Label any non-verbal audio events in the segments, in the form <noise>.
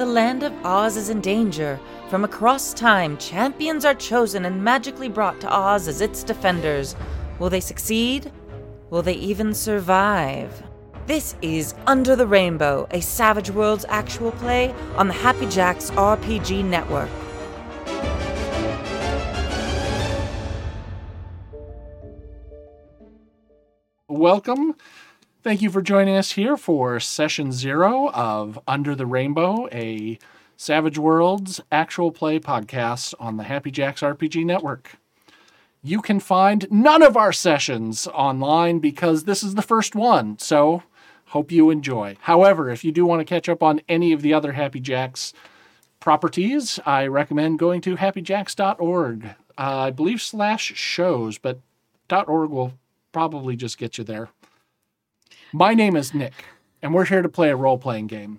The land of Oz is in danger. From across time, champions are chosen and magically brought to Oz as its defenders. Will they succeed? Will they even survive? This is Under the Rainbow, a Savage Worlds actual play on the Happy Jacks RPG network. Welcome. Thank you for joining us here for session zero of Under the Rainbow, a Savage Worlds actual play podcast on the Happy Jacks RPG network. You can find none of our sessions online because this is the first one, so hope you enjoy. However, if you do want to catch up on any of the other Happy Jacks properties, I recommend going to happyjacks.org. Uh, I believe slash shows, but .org will probably just get you there. My name is Nick, and we're here to play a role playing game.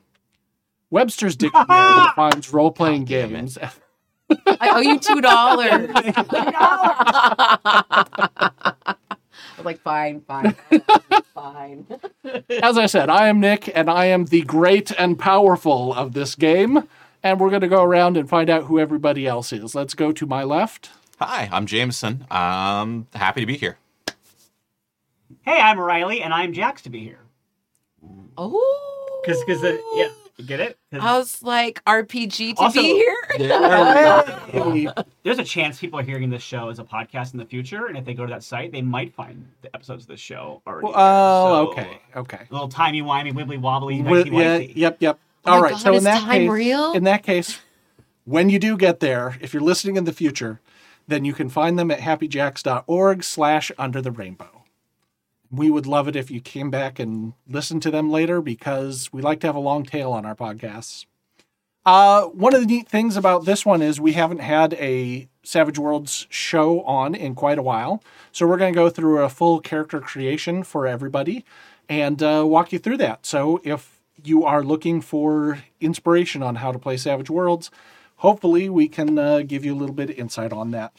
Webster's Dictionary <laughs> defines role playing games. I owe you two dollars. <laughs> I'm like, fine, fine, fine. <laughs> As I said, I am Nick, and I am the great and powerful of this game. And we're going to go around and find out who everybody else is. Let's go to my left. Hi, I'm Jameson. I'm happy to be here. Hey, I'm Riley, and I'm Jax to be here. Oh, Because, because, yeah, you get it? I was like, RPG to Also- be here. <laughs> There's a chance people are hearing this show as a podcast in the future, and if they go to that site, they might find the episodes of this show already. Oh, there. So, okay, okay. A little timey wimey, wibbly wobbly. Wi- yeah, yep, yep. Oh All my right. God, so in that time case, real? in that case, when you do get there, if you're listening in the future, then you can find them at happyjacks.org slash under the rainbow. We would love it if you came back and listened to them later because we like to have a long tail on our podcasts. Uh, one of the neat things about this one is we haven't had a Savage Worlds show on in quite a while. So we're going to go through a full character creation for everybody and uh, walk you through that. So if you are looking for inspiration on how to play Savage Worlds, hopefully we can uh, give you a little bit of insight on that.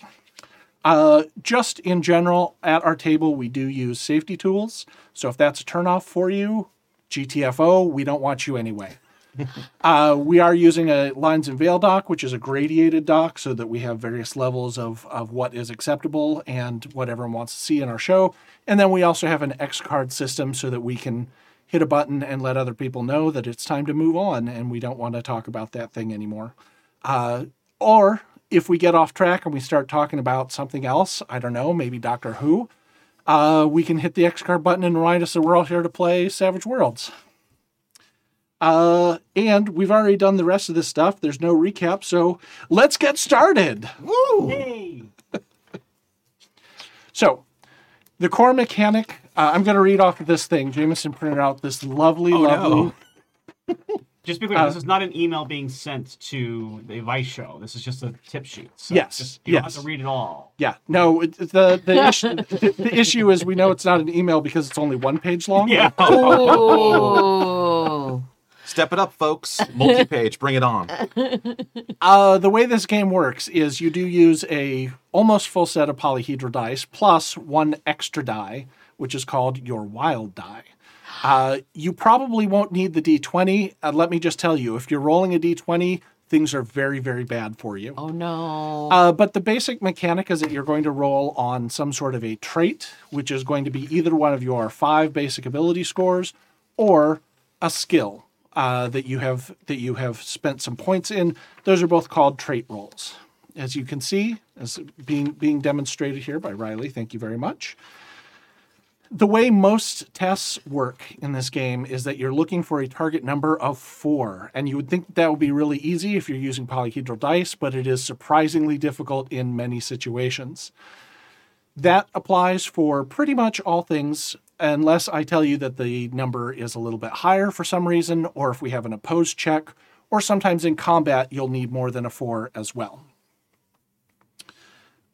Uh, just in general, at our table, we do use safety tools. So if that's a turnoff for you, GTFO, we don't want you anyway. <laughs> Uh, we are using a lines and veil doc, which is a gradiated doc, so that we have various levels of, of what is acceptable and what everyone wants to see in our show. And then we also have an X card system so that we can hit a button and let other people know that it's time to move on and we don't want to talk about that thing anymore. Uh, or if we get off track and we start talking about something else, I don't know, maybe Doctor Who, uh, we can hit the X card button and remind us that we're all here to play Savage Worlds. Uh, and we've already done the rest of this stuff. There's no recap, so let's get started. Hey. So, the core mechanic. Uh, I'm going to read off of this thing. Jameson printed out this lovely, Oh, lovely. no. <laughs> Just be clear, Uh, this is not an email being sent to the Vice show. This is just a tip sheet. So Yes, just- you don't yes. have to read it all. Yeah, no. it- The the, issue, the the issue is we know it's not an email because it's only one page long. Yeah. <laughs> Oh, Step it up, folks. Multi page, bring it on. <laughs> Uh, the way this game works is you do use a almost full set of polyhedral dice plus one extra die, which is called your wild die. Uh, you probably won't need the d20. Uh, let me just tell you, if you're rolling a d20, things are very, very bad for you. oh no. Uh, but the basic mechanic is that you're going to roll on some sort of a trait, which is going to be either one of your five basic ability scores or a skill uh, that you have that you have spent some points in. Those are both called trait rolls. As you can see, as being being demonstrated here by Riley. Thank you very much. The way most tests work in this game is that you're looking for a target number of four. And you would think that would be really easy if you're using polyhedral dice, but it is surprisingly difficult in many situations. That applies for pretty much all things, unless I tell you that the number is a little bit higher for some reason, or if we have an opposed check, or sometimes in combat you'll need more than a four as well.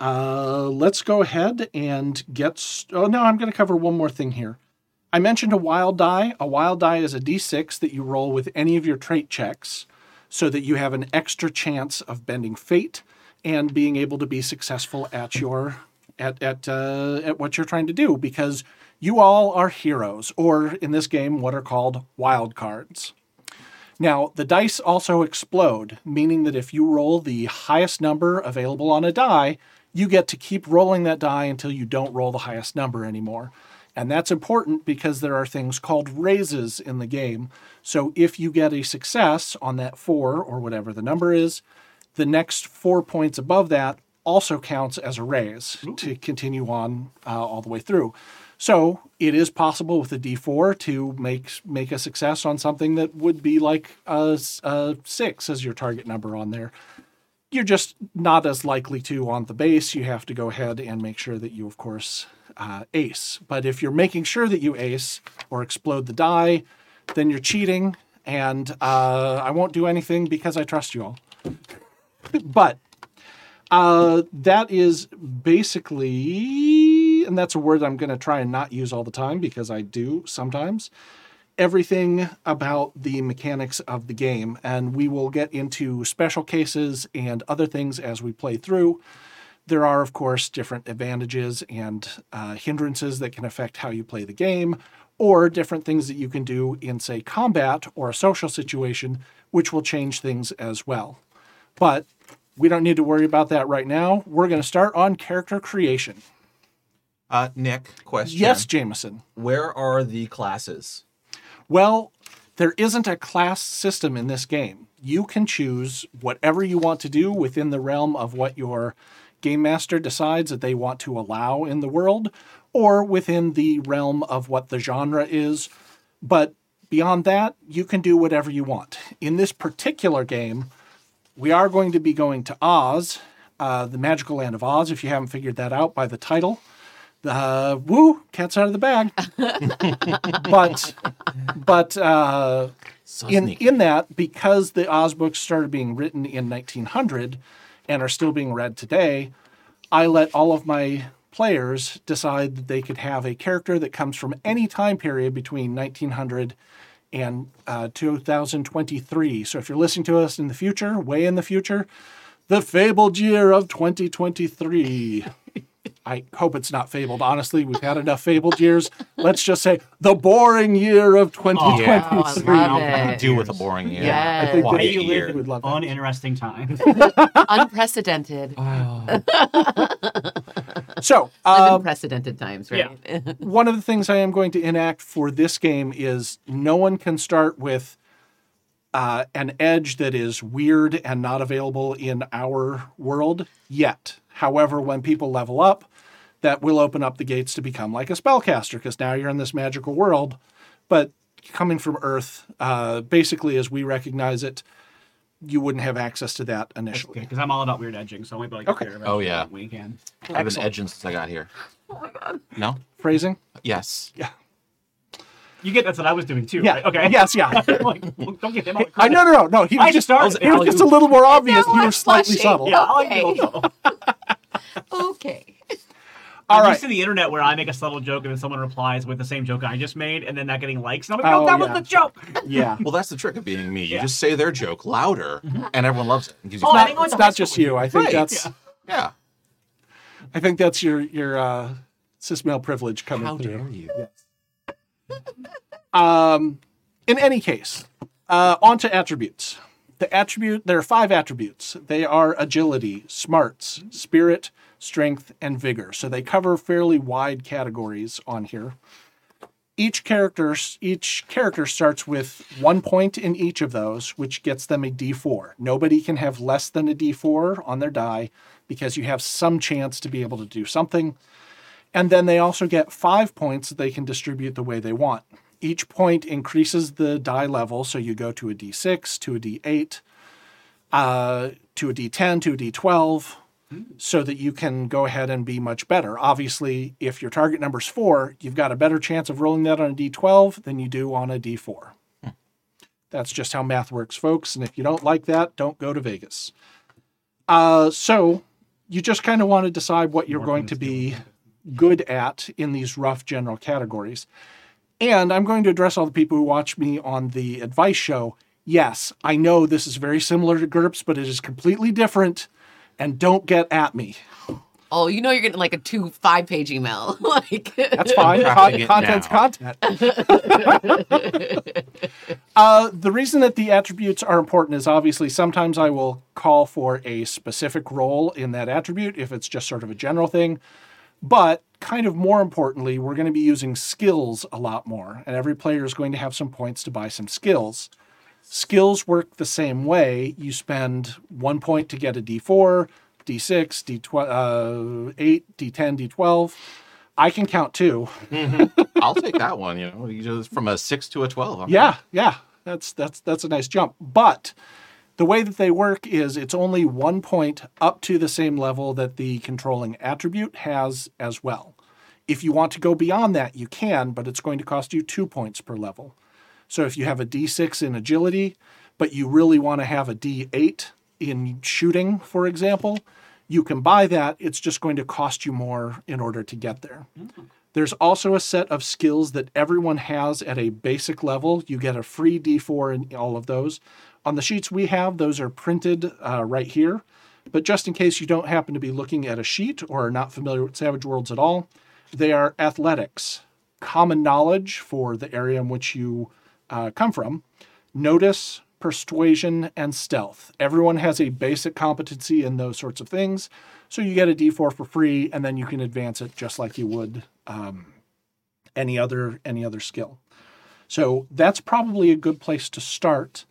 Uh, let's go ahead and get. St- oh no, I'm going to cover one more thing here. I mentioned a wild die. A wild die is a d6 that you roll with any of your trait checks, so that you have an extra chance of bending fate and being able to be successful at your at at uh, at what you're trying to do. Because you all are heroes, or in this game, what are called wild cards. Now, the dice also explode, meaning that if you roll the highest number available on a die, you get to keep rolling that die until you don't roll the highest number anymore. And that's important because there are things called raises in the game. So if you get a success on that four or whatever the number is, the next four points above that also counts as a raise to continue on uh, all the way through. So it is possible with a D4 to make make a success on something that would be like a six as your target number on there. You're just not as likely to on the base. You have to go ahead and make sure that you, of course, uh, ace. But if you're making sure that you ace or explode the die, then you're cheating. And uh, I won't do anything because I trust you all. but uh, that is basically, and that's a word I'm going to try and not use all the time because I do sometimes, everything about the mechanics of the game. And we will get into special cases and other things as we play through. There are, of course, different advantages and uh, hindrances that can affect how you play the game, or different things that you can do in, say, combat or a social situation, which will change things as well. But we don't need to worry about that right now. We're going to start on character creation. Uh, Nick, question. Yes, Jameson. Where are the classes? Well, there isn't a class system in this game. You can choose whatever you want to do within the realm of what your game master decides that they want to allow in the world, or within the realm of what the genre is. But beyond that, you can do whatever you want. In this particular game, we are going to be going to Oz, uh, the magical land of Oz, if you haven't figured that out by the title. The woo, cat's out of the bag. <laughs> but but uh, So in sneaky. in that because the Oz books started being written in 1900 and are still being read today, I let all of my players decide that they could have a character that comes from any time period between 1900 and uh, 2023. So if you're listening to us in the future, way in the future, the fabled year of 2023. I hope it's not fabled. Honestly, we've had enough fabled years. Let's just say the boring year of 2023. Oh, I love Nothing it. do with a boring year. Yes. I think Why that a you year? would love that. Uninteresting time. <laughs> Unprecedented. Oh, <laughs> So, Live um, in precedented times, right? one of the things I am going to enact for this game is no one can start with uh, an edge that is weird and not available in our world yet. However, when people level up, that will open up the gates to become like a spellcaster because now you're in this magical world. But coming from Earth, uh, basically as we recognize it, you wouldn't have access to that initially. Because I'm all about weird edging, so I might be like, okay. Oh yeah, we can. I've been edging since I got here. oh my god. No? Phrasing? Yes. Yeah. You get that's what I was doing too, Yeah. right? Okay. Yes, yeah. <laughs> like, well, don't get him all the I no no no no. He was I just started he was just a little more obvious. You were slightly blushing. subtle. Yeah, I Okay. like people know. <laughs> Okay. All I'm right. used to the internet where I make a subtle joke and then someone replies with the same joke I just made, and then that getting likes, and I'm like, no, Oh, that yeah. was the joke. <laughs> Yeah. Well, that's the trick of being me. You Yeah. just say their joke louder, and everyone loves it. It gives you Oh, I not, think it's to not just you. I think Right, that's yeah. yeah. I think that's your your uh, cis male privilege coming How through. dare you? Um, in any case, uh, on to attributes. The attribute there are five attributes. They are agility, smarts, spirit, strength, and vigor. So they cover fairly wide categories on here. Each character each character starts with one point in each of those, which gets them a D4. Nobody can have less than a D4 on their die because you have some chance to be able to do something. And then they also get five points that they can distribute the way they want. Each point increases the die level, so you go to a d6, to a d8, uh, to a d10, to a d12, so that you can go ahead and be much better. Obviously, if your target number is four, you've got a better chance of rolling that on a d12 than you do on a d4. That's just how math works, folks. And if you don't like that, don't go to Vegas. Uh, so you just kind of want to decide what you're More going to be good at in these rough general categories. And I'm going to address all the people who watch me on the advice show. Yes, I know this is very similar to GURPS, but it is completely different. And don't get at me. Oh, you know you're getting like a two five page email. <laughs> like That's fine. <laughs> Con- content's now. content. <laughs> Uh, the reason that the attributes are important is obviously sometimes I will call for a specific role in that attribute if it's just sort of a general thing. But kind of more importantly, we're going to be using skills a lot more, and every player is going to have some points to buy some skills. Skills work the same way. You spend one point to get a d4, d6, d12, uh, 8, d10, d12. I can count too. I'll take that one. You know, you just from a six to a twelve. I'm Yeah, yeah, that's that's that's a nice jump. But the way that they work is it's only one point up to the same level that the controlling attribute has as well. If you want to go beyond that, you can, but it's going to cost you two points per level. So if you have a d6 in agility, but you really want to have a d8 in shooting, for example, you can buy that. It's just going to cost you more in order to get there. There's also a set of skills that everyone has at a basic level. You get a free d4 in all of those. On the sheets we have, those are printed uh, right here. But just in case you don't happen to be looking at a sheet or are not familiar with Savage Worlds at all, they are athletics, common knowledge for the area in which you uh, come from, notice, persuasion, and stealth. Everyone has a basic competency in those sorts of things. So you get a d4 for free, and then you can advance it just like you would um, any other any other skill. So that's probably a good place to start.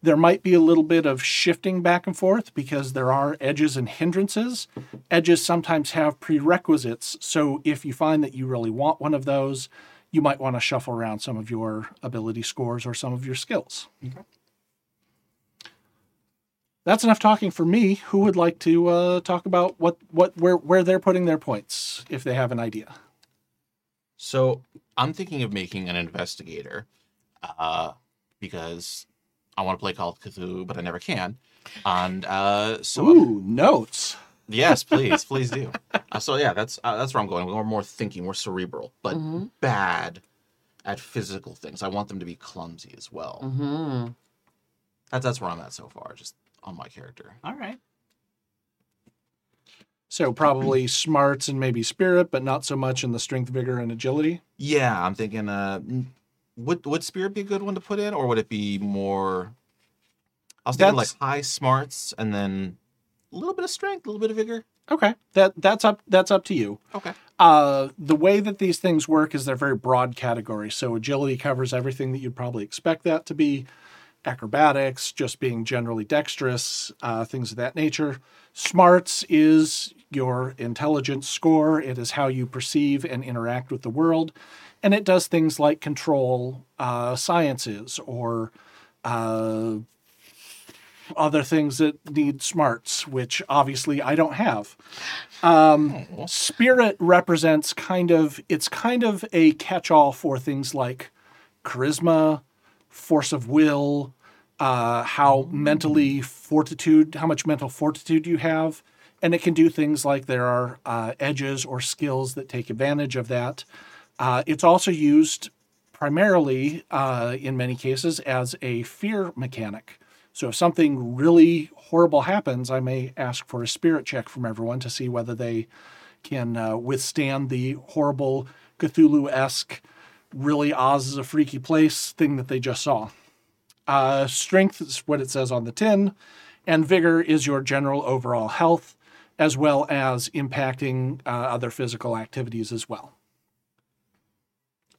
There might be a little bit of shifting back and forth because there are edges and hindrances. Edges sometimes have prerequisites. So if you find that you really want one of those, you might want to shuffle around some of your ability scores or some of your skills. That's enough talking for me. Who would like to uh, talk about what, what where where they're putting their points if they have an idea? So I'm thinking of making an investigator, uh, because I want to play Call of Cthulhu, but I never can. And uh, so I'm- notes. Yes, please, please do. Uh, so yeah, that's uh, that's where I'm going. We're more thinking, more cerebral, but bad at physical things. I want them to be clumsy as well. Mm-hmm. That's that's where I'm at so far, just on my character. All right. So probably smarts and maybe spirit, but not so much in the strength, vigor, and agility. Yeah, I'm thinking. Uh, would would spirit be a good one to put in, or would it be more? I was thinking like high smarts and then a little bit of strength, a little bit of vigor. Okay, that that's up that's up to you. Okay. Uh, the way that these things work is they're very broad categories. So agility covers everything that you'd probably expect that to be. Acrobatics, just being generally dexterous, uh, things of that nature. Smarts is your intelligence score. It is how you perceive and interact with the world, and it does things like control uh, sciences or uh, other things that need smarts, which obviously I don't have. Um, spirit represents kind of it's kind of a catch-all for things like charisma, force of will, uh, how mentally fortitude, how much mental fortitude you have, and it can do things like there are uh, edges or skills that take advantage of that. Uh, it's also used primarily, uh, in many cases, as a fear mechanic. So if something really horrible happens, I may ask for a spirit check from everyone to see whether they can uh, withstand the horrible Cthulhu esque, really Oz is a freaky place thing that they just saw. Uh, strength is what it says on the tin, and vigor is your general overall health, as well as impacting uh, other physical activities as well.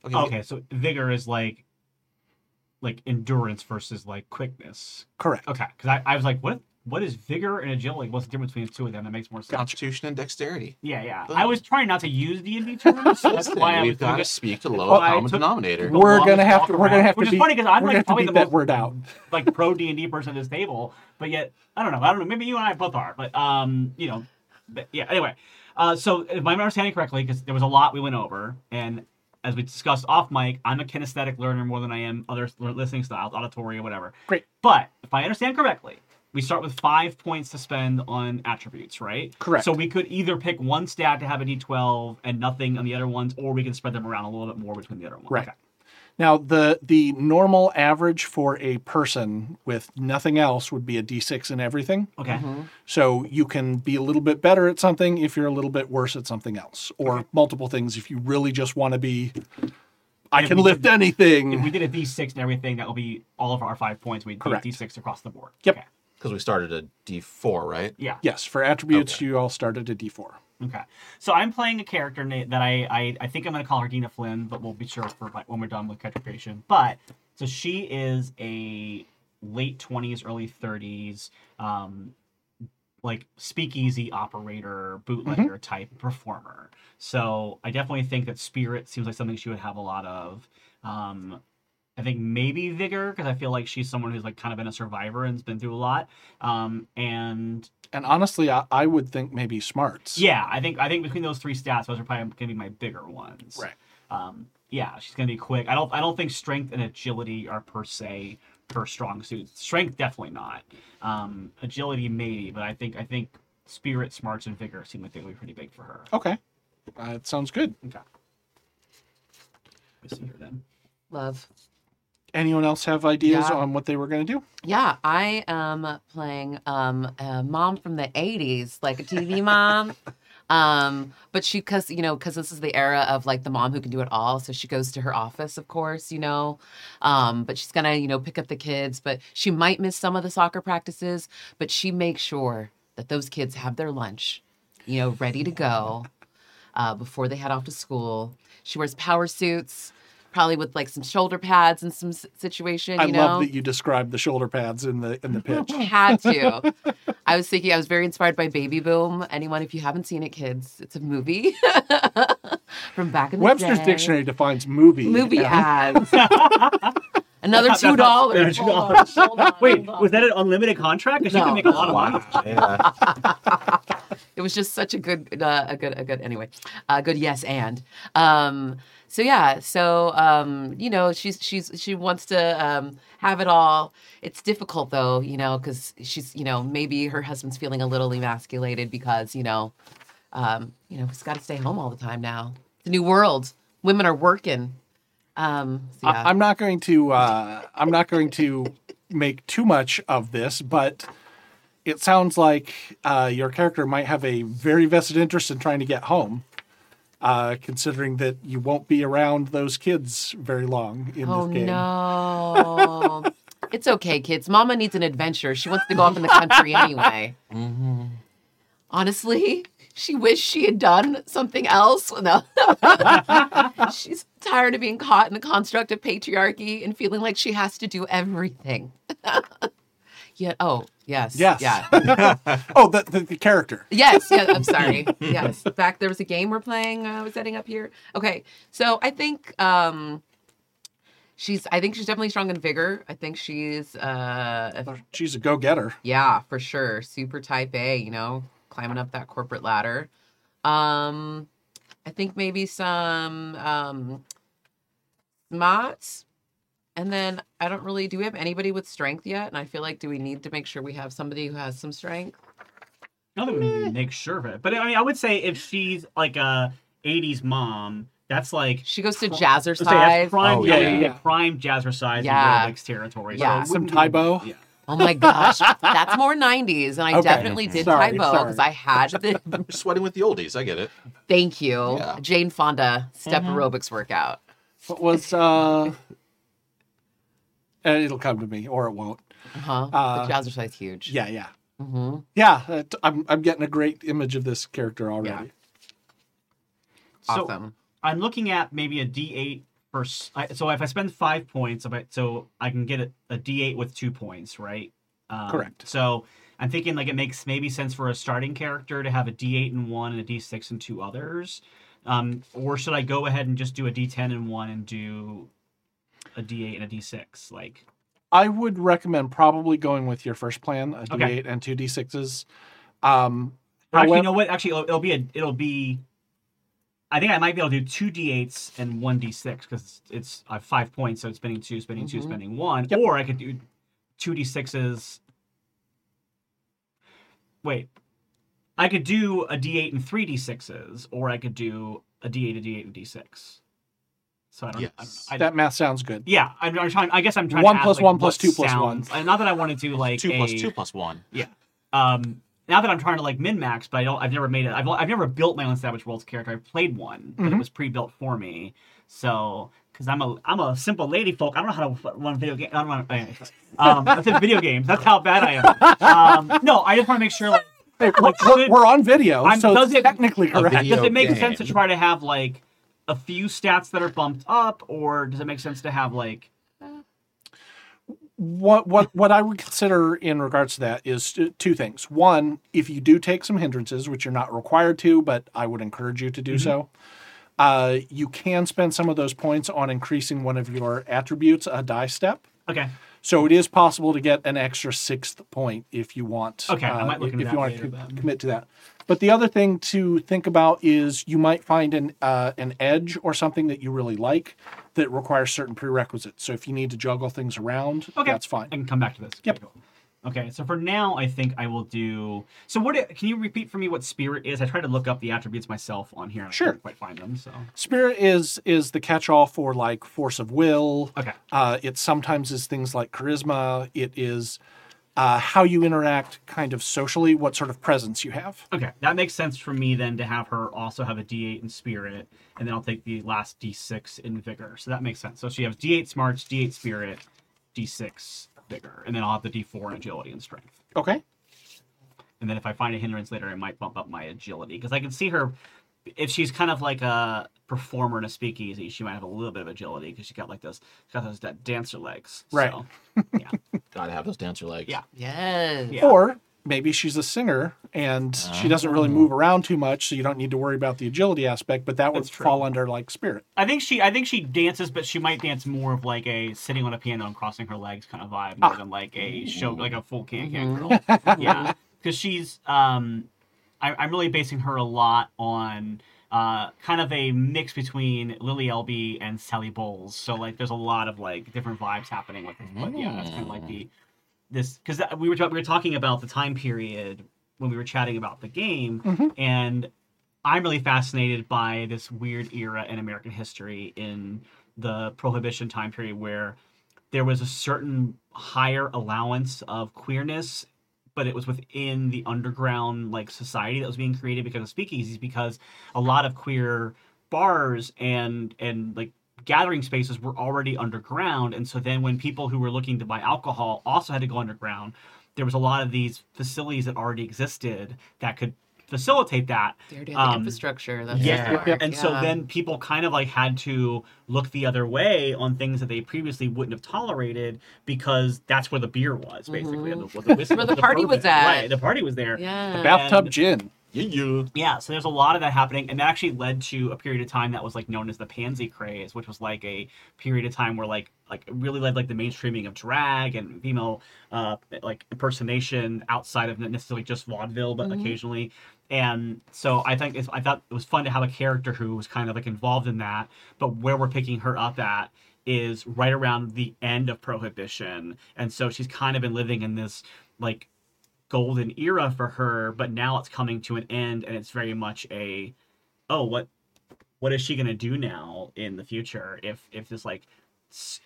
Okay. Okay, so vigor is like like endurance versus like quickness. Correct. Okay, because I, I was like, what what is vigor and agility? What's the difference between the two of them? That makes more sense. Constitution and dexterity. Yeah, yeah. Boom. I was trying not to use D and D terms. so that's why I was we've got to speak to the Well, lowest common denominator. We're gonna have to. walk We're gonna have to which beat. is funny because I'm like gonna have to probably beat the that most word out. like pro D and D person at this table, but yet I don't know. I don't know. Maybe you and I both are, but um, you know, but yeah. Anyway, uh, so if I'm understanding correctly, because there was a lot we went over, and as we discussed off mic, I'm a kinesthetic learner more than I am other listening styles, auditory or whatever. Great. But if I understand correctly, we start with five points to spend on attributes, right? Correct. So we could either pick one stat to have a D12 and nothing on the other ones, or we can spread them around a little bit more between the other ones. Right. Okay. Now, the the normal average for a person with nothing else would be a D6 in everything. Okay. Mm-hmm. So you can be a little bit better at something if you're a little bit worse at something else, or multiple things if you really just want to be I If can lift did- anything. If we did a D6 and everything, that will be all of our five points. We'd do a Correct. D6 across the board. Yep. Okay. Because we started at D4, right? Yeah. yes, for attributes, Okay. you all started at D4. Okay. So I'm playing a character that I I, I think I'm going to call her Dina Flynn, but we'll be sure for when we're done with character creation. But so she is a late 20s, early 30s, um, like speakeasy operator, bootlegger type performer. So I definitely think that spirit seems like something she would have a lot of. Um, I think maybe vigor because I feel like she's someone who's like kind of been a survivor and's been through a lot. Um, and And honestly, I, I would think maybe smarts. yeah, I think I think between those three stats, those are probably going to be my bigger ones. Right. Um, yeah, she's going to be quick. I don't I don't think strength and agility are per se her strong suits. Strength definitely not. Um, agility maybe, but I think I think spirit, smarts, and vigor seem like they would be pretty big for her. Okay. Uh, it sounds good. Okay. Let me see here then. Love. Anyone else have ideas Yeah. on what they were going to do? Yeah, I am playing um, a mom from the 80s, like a TV mom. <laughs> um, but she, because, you know, because this is the era of like the mom who can do it all. So she goes to her office, of course, you know. Um, but she's going to, you know, pick up the kids, but she might miss some of the soccer practices, but she makes sure that those kids have their lunch, you know, ready to go uh, before they head off to school. She wears power suits. Probably with like some shoulder pads and some situation, you I know. love that you described the shoulder pads in the in the <laughs> pitch. I had to. <laughs> I was thinking I was very inspired by Baby Boom. Anyone, if you haven't seen it, kids, it's a movie <laughs> from back in the Webster's day. dictionary defines movie. Movie as- ads. Another two dollars. Another $2. Wait, was that an unlimited contract? Because she No. could make a lot of money. Yeah. It was just such a good, uh, a good, a good. Anyway, a good yes and. Um, so yeah, so um, you know, she's she's she wants to um, have it all. It's difficult though, you know, because she's you know maybe her husband's feeling a little emasculated because you know, um, you know, he's got to stay home all the time now. The new world, women are working. Um, so yeah. I, I'm not going to. Uh, I'm not going to make too much of this, but it sounds like uh, your character might have a very vested interest in trying to get home. Uh, considering that you won't be around those kids very long in Oh this game. no. <laughs> it's okay, kids. Mama needs an adventure. She wants to go off in the country anyway. Honestly, she wished she had done something else. <laughs> No. <laughs> She's tired of being caught in the construct of patriarchy and feeling like she has to do everything. Yet, oh, yes. Yes. Yeah. <laughs> Oh, the, the, the character. Yes, yeah, I'm sorry. <laughs> yes. In fact, there was a game we're playing, uh, I was setting up here. Okay. So I think um she's I think she's definitely strong in vigor. I think she's uh She's a go-getter. yeah, for sure. Super type A, you know, climbing up that corporate ladder. Um I think maybe some um smarts. And then I don't really do we have anybody with strength yet? And I feel like do we need to make sure we have somebody who has some strength? I don't think we need to make sure of it. But I mean, I would say if she's like a 80s mom, that's like. She goes to let's say that's prime, Oh, yeah, yeah, yeah, yeah. yeah, prime jazzercise Yeah. aerobics territory. Yeah. So Some Tae Bo? Yeah. Oh my gosh, <laughs> that's more '90s, and I Okay. definitely did Sorry, Tae Bo because I had <laughs> the. You're sweating with the oldies. I get it. Thank you, Yeah. Jane Fonda step Mm-hmm. aerobics workout. What was? uh and It'll come to me, or it won't. Uh-huh. Uh, the jazzercise huge. Yeah, yeah, hmm yeah. uh, t- I'm I'm getting a great image of this character already. So Awesome. I'm looking at maybe a D8 for. So if I spend five points, so I can get a, a D8 with two points, right? Um, Correct. So I'm thinking like it makes maybe sense for a starting character to have a D8 and one and a D6 and two others. Um, or should I go ahead and just do a D10 and one and do a D8 and a D6? Like, I would recommend probably going with your first plan, a D8 Okay. and two D6s. Um, actually, however- you know what? Actually, it'll, it'll be a. It'll be. I think I might be able to do two d8s and one d6 because it's I have five points, so it's spending two, spending two, Mhm. spending one. Yep. Or I could do two d6s. Wait, I could do a d8 and three d6s, or I could do a d8, a d8, and d6. So I don't. Yes. I, I, that math sounds good. yeah, I'm, I'm trying. I guess I'm trying. One to ask, plus like, one what plus two plus sounds- one. Not that I wanted to like Two a, plus two plus one. Yeah. Um now that I'm trying to like min max, but I don't. I've never made it. I've, I've never built my own Savage Worlds character. I've played one, but it Mhm. was pre built for me. So because I'm a I'm a simple lady folk. I don't know how to run video game. I don't want to. Um, I said video games. That's how bad I am. Um, no, I just want to make sure like Hey, we're, Like, we're- should- we're on video, I'm- so does it- technically correct. does it make game. sense to try to have like a few stats that are bumped up, or does it make sense to have like what what what I would consider in regards to that is two things. One, if you do take some hindrances, which you're not required to, but I would encourage you to do so, uh, you can spend some of those points on increasing one of your attributes a die step. okay? So it is possible to get an extra sixth point if you want. Okay, I uh, might look if into you want later, to but- commit to that. But the other thing to think about is you might find an uh, an edge or something that you really like that requires certain prerequisites. So if you need to juggle things around, Okay, that's fine. I can come back to this. Yep. Okay, cool. Okay, so for now, I think I will do. So what? Can you repeat for me what spirit is? I tried to look up the attributes myself on here. And Sure. I couldn't quite find them. So Spirit is is the catch-all for like force of will. okay, Uh, it sometimes is things like charisma. It is uh, how you interact, kind of socially, what sort of presence you have. okay, that makes sense for me then to have her also have a D8 in spirit, and then I'll take the last D6 in vigor. So that makes sense. So she has D8 smarts, D8 spirit, D6 vigor, and then I'll have the D4 in agility and strength. Okay. And then if I find a hindrance later, I might bump up my agility because I can see her. If she's kind of like a performer in a speakeasy, she might have a little bit of agility because she got like those, got those dancer legs. Right. So, <laughs> Gotta have those dancer legs. Yeah. Yes. Yeah. Or maybe she's a singer and she uh-huh. doesn't really move around too much, so you don't need to worry about the agility aspect. But that would true. fall under like spirit. I think she, I think she dances, but she might dance more of like a sitting on a piano and crossing her legs kind of vibe, ah. more than like a show, like a full can can mm-hmm. girl. yeah, <laughs> because she's, um, I, I'm really basing her a lot on. Uh, kind of a mix between Lili Elbe and Sally Bowles. So like, there's a lot of like different vibes happening with this. But yeah, that's kind of like the this because we were we were talking about the time period when we were chatting about the game, and I'm really fascinated by this weird era in American history in the Prohibition time period where there was a certain higher allowance of queerness, but it was within the underground like society that was being created because of speakeasies, because a lot of queer bars and and like gathering spaces were already underground. And so then when people who were looking to buy alcohol also had to go underground there was a lot of these facilities that already existed that could facilitate that They already have the Um, infrastructure. That's yeah. smart, And so then people kind of like had to look the other way on things that they previously wouldn't have tolerated because that's where the beer was, basically. Mhm. and the, the whiskey- Where the party was bourbon. at. Right, the party was there. Yeah. The Bathtub And- gin. Yeah, yeah. Yeah, so there's a lot of that happening, and that actually led to a period of time that was like known as the pansy craze, which was like a period of time where like like really led like the mainstreaming of drag and female uh like impersonation outside of necessarily just vaudeville, but Mhm. occasionally. And so I think it's, I thought it was fun to have a character who was kind of like involved in that, but where we're picking her up at is right around the end of prohibition, and so she's kind of been living in this like golden era for her, but now it's coming to an end, and it's very much a, oh, what, what is she gonna do now in the future? If if this like,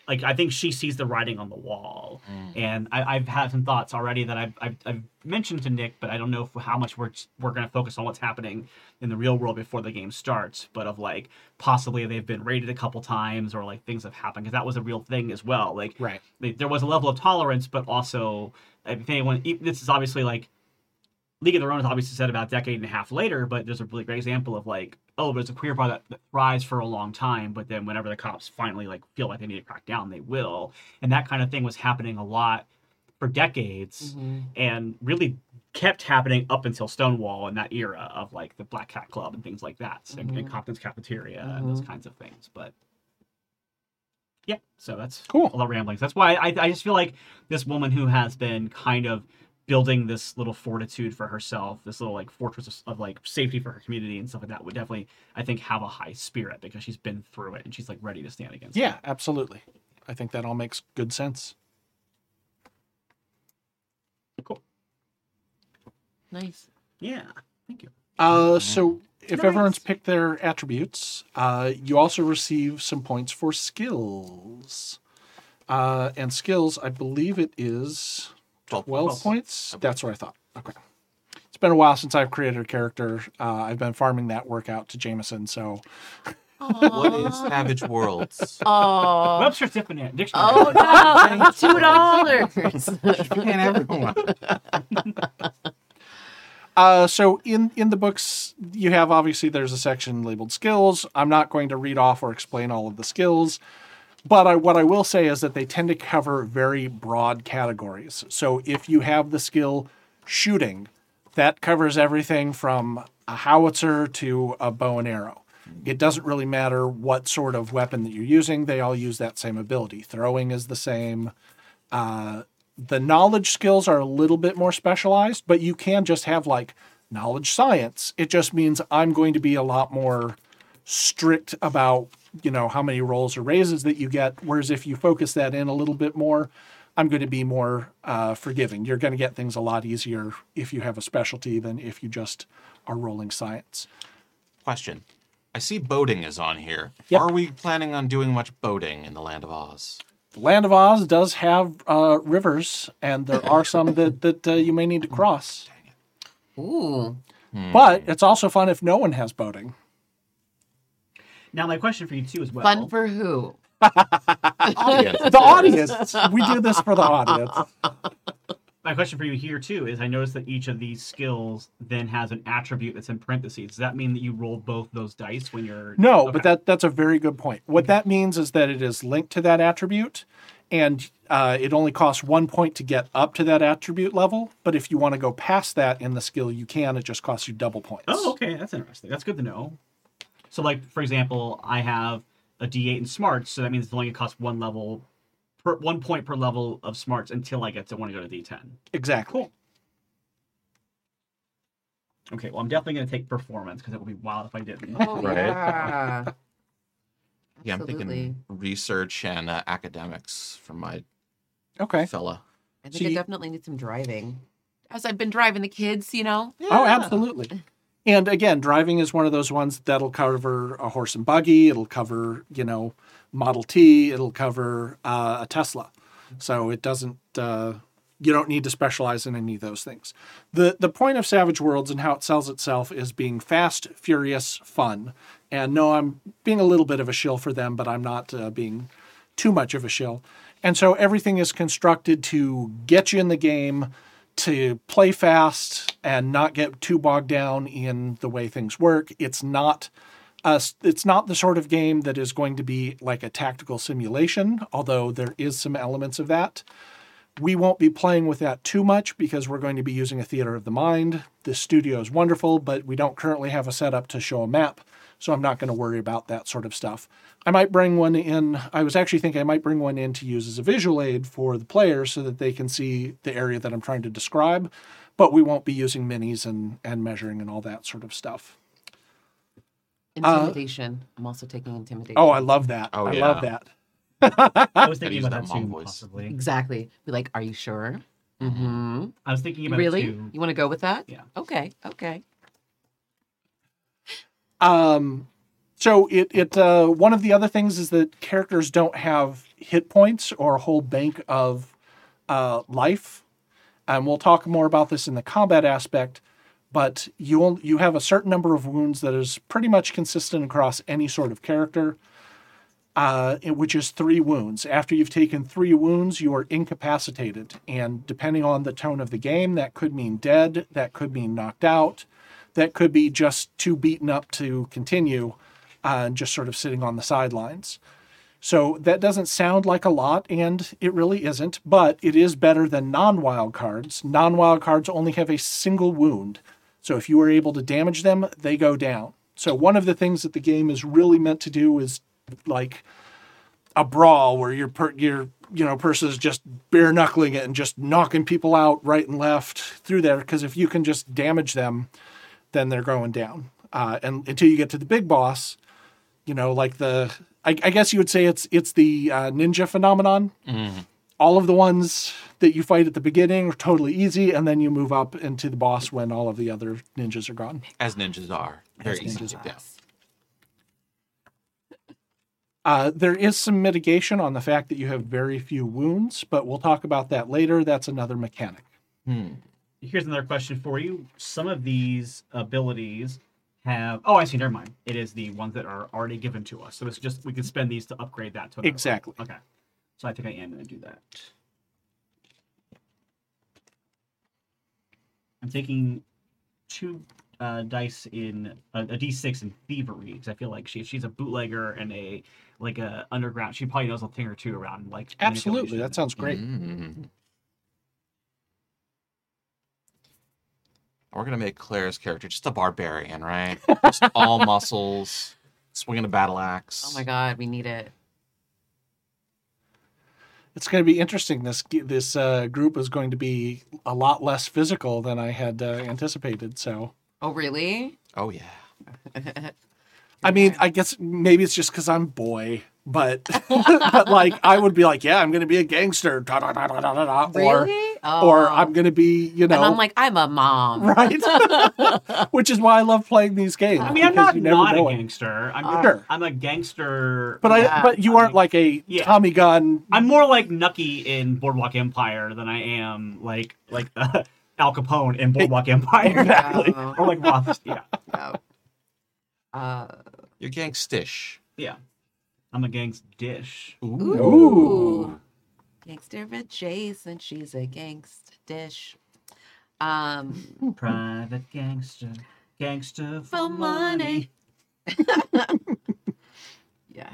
like I think she sees the writing on the wall, mm. and I, I've had some thoughts already that I've, I've I've mentioned to Nick, but I don't know if, how much we're we're gonna focus on what's happening in the real world before the game starts, but of like possibly they've been raided a couple times or like things have happened because that was a real thing as well. Like Right. they, there was a level of tolerance, but also if anyone, this is obviously like League of Their Own is obviously set about a decade and a half later, but there's a really great example of like, oh, there's a queer bar that, that thrives for a long time, but then whenever the cops finally like feel like they need to crack down, they will, and that kind of thing was happening a lot for decades, Mhm. and really kept happening up until Stonewall and that era of like the Black Cat Club and things like that, and, and Mhm. Compton's Cafeteria and those Mhm. kinds of things, but. Yeah, so that's Cool. a lot of ramblings. That's why I, I just feel like this woman who has been kind of building this little fortitude for herself, this little like fortress of, of like safety for her community and stuff like that would definitely, I think, have a high spirit because she's been through it and she's like ready to stand against it. Yeah, absolutely. I think that all makes good sense. Cool. Nice. Yeah. Thank you. Uh, so if Nice. everyone's picked their attributes, uh, you also receive some points for skills. Uh, and skills, I believe it is 12 12 points. points. That's what I thought. Okay. It's been a while since I've created a character. Uh, I've been farming that workout to Jameson, so What is Savage Worlds? Oh. Webster's Dictionary. Dictionary. Oh no! Two dollars. And everyone. <laughs> Uh, so in in the books, you have obviously there's a section labeled skills. I'm not going to read off or explain all of the skills, but I, what I will say is that they tend to cover very broad categories. So if you have the skill shooting, that covers everything from a howitzer to a bow and arrow. It doesn't really matter what sort of weapon that you're using; they all use that same ability. Throwing is the same. Uh, the knowledge skills are a little bit more specialized, but you can just have like knowledge science. It just means I'm going to be a lot more strict about, you know, how many rolls or raises that you get. Whereas if you focus that in a little bit more, I'm going to be more uh, forgiving. You're going to get things a lot easier if you have a specialty than if you just are rolling science. Question. I see boating is on here. Yep. Are we planning on doing much boating in the Land of Oz? The Land of Oz does have uh, rivers, and there <laughs> are some that, that uh, you may need to cross. Ooh. But it's also fun if no one has boating. Now, my question for you too, as well. Fun for who? Audience. The audience. We do this for the audience. my question for you here too is: I noticed that each of these skills then has an attribute that's in parentheses. Does that mean that you roll both those dice when you're? No, Okay. but that that's a very good point. What that means is that it is linked to that attribute, and uh, it only costs one point to get up to that attribute level. But if you want to go past that in the skill, you can. It just costs you double points. Oh, okay, that's interesting. That's good to know. So, like for example, I have a D8 in smarts, so that means it's only going to cost one level, per one point per level of smarts until I get to want to go to D10. Exactly. Cool. Okay, well, I'm definitely going to take performance because it would be wild if I didn't. Oh Right. yeah. <laughs> Yeah, I'm Absolutely. thinking research and uh, academics from my Okay. fella. I So think I you- definitely need some driving. As I've been driving the kids, you know. Oh, absolutely. And again, driving is one of those ones that'll cover a horse and buggy. It'll cover, you know, Model T. It'll cover uh, a Tesla. So it doesn't. Uh, you don't need to specialize in any of those things. the The point of Savage Worlds and how it sells itself is being fast, furious, fun. And no, I'm being a little bit of a shill for them, but I'm not uh, being too much of a shill. And so everything is constructed to get you in the game, to play fast and not get too bogged down in the way things work. It's not a, it's not the sort of game that is going to be like a tactical simulation, although there is some elements of that. We won't be playing with that too much because we're going to be using a theater of the mind. The studio is wonderful, but we don't currently have a setup to show a map, so I'm not going to worry about that sort of stuff. I might bring one in. I was actually thinking I might bring one in to use as a visual aid for the players so that they can see the area that I'm trying to describe, but we won't be using minis and, and measuring and all that sort of stuff. Intimidation. I'm also taking intimidation. Oh, I love that. Oh, I yeah. love that. I was <laughs> thinking use about that that too, voice. possibly. exactly. Be like, are you sure? Mm-hmm. I was thinking about it Really? too. You want to go with that? Yeah. Okay. Okay. Um, so it it uh, one of the other things is that characters don't have hit points or a whole bank of uh, life, and we'll talk more about this in the combat aspect. But you you have a certain number of wounds that is pretty much consistent across any sort of character, uh, which is three wounds. After you've taken three wounds, you are incapacitated, and depending on the tone of the game, that could mean dead, that could mean knocked out, that could be just too beaten up to continue and just sort of sitting on the sidelines. So that doesn't sound like a lot, and it really isn't, but it is better than non wild cards. Non wild cards only have a single wound. So if you are able to damage them, they go down. So one of the things that the game is really meant to do is like a brawl where your per, your you know person is just bare knuckling it and just knocking people out right and left through there. Because if you can just damage them, then they're going down. Uh, and until you get to the big boss, you know, like the I, I guess you would say it's it's the uh, ninja phenomenon. All of the ones that you fight at the beginning are totally easy, and then you move up into the boss when all of the other ninjas are gone. As ninjas are. Very As easy ninjas to are. take down. Uh, there is some mitigation on the fact that you have very few wounds, but we'll talk about that later. That's another mechanic. Here's another question for you. Some of these abilities have. Oh, I see. Never mind. It is the ones that are already given to us. So it's just we can spend these to upgrade that to another one. Exactly. Okay. So I think I am going to do that. I'm taking two uh, dice in a a d6 in thievery because I feel like she, if she's a bootlegger and a like a underground, she probably knows a thing or two around like Absolutely. That sounds great. Mm. We're gonna make Claire's character just a barbarian, right? Just all <laughs> muscles, swinging a battle axe. Oh my god, we need it. It's going to be interesting. This this uh, group is going to be a lot less physical than I had uh, anticipated. So, Oh really? Oh yeah. I mean, I guess maybe it's just because I'm boy, but <laughs> <laughs> but like I would be like, yeah, I'm going to be a gangster, da, da, da, da, da, da, da, or Really? or Oh. I'm going to be, you know, and I'm like, I'm a mom. <laughs> right, <laughs> which is why I love playing these games. I mean, I'm because not you never not a know gangster. I'm Uh, Sure. I'm a gangster. But I, Yeah. but you aren't like a Yeah. Tommy gun. I'm more like Nucky in Boardwalk Empire than I am like like uh, <laughs> Al Capone in Boardwalk Empire. Exactly. Oh. or like Roth. Yeah, No. Uh, You're gangstish. yeah. I'm a gang's dish. ooh. Gangster adjacent, she's a gangsta dish. Um, <laughs> Private gangster, gangster for, for money. money. <laughs> yes.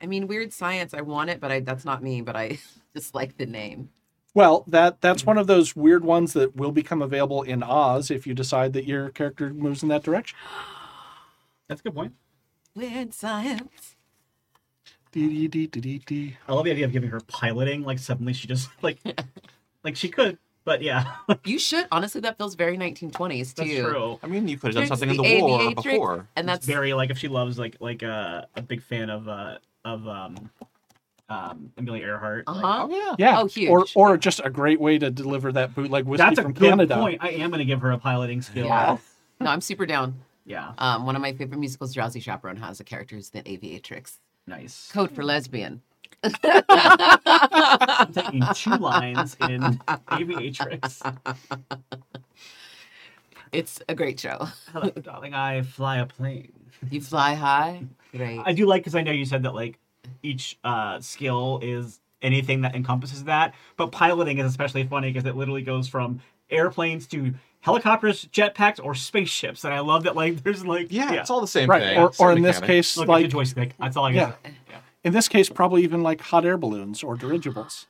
I mean, weird science. I want it, but I, that's not me. But I <laughs> just like the name. Well, that that's one of those weird ones that will become available in Oz if you decide that your character moves in that direction. <gasps> That's a good point. Weird science. Dee, dee, dee, dee, dee, dee. I love the idea of giving her piloting. Like suddenly she just <laughs> like, <laughs> like she could, but yeah, <laughs> You should honestly. That feels very 1920s too. that's true. I mean, you could have done Tricks something in the the war aviatrix, before. and That's that's very like if she loves like like uh, a big fan of uh of um um Amelia Earhart. uh like, huh. Oh yeah. Yeah. Oh, huge. Or or just a great way to deliver that bootleg whiskey that's a from good Canada. point. I am going to give her a piloting skill. Yeah. No, I'm super down. Yeah, Um, one of my favorite musicals, Drowsy Chaperone, has a character who's the aviatrix. Nice. Code for lesbian. I'm taking two lines in Aviatrix. It's a great show. Hello, darling. I fly a plane. You fly high. Great. I do like because I know you said that like each uh, skill is anything that encompasses that, but piloting is especially funny because it literally goes from airplanes to helicopters, jetpacks, or spaceships, and I love that like <laughs> there's like Yeah, it's all the same Right. thing. Or, or Same in this case, look at the like joystick. That's all I yeah. got. Yeah. in this case, probably even like hot air balloons or dirigibles.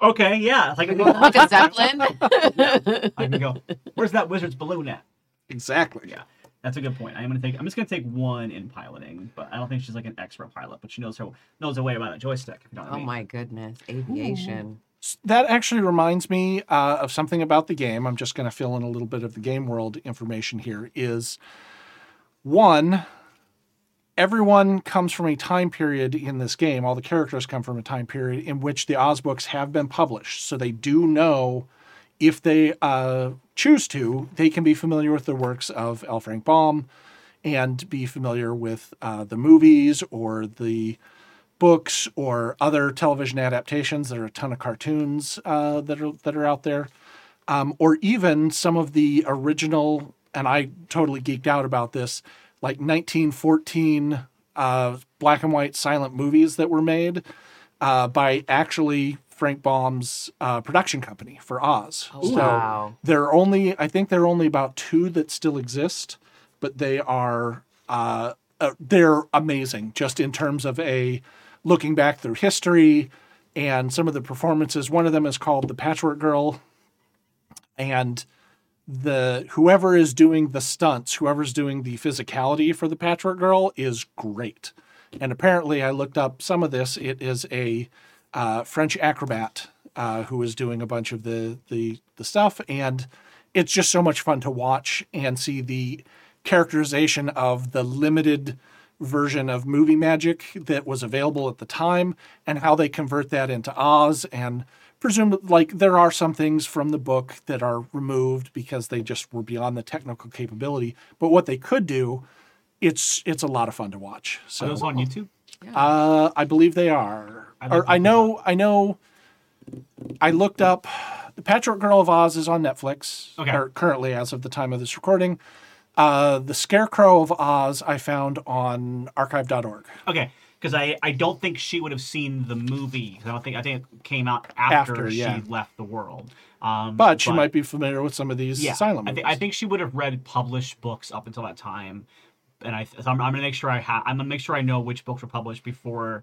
Okay, yeah, like <laughs> like a zeppelin. <laughs> I can go. Where's that wizard's balloon at? Exactly. Yeah. That's a good point. I'm gonna take. I'm just gonna take one in piloting, but I don't think she's like an expert pilot. But she knows her knows her way about a joystick. You know what I oh mean. my goodness, aviation. That actually reminds me uh, of something about the game. I'm just going to fill in a little bit of the game world information here. Is one, everyone comes from a time period in this game. All the characters come from a time period in which the Oz books have been published, so they do know if they uh, choose to, they can be familiar with the works of L. Frank Baum and be familiar with uh, the movies or the books or other television adaptations. There are a ton of cartoons uh, that are that are out there, um, or even some of the original. And I totally geeked out about this, like 1914 uh, black and white silent movies that were made uh, by actually Frank Baum's uh, production company for Oz. Oh, wow. There are only, I think there are only about two that still exist, but they are uh, uh, they're amazing just in terms of a looking back through history and some of the performances. One of them is called The Patchwork Girl, and the whoever is doing the stunts, whoever's doing the physicality for the Patchwork Girl is great. And apparently, I looked up some of this. It is a uh, French acrobat uh, who is doing a bunch of the, the the stuff, and it's just so much fun to watch and see the characterization of the limited version of movie magic that was available at the time and how they convert that into Oz and presume like there are some things from the book that are removed because they just were beyond the technical capability but what they could do it's it's a lot of fun to watch so Are those on YouTube? uh, I believe they are. I'd or I know. I know. I looked up the Patchwork Girl of Oz is on Netflix. Okay. Or currently, as of the time of this recording. Uh, the Scarecrow of Oz I found on archive.org. Okay, because I, I don't think she would have seen the movie. I don't think I think it came out after, After, yeah. she left the world. Um, But she might be familiar with some of these yeah. silent I, movies. thi- I think she would have read published books up until that time, and I so I'm, I'm gonna make sure I have I'm gonna make sure I know which books were published before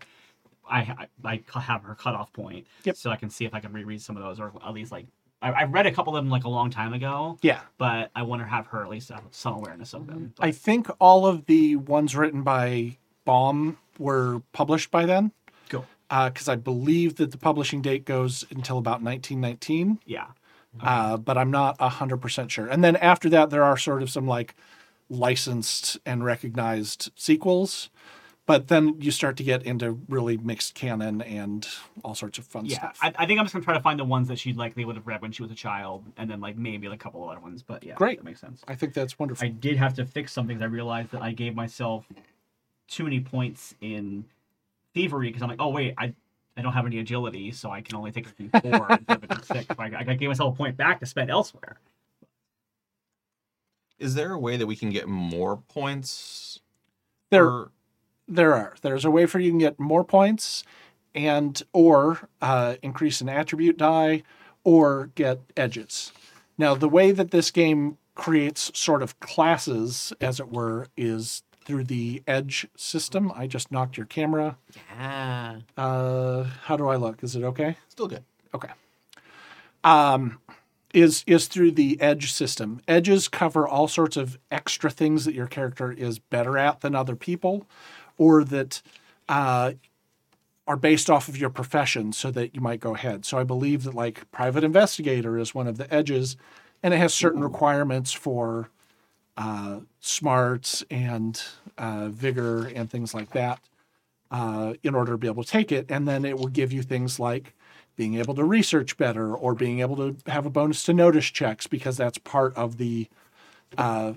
I I, I cu- have her cutoff point. Yep. So I can see if I can reread some of those or at least like. I, I read a couple of them like a long time ago, Yeah. but I want to have her at least have some awareness of them. But- I think all of the ones written by Baum were published by then. Cool. Because I believe that the publishing date goes until about 1919. yeah. uh, but I'm not hundred percent sure. And then after that, there are sort of some like licensed and recognized sequels, but then you start to get into really mixed canon and all sorts of fun Yeah, stuff. I, I think I'm just gonna try to find the ones that she likely would have read when she was a child, and then like maybe like a couple of other ones. But yeah, Great. that makes sense. I think that's wonderful. I did have to fix something. 'cause I realized that I gave myself too many points in thievery because I'm like, oh wait, I I don't have any agility, so I can only take a D4 <laughs> instead of a D6. So I, I gave myself a point back to spend elsewhere. Is there a way that we can get more points? there, for- there are. There's a way for you can get more points, and or uh, increase an attribute die, or get edges. Now, the way that this game creates sort of classes, as it were, is through the edge system. I just knocked your camera. Yeah. Uh, how do I look? Is it okay? Still good. Okay. Um, is is through the edge system. Edges cover all sorts of extra things that your character is better at than other people, or that uh, are based off of your profession, so that you might go ahead. So I believe that like private investigator is one of the edges, and it has certain requirements for uh, smarts and uh, vigor and things like that uh, in order to be able to take it. And then it will give you things like being able to research better or being able to have a bonus to notice checks because that's part of the uh,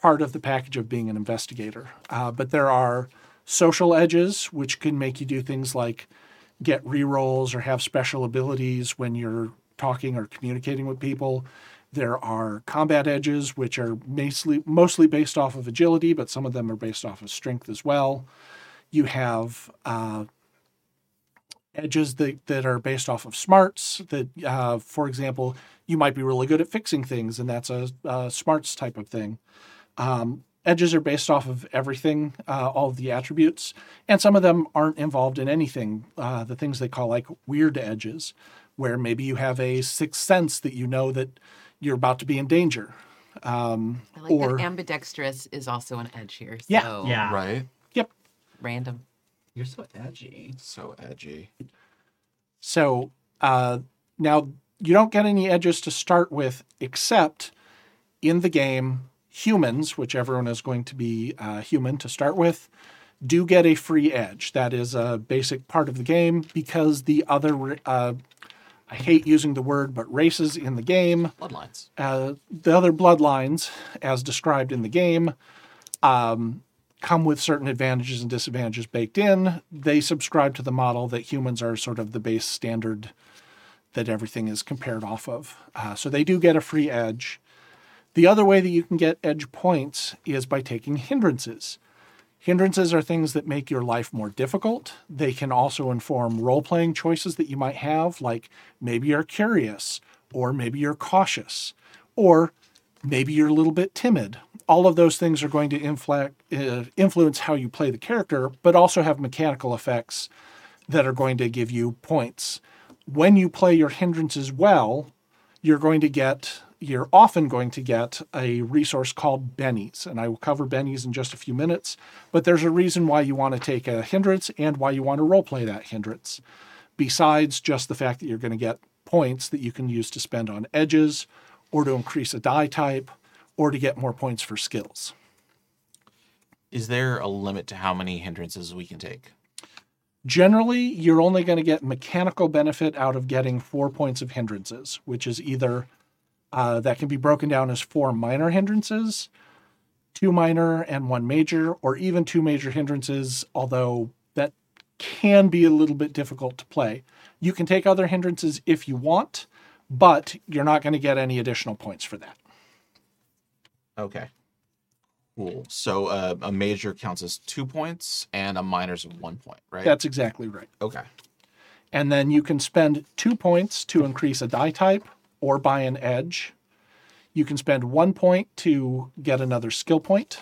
part of the package of being an investigator. Uh, but there are social edges which can make you do things like get rerolls or have special abilities when you're talking or communicating with people. There are combat edges, which are mostly mostly based off of agility, but some of them are based off of strength as well. You have uh, edges that, that are based off of smarts. That, uh, for example, you might be really good at fixing things, and that's a, a smarts type of thing. Um, edges are based off of everything, uh, all of the attributes, and some of them aren't involved in anything. Uh, the things they call like weird edges, where maybe you have a sixth sense that you know that you're about to be in danger. Um, I like or that ambidextrous is also an edge here. So Yeah. Yeah. Right? yep. Random. You're so edgy. So edgy. So uh, now you don't get any edges to start with, except in the game, humans, which everyone is going to be uh, human to start with, do get a free edge. That is a basic part of the game because the other, uh, I hate using the word, but races in the game Bloodlines. uh, the other bloodlines, as described in the game, um, come with certain advantages and disadvantages baked in. They subscribe to the model that humans are sort of the base standard that everything is compared off of. Uh, so they do get a free edge. The other way that you can get edge points is by taking hindrances. Hindrances are things that make your life more difficult. They can also inform role playing choices that you might have, like maybe you're curious, or maybe you're cautious, or maybe you're a little bit timid. All of those things are going to inflect, uh, influence how you play the character, but also have mechanical effects that are going to give you points. When you play your hindrances well, you're going to get you're often going to get a resource called bennies and i will cover bennies in just a few minutes but there's a reason why you want to take a hindrance and why you want to roleplay that hindrance besides just the fact that you're going to get points that you can use to spend on edges or to increase a die type or to get more points for skills Is there a limit to how many hindrances we can take? Generally, you're only going to get mechanical benefit out of getting four points of hindrances, which is either uh, that can be broken down as four minor hindrances, two minor and one major, or even two major hindrances, although that can be a little bit difficult to play. You can take other hindrances if you want, but you're not going to get any additional points for that. Okay. Cool. So uh, a major counts as two points and a minor's one point, right? That's exactly right. okay. And then you can spend two points to increase a die type or buy an edge. You can spend one point to get another skill point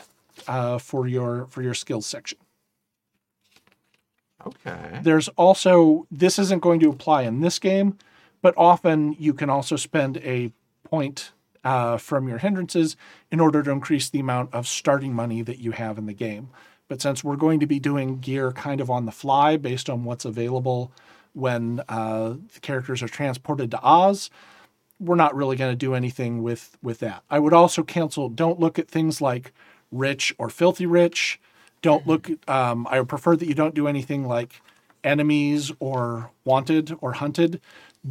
uh, for your for your skills section. Okay. There's also this isn't going to apply in this game, but often you can also spend a point uh, from your hindrances in order to increase the amount of starting money that you have in the game. But since we're going to be doing gear kind of on the fly based on what's available when uh, the characters are transported to Oz, we're not really going to do anything with with that. I would also cancel. Don't look at things like rich or filthy rich. Don't look. Um, I would prefer that you don't do anything like enemies or wanted or hunted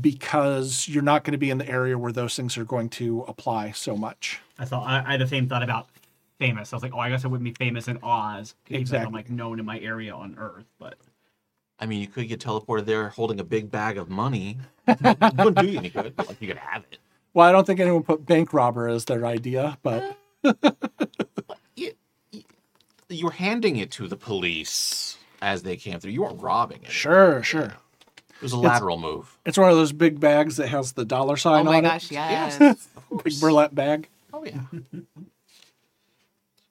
because you're not going to be in the area where those things are going to apply so much. I thought I, I had the same thought about famous. I was like, oh, I guess I wouldn't be famous in Oz because Exactly. I'm like known in my area on Earth. But I mean, you could get teleported there holding a big bag of money. <laughs> Wouldn't do you any good. Like you could have it. Well, I don't think anyone put bank robber as their idea, but <laughs> You, you, you were handing it to the police as they came through. You weren't robbing it. sure, sure. It was a lateral move. It's one of those big bags that has the dollar sign oh on it. Oh sign my gosh, it. yes. <laughs> Big burlap bag. Oh yeah.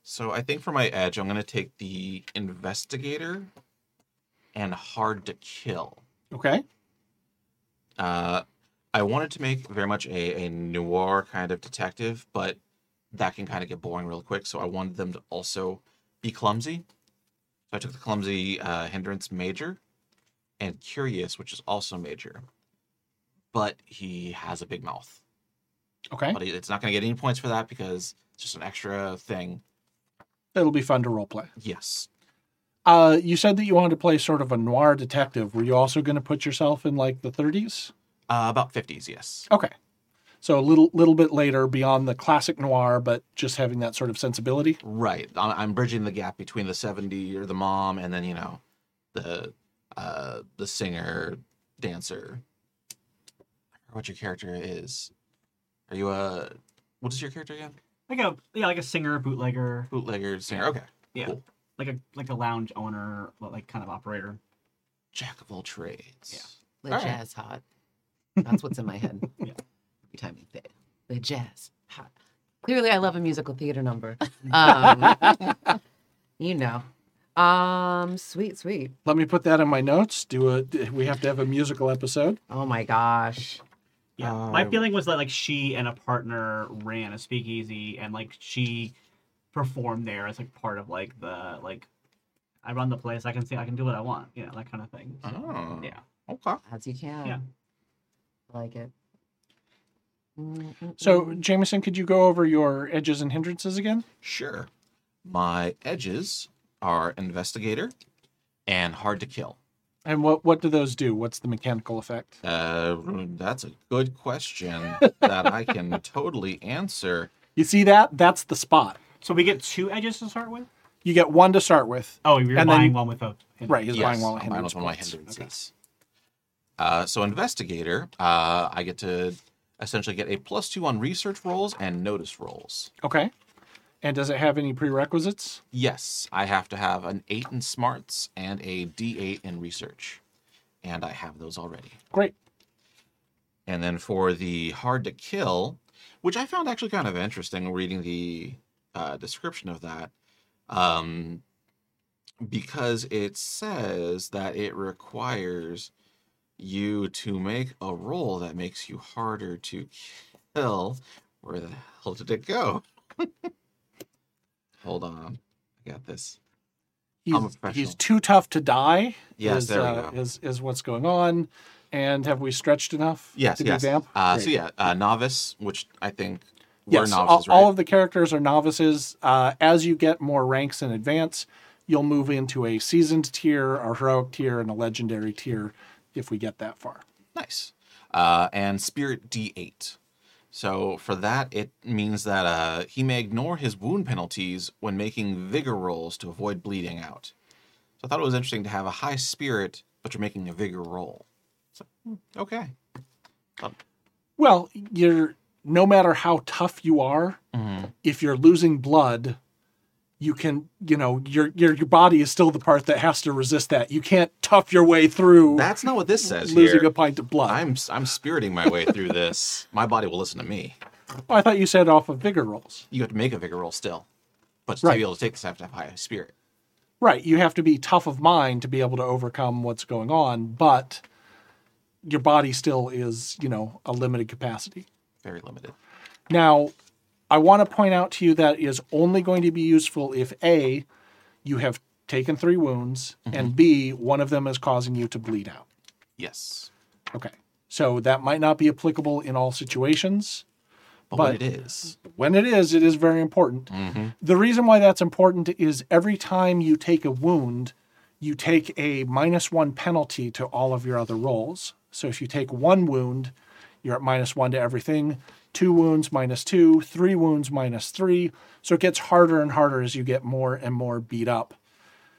so I think for my edge, I'm gonna take the investigator and hard to kill. Okay. Uh, I wanted to make very much a, a noir kind of detective, but that can kind of get boring real quick. So I wanted them to also be clumsy. So I took the clumsy uh, hindrance major and curious, which is also major, but he has a big mouth. Okay. But it's not going to get any points for that because it's just an extra thing. It'll be fun to role play. Yes. Uh, you said that you wanted to play sort of a noir detective. Were you also going to put yourself in like the 30s? Uh, about 50s, yes. Okay. So a little little bit later beyond the classic noir, but just having that sort of sensibility. Right. I- I'm bridging the gap between the 70 or the mom and then, you know, the uh the singer, dancer. What your character is. Are you a what is your character again? like a yeah, like a singer, bootlegger, Bootlegger singer. Okay. yeah, Cool. Like a like a lounge owner, like kind of operator. Jack of all trades. The All right. jazz hot. That's what's in my head. <laughs> Yeah. Every time you say it. The jazz hot. Clearly, I love a musical theater number. <laughs> Um, you know. Um, sweet, sweet. Let me put that in my notes. Do a we have to have a musical episode. Oh my gosh. Yeah, Uh, my feeling was that like she and a partner ran a speakeasy, and like she performed there as like part of like the like I run the place. I can see I can do what I want. You know that kind of thing. So, Oh. Yeah. Okay. As you can. Yeah. I like it. So Jameson, could you go over your edges and hindrances again? Sure. My edges are investigator and hard to kill. And what what do those do? What's the mechanical effect? Uh, that's a good question that I can totally answer. You see that? That's the spot. So we get two edges to start with. You get one to start with. Oh, you're And then- buying one with a Right, he's buying one with I'm buying hindrance one of my points. hindrances. Uh, so investigator, uh, I get to essentially get a plus two on research rolls and notice rolls. Okay. And does it have any prerequisites? Yes, I have to have an eight in smarts and a D8 in research, and I have those already. Great. And then for the hard to kill, which I found actually kind of interesting reading the uh, description of that, um, because it says that it requires you to make a roll that makes you harder to kill. Where the hell did it go? <laughs> Hold on. I got this. He's, I'm a professional. he's too tough to die. Yes, is, there we uh, go. Is, is what's going on. And have we stretched enough Yes, to yes. be vamp? Uh, so yeah, uh, novice, which I think Yes, all, novices, right? all of the characters are novices. Uh, as you get more ranks in advance, you'll move into a seasoned tier, a heroic tier, and a legendary tier if we get that far. Nice. Uh, and Spirit D8. So for that, it means that uh, he may ignore his wound penalties when making vigor rolls to avoid bleeding out. So I thought it was interesting to have a high spirit, but you're making a vigor roll. So, hmm, okay. Well, you're no matter how tough you are, Mhm. if you're losing blood, you can, you know, your your your body is still the part that has to resist that. You can't tough your way through That's not what this says losing here. a pint of blood. I'm I'm spiriting my way through this. <laughs> My body will listen to me. Oh, I thought you said off of vigor rolls. You have to make a vigor roll still, but to Right. be able to take this, I have to have high spirit. Right, you have to be tough of mind to be able to overcome what's going on, but your body still is, you know, a limited capacity. Very limited. Now, I want to point out to you that is only going to be useful if A, you have taken three wounds, and B, one of them is causing you to bleed out. Yes, Okay. So that might not be applicable in all situations. but, But- what it is. When it is, it is very important. Mm-hmm. The reason why that's important is every time you take a wound, you take a minus one penalty to all of your other rolls. So if you take one wound, you're at minus one to everything. Two wounds, minus two. Three wounds, minus three. So it gets harder and harder as you get more and more beat up.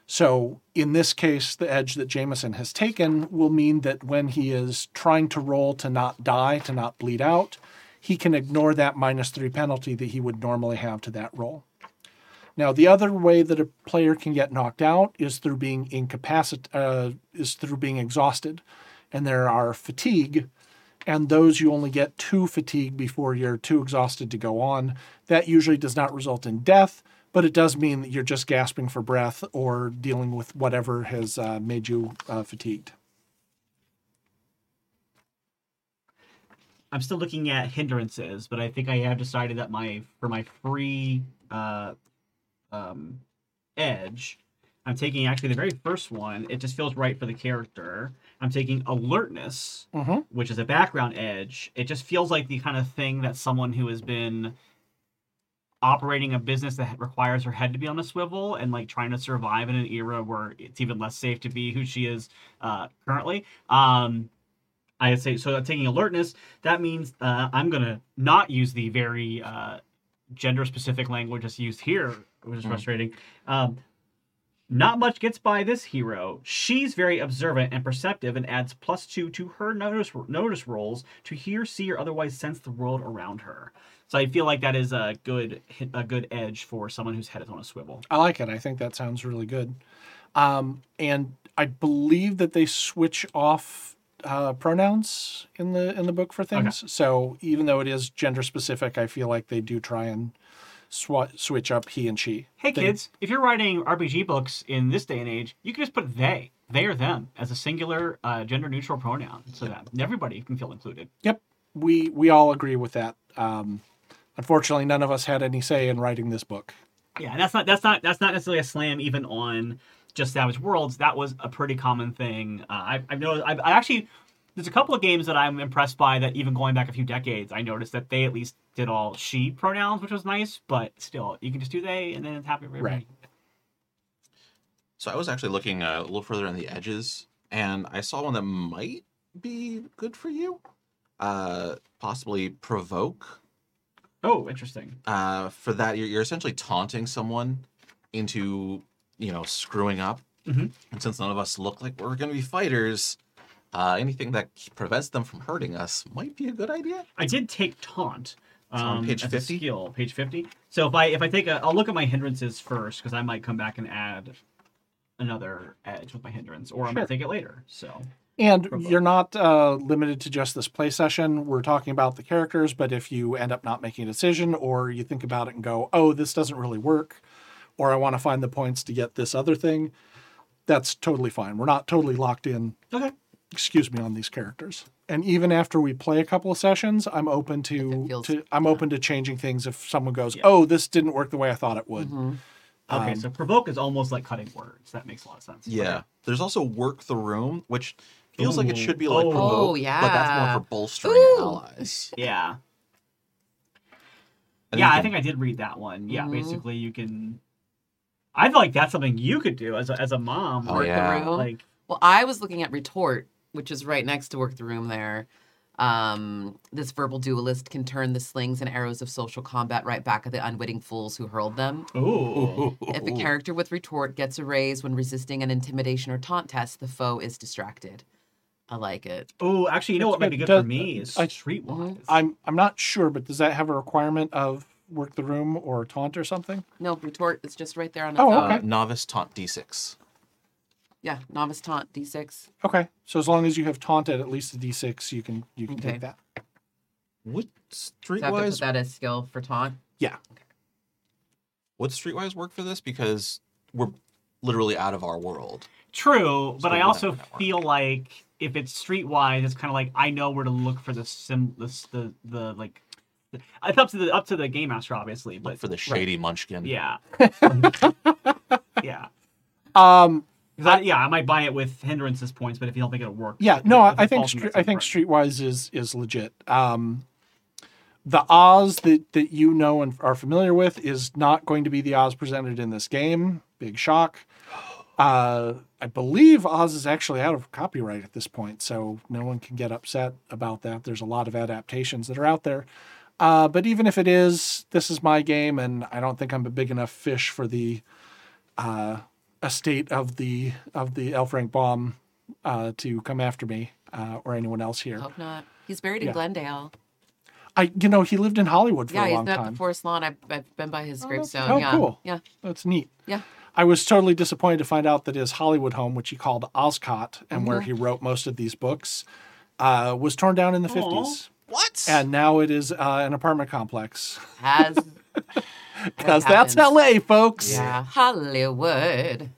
So in this case, the edge that Jameson has taken will mean that when he is trying to roll to not die, to not bleed out, he can ignore that minus three penalty that he would normally have to that roll. Now, the other way that a player can get knocked out is through being incapacit uh, is through being exhausted, and there are fatigue, and those you only get two fatigue before you're too exhausted to go on. That usually does not result in death, but it does mean that you're just gasping for breath or dealing with whatever has uh, made you uh, fatigued. I'm still looking at hindrances, but I think I have decided that my for my free uh, um, edge, I'm taking actually the very first one. It just feels right for the character. I'm taking alertness, Mhm. which is a background edge. It just feels like the kind of thing that someone who has been operating a business that requires her head to be on a swivel and like trying to survive in an era where it's even less safe to be who she is uh, currently. Um, I say so. Taking alertness, that means uh, I'm gonna not use the very uh, gender-specific language that's used here, which is Mm. frustrating. Um, not much gets by this hero. She's very observant and perceptive, and adds plus two to her notice notice rolls to hear, see, or otherwise sense the world around her. So I feel like that is a good a good edge for someone whose head is on a swivel. I like it. I think that sounds really good. Um, and I believe that they switch off uh, pronouns in the in the book for things. So even though it is gender specific, I feel like they do try and swa- switch up he and she. Hey They- kids, if you're writing RPG books in this day and age, you can just put they, they or them as a singular uh, gender neutral pronoun so that everybody can feel included. Yep, we we all agree with that. Um, unfortunately, none of us had any say in writing this book. Yeah, and that's not that's not that's not necessarily a slam even on just Savage Worlds. That was a pretty common thing. Uh, I've, I've noticed. I've, I actually there's a couple of games that I'm impressed by that even going back a few decades, I noticed that they at least did all she pronouns, which was nice. But still, you can just do they, and then it's happy for everybody. So I was actually looking uh, a little further on the edges, and I saw one that might be good for you. Uh, possibly provoke. Oh, interesting. Uh, for that, you're, you're essentially taunting someone into, you know, screwing up. Mhm. And since none of us look like we're going to be fighters, uh, anything that prevents them from hurting us might be a good idea. I did take taunt. It's on Um, page 50? skill, page fifty. So if I if I take a, I'll look at my hindrances first because I might come back and add another edge with my hindrance, or I'm Sure. gonna take it later. So And you're not uh, limited to just this play session. We're talking about the characters, but if you end up not making a decision or you think about it and go, oh, this doesn't really work, or I want to find the points to get this other thing, that's totally fine. We're not totally locked in, okay, excuse me, on these characters. And even after we play a couple of sessions, I'm open to, feels- to I'm open to changing things if someone goes, Yeah. oh, this didn't work the way I thought it would. Mhm. okay. Um, so provoke is almost like cutting words. That makes a lot of sense. Yeah. Okay. There's also work the room, which feels like it should be like Oh. provoke, Oh, but that's more for bolstering Ooh. allies. Yeah. And yeah, you I think I did read that one. Yeah, Mhm. basically you can. I feel like that's something you could do as a, as a mom. Oh, Work the yeah. room. Like Well, I was looking at retort, which is right next to work the room there. Um, this verbal duelist can turn the slings and arrows of social combat right back at the unwitting fools who hurled them. ooh. If a character with retort gets a raise when resisting an intimidation or taunt test, the foe is distracted. I like it. Oh, actually, you know what might be good Does- for me is I- Streetwise. I'm I'm not sure, but does that have a requirement of work the room or taunt or something? No, retort is just right there on the. Oh, own. okay. Uh, novice taunt d6. Yeah, novice taunt D6. Okay, so as long as you have taunted at least a d6, you can you can Okay. take that. What So I have to put Streetwise that as skill for taunt. Yeah. would Streetwise work for this because we're literally out of our world. True, but So I you also have that one. feel like if it's streetwise, it's kind of like I know where to look for the sim, the the, the like. It's up to the up to the game master, obviously, Look but for the shady munchkin. yeah, <laughs> yeah, Um, 'Cause I, yeah. I might buy it with hindrances points, but if you don't think it'll work, yeah, no, I, I think I think Streetwise is is legit. Um, the Oz that that you know and are familiar with is not going to be the Oz presented in this game. Big shock. Uh, I believe Oz is actually out of copyright at this point, so no one can get upset about that. There's a lot of adaptations that are out there. Uh, but even if it is, this is my game, and I don't think I'm a big enough fish for the uh, estate of the of the L. Frank Baum uh, to come after me uh, or anyone else here. Hope not. He's buried Yeah. in Glendale. I, you know, he lived in Hollywood for Yeah, a he's long not time. the Forest Lawn. I've, I've been by his gravestone. oh, yeah. cool. Yeah. That's neat. Yeah. I was totally disappointed to find out that his Hollywood home, which he called Ozcot, and where Mm-hmm. he wrote most of these books, uh, was torn down in the fifties, What? and now it is uh, an apartment complex. Has. <laughs> Because <laughs> that's. L.A., folks. yeah. Hollywood.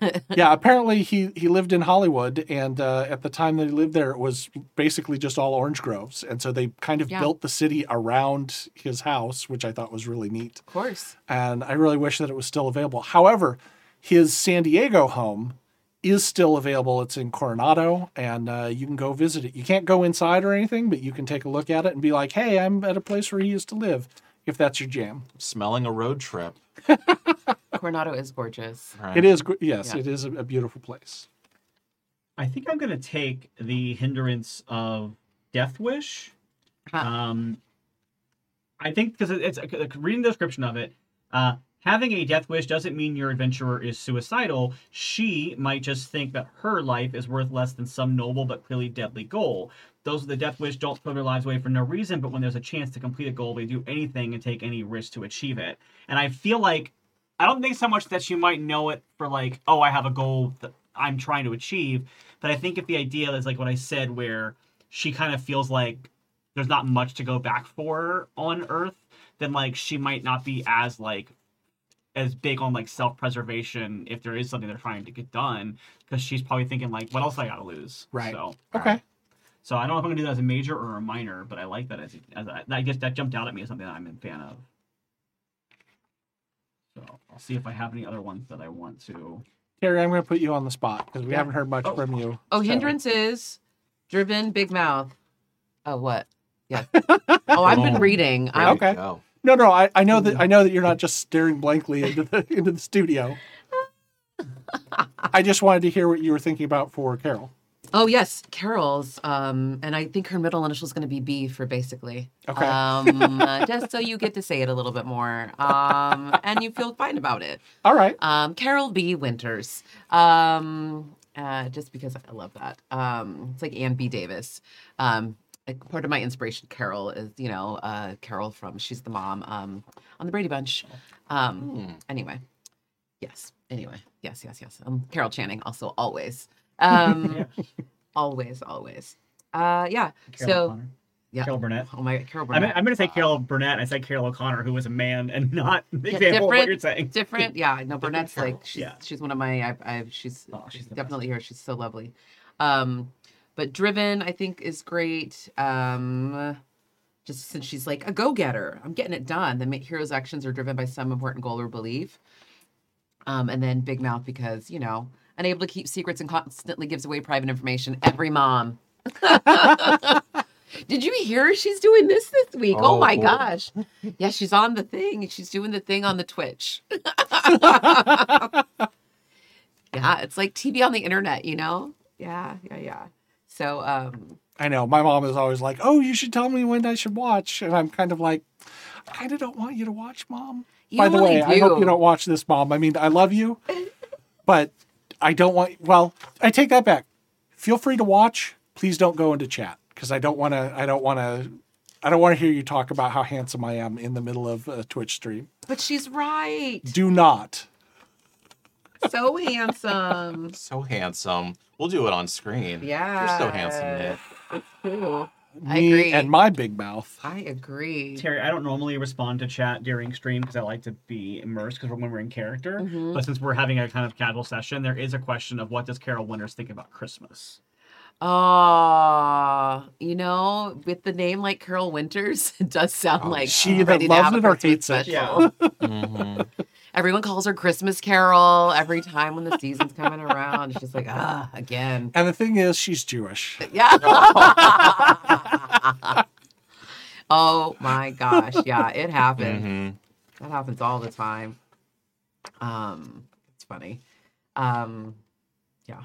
<laughs> yeah, apparently he he lived in Hollywood, and uh, at the time that he lived there, it was basically just all orange groves, and so they kind of Yeah. built the city around his house, which I thought was really neat. Of course. And I really wish that it was still available. However, his San Diego home is still available. It's in Coronado, and uh, you can go visit it. You can't go inside or anything, but you can take a look at it and be like, "Hey, I'm at a place where he used to live." If that's your jam, Smelling a road trip. <laughs> Coronado is gorgeous. Right? it is. Yes, Yeah. it is a, a beautiful place. I think I'm gonna take the hindrance of Death Wish. Huh. Um, I think because it's uh, reading the description of it, uh, having a death wish doesn't mean your adventurer is suicidal. She might just think that her life is worth less than some noble but clearly deadly goal. Those with the death wish don't throw their lives away for no reason, but when there's a chance to complete a goal, they do anything and take any risk to achieve it. And I feel like I don't think so much that she might know it for like, oh, I have a goal that I'm trying to achieve, but I think if the idea is like what I said, where she kind of feels like there's not much to go back for on Earth, then like she might not be as like as big on like self-preservation if there is something they're trying to get done because she's probably thinking like what else I gotta lose Right. so Okay. So I don't know if I'm gonna do that as a major or a minor but I like that as, as a, I guess that jumped out at me as something that I'm a fan of so I'll see if I have any other ones that I want to Terry, I'm going to put you on the spot because we Yeah. haven't heard much Oh. from you. Oh, So- hindrances, driven, big mouth. Oh, what? Yeah. <laughs> Oh, I've been Oh, reading. I'm, Okay. go. No, no, I, I know that I mm. know that you're not just staring blankly into the into the studio. <laughs> I just wanted to hear what you were thinking about for Carol. Oh yes, Carol's. Um, and I think her middle initial is going to be B for basically. Okay. Um, uh, just so you get to say it a little bit more, um, and you feel fine about it. All right. Um, Carol B. Winters. Um, uh, just because I love that. Um, it's like Ann B. Davis. Um, like, part of my inspiration, Carol, is you know uh, Carol from She's the Mom um, on the Brady Bunch. Um, Hmm. Anyway, yes. Anyway, yes, yes, yes. Um, Carol Channing also always, um, <laughs> always, always. Uh, yeah. Carol so O'Connor. yeah. Carol Burnett Oh my, Carol I'm, Burnett. I'm going to say Carol Burnett. I said Carroll O'Connor, who was a man and <laughs> not the Yeah, example of what different- you're saying. different. Yeah, no, Burnett's like she's Yeah. she's one of my I, I she's Oh, she's definitely here. She's so lovely. Um, but driven, I think, is great. Um, just since she's like a go getter, I'm getting it done. The hero's actions are driven by some important goal or belief. Um, and then big mouth because you know unable to keep secrets and constantly gives away private information. Every mom. <laughs> Did you hear she's doing this this week? Oh, Oh, my boy. gosh. Yeah, she's on the thing. She's doing the thing on the Twitch. <laughs> yeah, it's like TV on the internet, you know? Yeah, yeah, yeah. So, um, I know. My mom is always like, "Oh, you should tell me when I should watch," and I'm kind of like, "I kind of don't want you to watch, mom." you By the really way, I hope you don't watch this, mom. I mean, I love you, but I don't want. Well, I take that back. feel free to watch. Please don't go into chat because I don't want to. I don't want to. I don't want to hear you talk about how handsome I am in the middle of a Twitch stream. But she's right. Do not. So handsome. So handsome. We'll do it on screen. Yeah. You're so handsome, Nick. It's true. I Me agree. and my big mouth. I agree. Terry, I don't normally respond to chat during stream because I like to be immersed because when we're in character. Mhm. But since we're having a kind of casual session, there is a question of what does Carol Winters think about Christmas? Oh, you know, with the name like Carol Winters, <laughs> it does sound Oh, like she she's either ready to loves have a it or Christmas hates it. special. <laughs> Mhm. Everyone calls her Christmas Carol every time when the season's coming around. She's like, ah, again. And the thing is, she's Jewish. Yeah. <laughs> oh my gosh. Yeah, it happens. Mhm. That happens all the time. Um, it's funny. Um, yeah.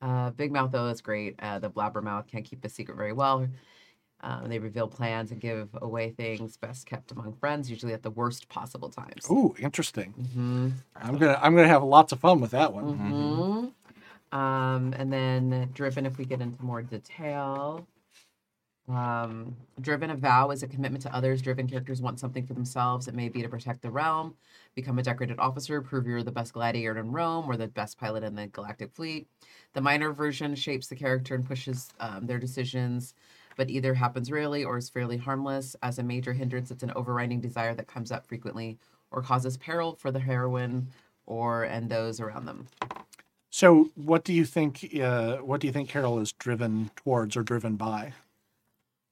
Uh, Big Mouth though is great. Uh, the Blabbermouth can't keep a secret very well. Um, they reveal plans and give away things best kept among friends, usually at the worst possible times. Ooh, interesting. Mm-hmm. I'm gonna I'm gonna have lots of fun with that one. Mm-hmm. Um, and then Driven, if we get into more detail. Um, driven, a vow is a commitment to others. Driven characters want something for themselves. It may be to protect the realm, become a decorated officer, prove you're the best gladiator in Rome, or the best pilot in the galactic fleet. The minor version shapes the character and pushes um, their decisions, but either happens rarely or is fairly harmless. As a major hindrance, it's an overriding desire that comes up frequently or causes peril for the heroine or and those around them. So, what do you think? Uh, what do you think Carol is driven towards or driven by?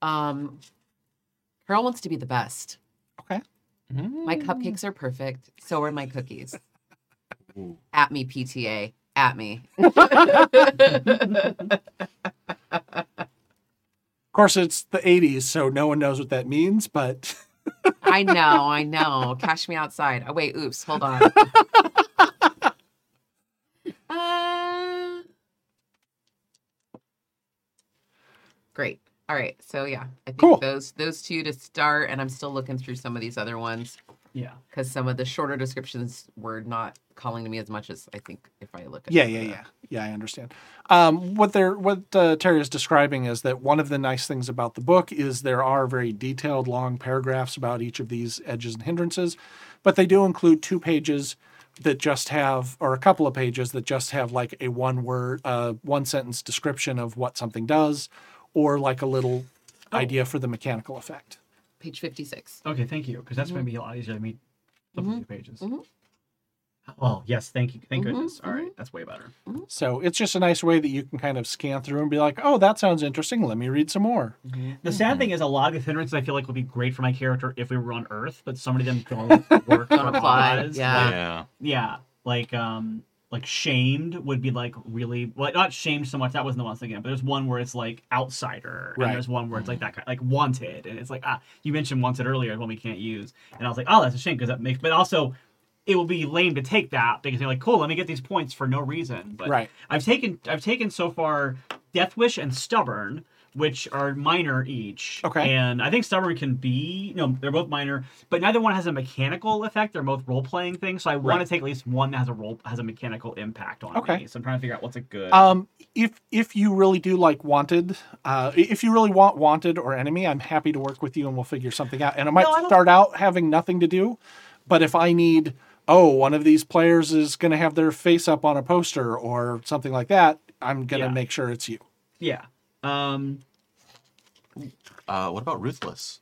Um, Carol wants to be the best. Okay. My cupcakes are perfect. So are my cookies. At me, PTA. At me. <laughs> Of course, it's the '80s, so no one knows what that means. But <laughs> I know, I know. Cash me outside. Oh wait, oops, hold on. <laughs> uh, great. All right. So yeah, I think Cool. those those two to start, and I'm still looking through some of these other ones Yeah. because some of the shorter descriptions were not calling to me as much as I think if I look at yeah, yeah, the- yeah, yeah. I understand. Um, what they're what uh, Terry is describing is that one of the nice things about the book is there are very detailed, long paragraphs about each of these edges and hindrances, but they do include two pages that just have, or a couple of pages that just have like a one word, uh, one sentence description of what something does, or like a little idea for the mechanical effect. Page 56. Okay, thank you, because that's going to be a lot easier to me flipping Mhm. through pages. Mhm. Oh yes, thank you, thank Mhm, goodness. All right, that's way better. So it's just a nice way that you can kind of scan through and be like, oh, that sounds interesting. Let me read some more. The sad thing is, a lot of the hindrances I feel like would be great for my character if we were on Earth, but some of them don't <laughs> work Don't for apply, yeah. Like, Yeah. yeah, like um, like shamed would be like really well, not shamed so much. That wasn't the one I was thinking of, but there's one where it's like outsider, Right. and there's one where it's like that kind, like wanted, and it's like ah, you mentioned wanted earlier, one we can't use, and I was like, oh, that's a shame because that makes, but also. It will be lame to take that because you're like, cool, let me get these points for no reason. But Right. I've taken I've taken so far Death Wish and Stubborn, which are minor each. Okay. And I think Stubborn can be no, they're both minor, but neither one has a mechanical effect. They're both role playing things. So I want Right. to take at least one that has a role has a mechanical impact on Okay. me. So I'm trying to figure out what's a good. Um, if if you really do like Wanted, uh, if you really want Wanted or Enemy, I'm happy to work with you and we'll figure something out. And it might No, I start out having nothing to do, but if I need, oh, one of these players is going to have their face up on a poster or something like that, I'm going to Yeah. make sure it's you. yeah. Um, Uh, what about Ruthless?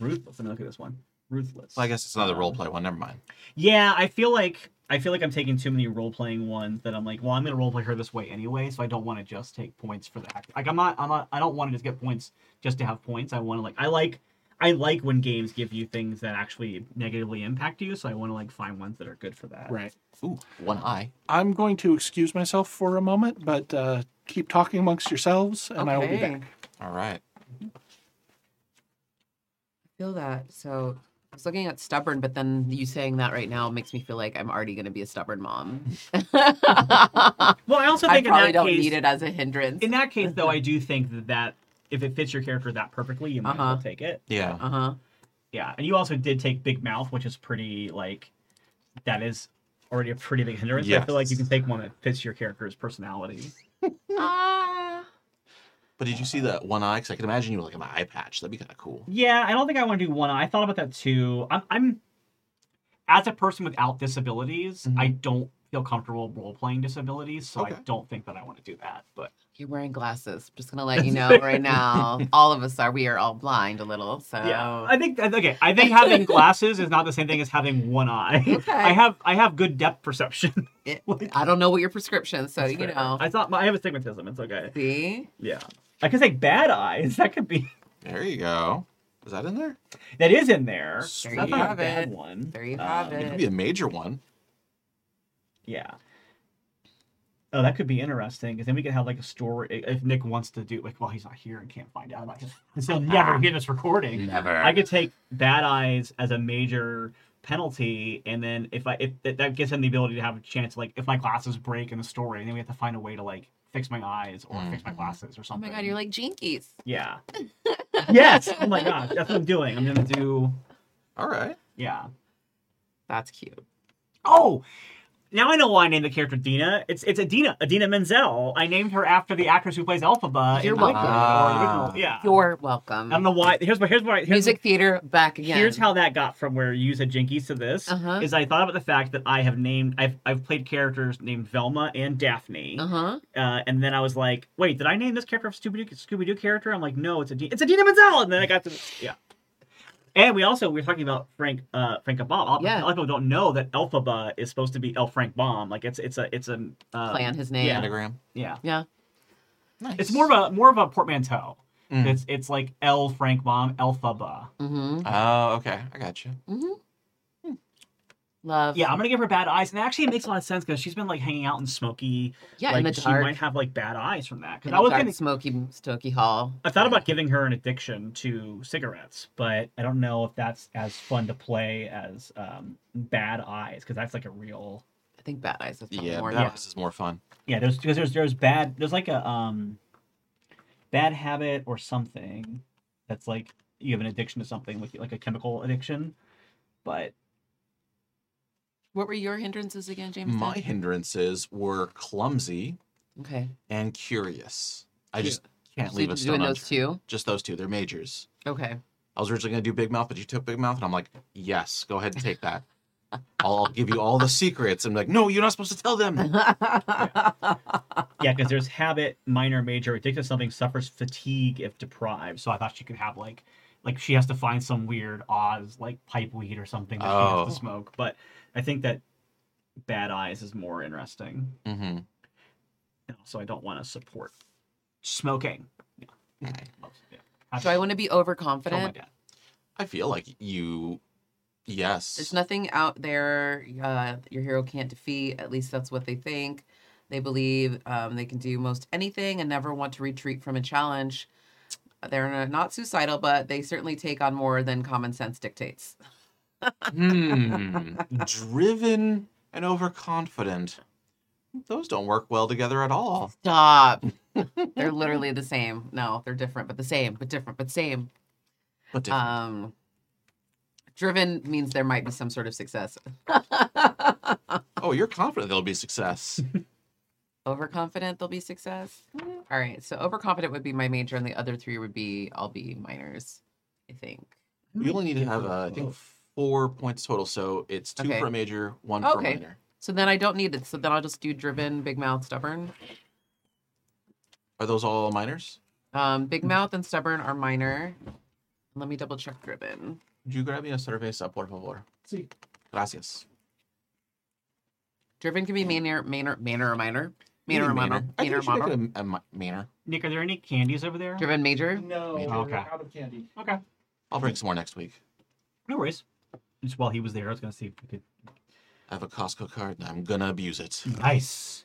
ruthless. Let me look at this one. Ruthless. Well, I guess it's another role play one. Never mind. Yeah, I feel like I feel like I'm taking too many role playing ones that I'm like, well, I'm gonna role play her this way anyway, so I don't want to just take points for that. Like I'm not, I'm not, I don't want to just get points just to have points. I want to like, I like, I like when games give you things that actually negatively impact you, so I want to like find ones that are good for that. Right. Ooh, one eye. I'm going to excuse myself for a moment, but uh, keep talking amongst yourselves, and I will be back. All right. I feel that. So I was looking at stubborn, but then you saying that right now makes me feel like I'm already going to be a stubborn mom. I Well, I also <laughs> think in probably that don't case, need it as a hindrance. in that case though, I do <laughs> think that that if it fits your character that perfectly, you might as well Uh-huh. take it. Yeah. Uh huh. Yeah, and you also did take Big Mouth, which is pretty like that is already a pretty big hindrance. I feel like you can take one that fits your character's personality. <laughs> Ah. But did you see the one eye? Because I can imagine you with like an eye patch. That'd be kind of cool. Yeah, I don't think I want to do one. Eye. I thought about that too. I'm, I'm as a person without disabilities, Mhm. I don't feel comfortable role playing disabilities, so I don't think that I want to do that. But You're wearing glasses. Just gonna let you know right <laughs> now. All of us are. We are all blind a little. So yeah, I think okay. I think having glasses is not the same thing as having one eye. <laughs> Okay. I have I have good depth perception. <laughs> It- I don't know what your prescription. So you Fair. know. I thought I have astigmatism. It's okay. See. Yeah, I could say bad eyes. That could be There you go. Is that in there? that is in there. There That's you not a have bad it. one. There you Um, have It it. could be a major one. Yeah. Oh, that could be interesting because then we could have like a story if Nick wants to do like, well, he's not here and can't find out about him. Because <laughs> he'll never hear this recording. Never. I could take bad eyes as a major penalty, and then if I if that, that gives him the ability to have a chance, like if my glasses break in the story, then we have to find a way to like fix my eyes or fix my Mhm. glasses or something. Oh my god, you're like jinkies. yeah. <laughs> yes. Oh my gosh, that's what I'm doing. I'm gonna do All right. yeah. That's cute. Oh, now I know why I named the character Dina. It's it's Idina Idina Menzel. I named her after the actress who plays Elphaba. You're welcome. original- yeah. You're welcome. I don't know why. Here's what. Here's what. Here's, Music theater back again. Here's how that got from where you said Jinkies to this. Uh-huh. Is I thought about the fact that I have named I've I've played characters named Velma and Daphne, Uh huh. uh, and then I was like, wait, did I name this character Scooby Doo character? I'm like, no, it's a D- it's a Dina Menzel, and then I got to yeah. And we also we're talking about Frank uh Frank Baum. Yeah. A lot of people don't know that Elphaba is supposed to be L. Frank Baum. Like it's it's a it's a uh, Plan his name. yeah. Anagram. Yeah, Yeah. Nice. it's more of a more of a portmanteau. Mm. It's it's like L. Frank Baum Elphaba. Mm-hmm. Oh, okay. I got you. Mm-hmm. Love. Yeah, I'm gonna give her bad eyes, and actually it makes a lot of sense because she's been like hanging out in smoky. Yeah, like in the she dark. might have like bad eyes from that. Because I was dark, gonna, smoky, stoky hall. I thought about giving her an addiction to cigarettes, but I don't know if that's as fun to play as um, bad eyes because that's like a real. I think Bad Eyes is probably Yeah, more. that yeah. is more fun. Yeah, there's because there's there's bad there's like a um, bad habit or something that's like you have an addiction to something like like a chemical addiction, but What were your hindrances again, James? My hindrances were clumsy Okay. and curious. I Cu- just can't So leave you're a stone doing those two. Just those two. They're majors. Okay. I was originally going to do Big Mouth, but you took Big Mouth, and I'm like, yes, go ahead and take that. I'll give you all the secrets. I'm like, no, you're not supposed to tell them. <laughs> Yeah, because there's habit, minor, major, addicted to something, suffers fatigue if deprived. So I thought she could have like, like she has to find some weird Oz like pipe weed or something that she Oh. has to oh. smoke. But I think that Bad Eyes is more interesting. hmm And also, I don't want to support smoking. Yeah. Okay. yeah. Do I want to be Tell my overconfident? I feel like you, yes. There's nothing out there uh, your hero can't defeat. At least that's what they think. They believe um, they can do most anything and never want to retreat from a challenge. They're not suicidal, but they certainly take on more than common sense dictates. <laughs> Hmm. Driven and overconfident. Those don't work well together at all. Stop. <laughs> they're literally the same. No, they're different, but the same, but different, but same. But different. Um, driven means there might be some sort of success. <laughs> oh, you're confident there'll be success. <laughs> Overconfident, there'll be success. All right, so overconfident would be my major, and the other three would be I'll be minors. I think. You only need to have, uh, I think, four points total. So it's two Okay. for a major, one for Okay. a minor. So then I don't need it. So then I'll just do driven, big mouth, stubborn. Are those all minors? Um, big mouth and stubborn are minor. Let me double check driven. Would you grab me a cerveza, por favor? Sí. Gracias. Driven can be manor, manor, manor or minor. Manor or Maybe minor. I think Manor or we should minor. make it a, a mi- manor. Nick, are there any candies over there? Driven major. No, Okay. we're out of candy. Okay. I'll bring some more next week. No worries. Just while he was there, I was gonna see if we could. I have a Costco card and I'm gonna abuse it. Nice.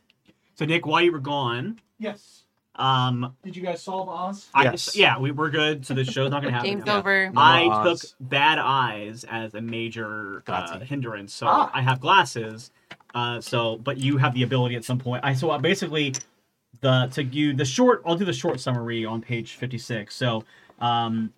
So Nick, while you were gone, Yes. um, Did you guys solve Oz? I Yes. yeah, we were good. So the show's not gonna <laughs> happen. Game's now. over. No I more took bad eyes as a major uh, Grazie. hindrance, so Ah. I have glasses. Uh, so, but you have the ability at some point. I so I basically the to you the short. I'll do the short summary on page fifty six. So, um,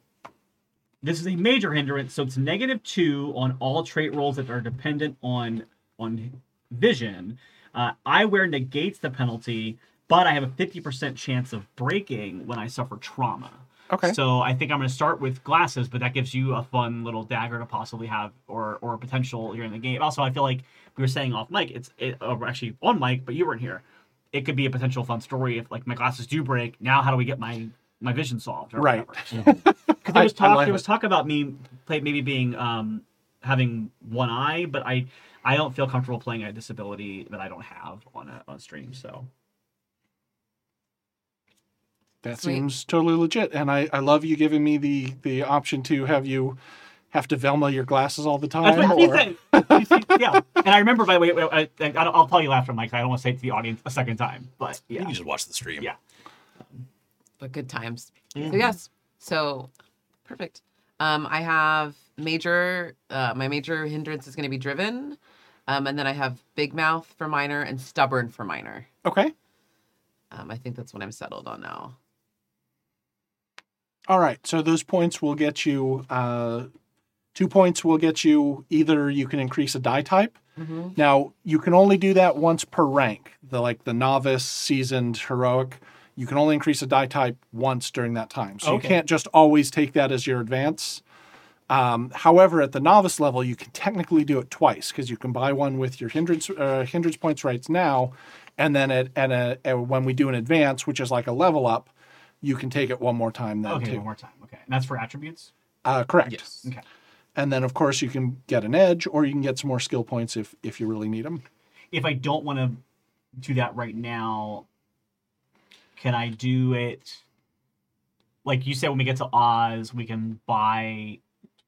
this is a major hindrance. So it's negative two on all trait rolls that are dependent on on vision. Uh, eyewear negates the penalty, but I have a 50% chance of breaking when I suffer trauma. Okay. So I think I'm going to start with glasses, but that gives you a fun little dagger to possibly have, or or a potential during the game. Also, I feel like we were saying off mic, it's it, or actually on mic, but you weren't here. It could be a potential fun story if like my glasses do break. Now, how do we get my my vision solved? Right. <laughs> Because there was I- I talk, like there was it. talk about me play maybe being um having one eye, but I I don't feel comfortable playing a disability that I don't have on a on stream. So That Sweet. seems totally legit, and I, I love you giving me the the option to have you have to Velma your glasses all the That's time. what he or- said. He yeah, and I remember by the way, I, I, I, I'll tell you after, Mike. I don't want to say it to the audience a second time, but yeah, You should watch the stream. Yeah. but good times. Mm-hmm. So yes, so perfect. Um, I have major. Uh, my major hindrance is going to be driven, um, and then I have big mouth for minor and stubborn for minor. Okay. Um, I think that's what I'm settled on now. All right. So those points will get you. Uh, two points will get you either you can increase a die type. Mm-hmm. Now you can only do that once per rank. The like the novice, seasoned, heroic. You can only increase a die type once during that time. So Okay. you can't just always take that as your advance. Um, however, at the novice level, you can technically do it twice because you can buy one with your hindrance uh, hindrance points rights now, and then at, at a, at when we do an advance, which is like a level up, you can take it one more time then okay, too. one more time. Okay, and that's for attributes. Uh, correct. Yes. Okay. And then of course you can get an edge, or you can get some more skill points if if you really need them. If I don't want to do that right now, can I do it? Like you said, when we get to Oz, we can buy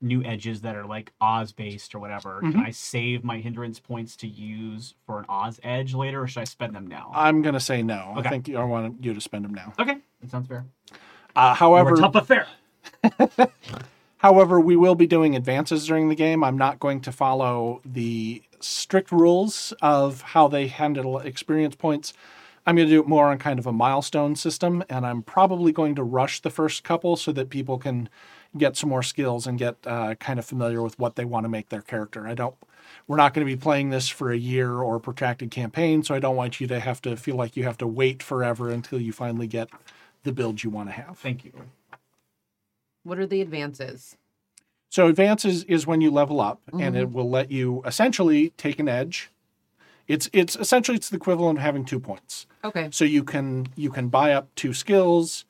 new edges that are like Oz based or whatever. Can Mhm. I save my hindrance points to use for an Oz edge later, or should I spend them now? I'm gonna say no. Okay. I think I want you to spend them now. okay, that sounds fair. Uh, However, however, tough but fair. However, we will be doing advances during the game. I'm not going to follow the strict rules of how they handle experience points. I'm going to do it more on kind of a milestone system, and I'm probably going to rush the first couple so that people can get some more skills and get uh, kind of familiar with what they want to make their character. I don't. We're not going to be playing this for a year or a protracted campaign, so I don't want you to have to feel like you have to wait forever until you finally get the build you want to have. Thank you. What are the advances? So advances is when you level up, and Mm-hmm. it will let you essentially take an edge. It's it's essentially it's the equivalent of having two points. Okay. So you can you can buy up two skills,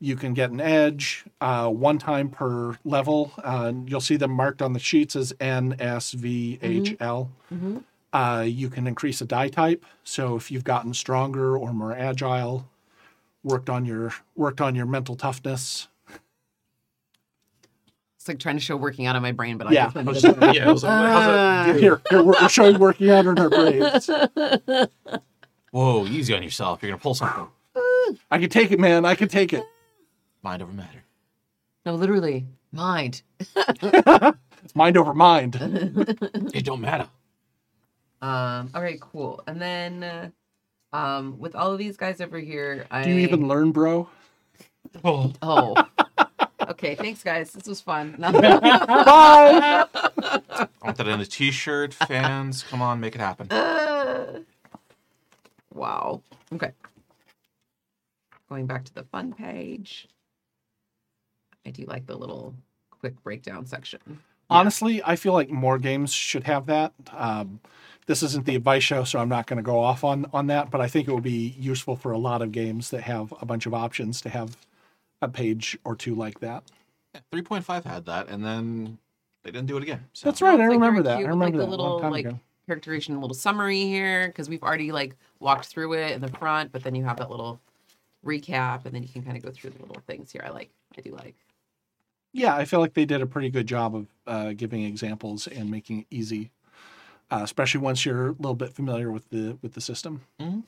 you can get an edge uh, one time per level. Uh, you'll see them marked on the sheets as N, S, V, H, L. Mhm. Uh, you can increase a die type. So if you've gotten stronger or more agile, worked on your worked on your mental toughness. It's like trying to show working out of my brain, but Yeah. I just to- <laughs> yeah, I was like, how's that? Here, here we're showing working out in our brains. <laughs> Whoa, easy on yourself. You're gonna pull something. I can take it, man. I can take it. Mind over matter. no, literally, mind. It's <laughs> mind over mind. It don't matter. Um. All right. Cool. And then, uh, um, with all of these guys over here, I Do you even learn, bro? Oh, Oh. Okay. Thanks, guys. This was fun. <laughs> Bye. I want that in a t-shirt. Fans, come on, make it happen. Uh, wow. Okay. Going back to the fun page. I do like the little quick breakdown section. Honestly, I feel like more games should have that. Um, this isn't the advice show, so I'm not going to go off on on that. But I think it would be useful for a lot of games that have a bunch of options to have a page or two like that. Yeah, 3.5 had that, and then they didn't do it again. So. That's right. I like, remember that. I cute with, remember like, that the a long little time like ago. characterization, little summary here because we've already like walked through it in the front, but then you have that little recap, and then you can kind of go through the little things here. I like. I do like. Yeah, I feel like they did a pretty good job of uh, giving examples and making it easy, uh, especially once you're a little bit familiar with the with the system. Mhm.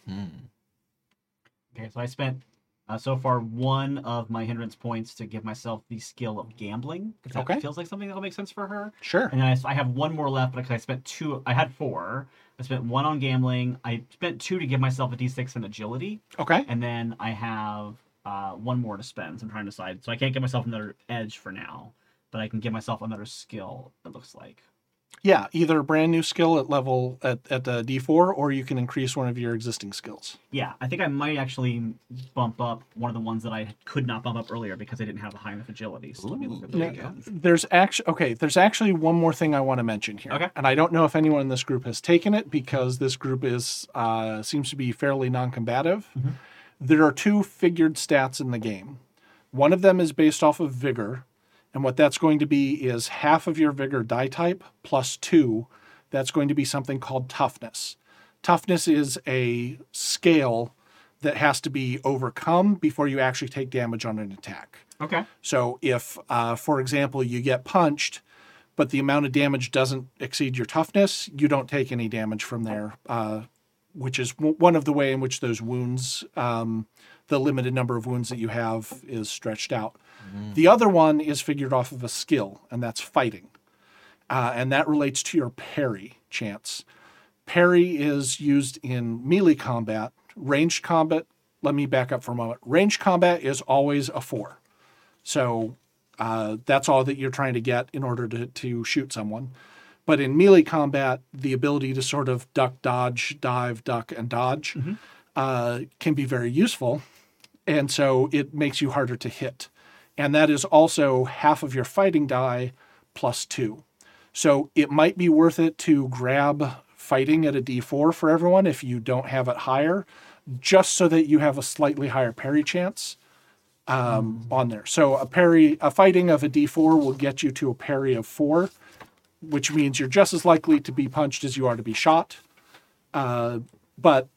Okay, so I spent uh, so far one of my hindrance points to give myself the skill of gambling because That Okay. feels like something that'll make sense for her. Sure. And then I, I have one more left because I spent two. I had four. I spent one on gambling. I spent two to give myself a d6 in agility, Okay. and then I have uh, one more to spend. So I'm trying to decide. So I can't give myself another edge for now, but I can give myself another skill. It looks like. Yeah, either a brand new skill at level at at uh, D4, or you can increase one of your existing skills. Yeah, I think I might actually bump up one of the ones that I could not bump up earlier because I didn't have a high enough agility. So let me look at There those you go. again. There's actually okay. There's actually one more thing I want to mention here, Okay. and I don't know if anyone in this group has taken it because this group is uh, seems to be fairly non-combative. There are two figured stats in the game. One of them is based off of vigor, and what that's going to be is half of your vigor die type plus two. That's going to be something called toughness. Toughness is a scale that has to be overcome before you actually take damage on an attack. Okay. So if, uh, for example, you get punched, but the amount of damage doesn't exceed your toughness, you don't take any damage from there, uh, which is w- one of the way in which those wounds, um, the limited number of wounds that you have, is stretched out. The other one is figured off of a skill, and that's fighting, uh, and that relates to your parry chance. Parry is used in melee combat. Ranged combat, let me back up for a moment. Ranged combat is always a four. So uh, that's all that you're trying to get in order to, to shoot someone. But in melee combat, the ability to sort of duck, dodge, dive, duck, and dodge uh, can be very useful. And so it makes you harder to hit. And that is also half of your fighting die plus two. So it might be worth it to grab fighting at a d4 for everyone if you don't have it higher, just so that you have a slightly higher parry chance um, on there. So a parry, a fighting of a d4 will get you to a parry of four, which means you're just as likely to be punched as you are to be shot. Uh, but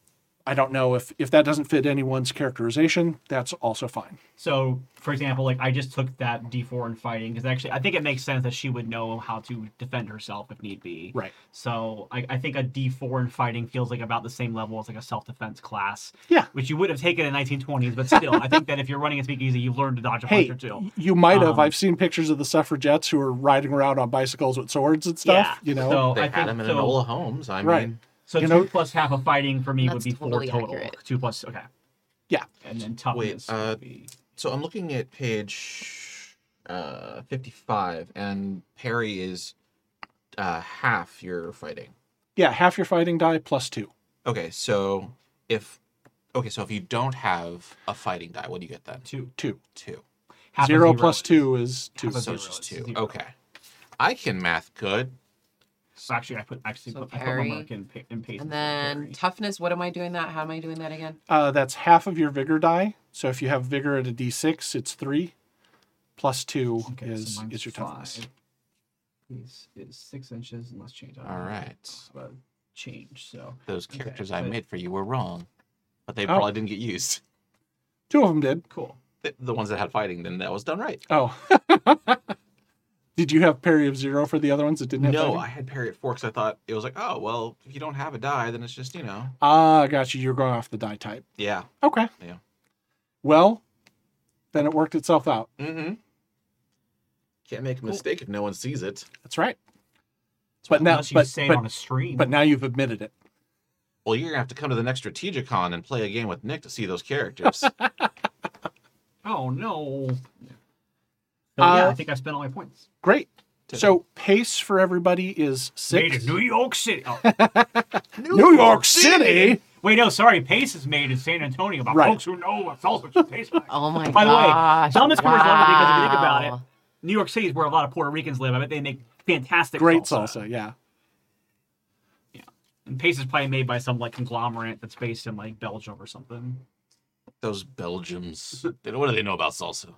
I don't know if if that doesn't fit anyone's characterization. That's also fine. So, for example, like I just took that D4 in fighting because actually I think it makes sense that she would know how to defend herself if need be. Right. So I, I think a D4 in fighting feels like about the same level as like a self-defense class. Yeah. Which you would have taken in 1920s, but still, I think that if you're running a speakeasy, you've learned to dodge a Hey, punch or two. you might have. Um, I've seen pictures of the suffragettes who are riding around on bicycles with swords and stuff. Yeah. You know, So They I had think him in so. Enola Holmes. I Right. Mean, So you two know- plus half of fighting for me would That's be four totally total. accurate. Two plus okay, yeah. and then Wait, uh, would be... so I'm looking at page uh, 55, and parry is uh, half your fighting. Yeah, half your fighting die plus two. Okay, so if okay, so if you don't have a fighting die, what do you get then? two. Two. Two. Half Zero zero is- two is two. So zero it's just two. zero. Okay. I can math good. So actually, I put actually So put, I put parry, my mark in, in paste. And then parry. toughness. What am I doing that? How am I doing that again? Uh, that's half of your vigor die. So if you have vigor at a d6, it's three. Plus two Okay, is so is your toughness. five. Is is six inches and let's change. All right. But change. So Those Okay, characters I but- made for you were wrong, but they Oh. probably didn't get used. <laughs> Two of them did. cool. The, the ones that had fighting, then that was done right. Oh. <laughs> did you have parry of zero for the other ones that didn't have No, fighting? I had parry at four because I thought it was like, oh well, if you don't have a die, then it's just you know, Ah, got you. You're going off the die type. yeah. Okay. Yeah. Well, then it worked itself out. Mm-hmm. Can't make a mistake if no one sees it. That's right. But now, Unless you but, say it but, on a stream. but now you've admitted it. Well, you're gonna have to come to the next Strategicon and play a game with Nick to see those characters. <laughs> oh no. So, Uh, yeah, I think I spent all my points. Great. So pace for everybody is six. Made six. in New York City. Oh. <laughs> New York City. Wait, no, sorry. Pace is made in San Antonio by Right. folks who know what salsa should taste like. <laughs> Oh my By the way, gosh! Thomas Cooper's love because if you think about it, New York City is where a lot of Puerto Ricans live. I bet they make fantastic Great salsa. salsa. Yeah. And Pace is probably made by some like conglomerate that's based in like Belgium or something. those Belgians. They know what do they know about salsa?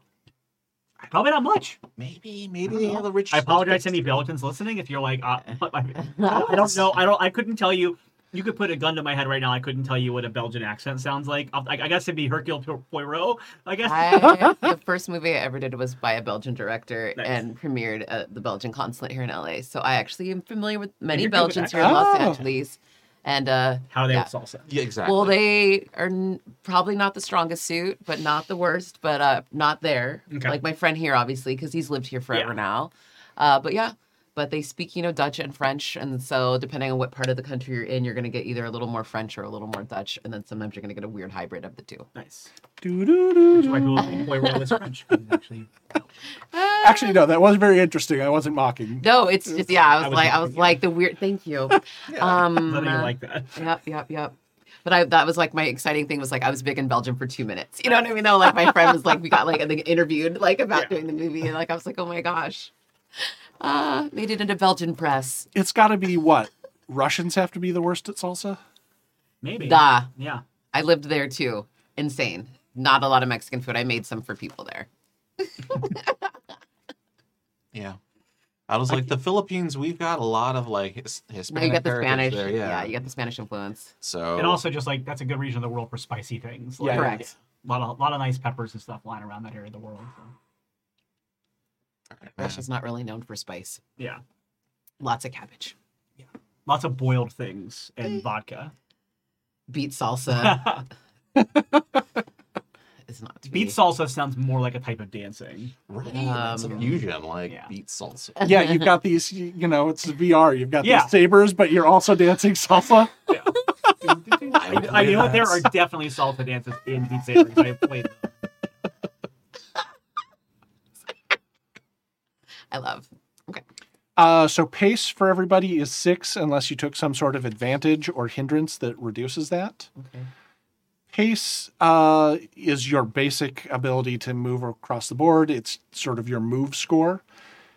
Probably not much. Maybe, maybe they have the rich. I apologize to any Belgians listening if you're like, uh, <laughs> I don't know. I don't. I couldn't tell you. You could put a gun to my head right now. I couldn't tell you what a Belgian accent sounds like. I, I guess it'd be Hercule Poirot. I guess. I, the <laughs> first movie I ever did was by a Belgian director Nice. and premiered at the Belgian consulate here in LA. So I actually am familiar with many you're good with Belgians here in Los Oh. Angeles. And uh, How they yeah. with salsa? Yeah, exactly. well, they are n- probably not the strongest suit, but not the worst, but uh, not there. Okay. Like my friend here, obviously, because he's lived here forever Yeah. now. Uh, but yeah, but they speak, you know, Dutch and French, and so depending on what part of the country you're in, you're going to get either a little more French or a little more Dutch, and then sometimes you're going to get a weird hybrid of the two. Nice. Which why Google <laughs> Boy Roll is French. 'cause Actually, <laughs> Actually, no, that was very interesting. I wasn't mocking. No, it's just yeah. I was, I was like, I was yeah. like the weird. Thank you. <laughs> Um, none of you like that. Yep, yep, yep. But I that was like my exciting thing was like I was big in Belgium for two minutes. You know what I mean? Though, like my friend was like, we got like interviewed like about Yeah. doing the movie, and like I was like, oh my gosh, uh, made it into Belgian press. It's got to be what? Russians have to be the worst at salsa? Maybe. Da. Yeah. I lived there too. Insane. Not a lot of Mexican food. I made some for people there. <laughs> Yeah. I was like, the Philippines, we've got a lot of like his, Hispanic you got the Spanish. there. yeah. Yeah. you got the Spanish influence. So And also, just like that's a good region of the world for spicy things. Like, Yeah. Correct. A lot of, lot of nice peppers and stuff lying around that area of the world. So. Russia's not really known for spice. Yeah. Lots of cabbage. Yeah. Lots of boiled things and vodka. Beet salsa <laughs> is not to be. Beet salsa sounds more like a type of dancing. right. it's a Um, fusion, like yeah. beet salsa. <laughs> Yeah, you've got these, you you know, it's VR. You've got Yeah. these sabers, but you're also dancing salsa. <laughs> I, I know what? There are definitely salsa dances in Beat Saber. 'cause I have played them. I love. Okay. Uh, so pace for everybody is six, unless you took some sort of advantage or hindrance that reduces that. Okay. Pace uh, is your basic ability to move across the board. It's sort of your move score.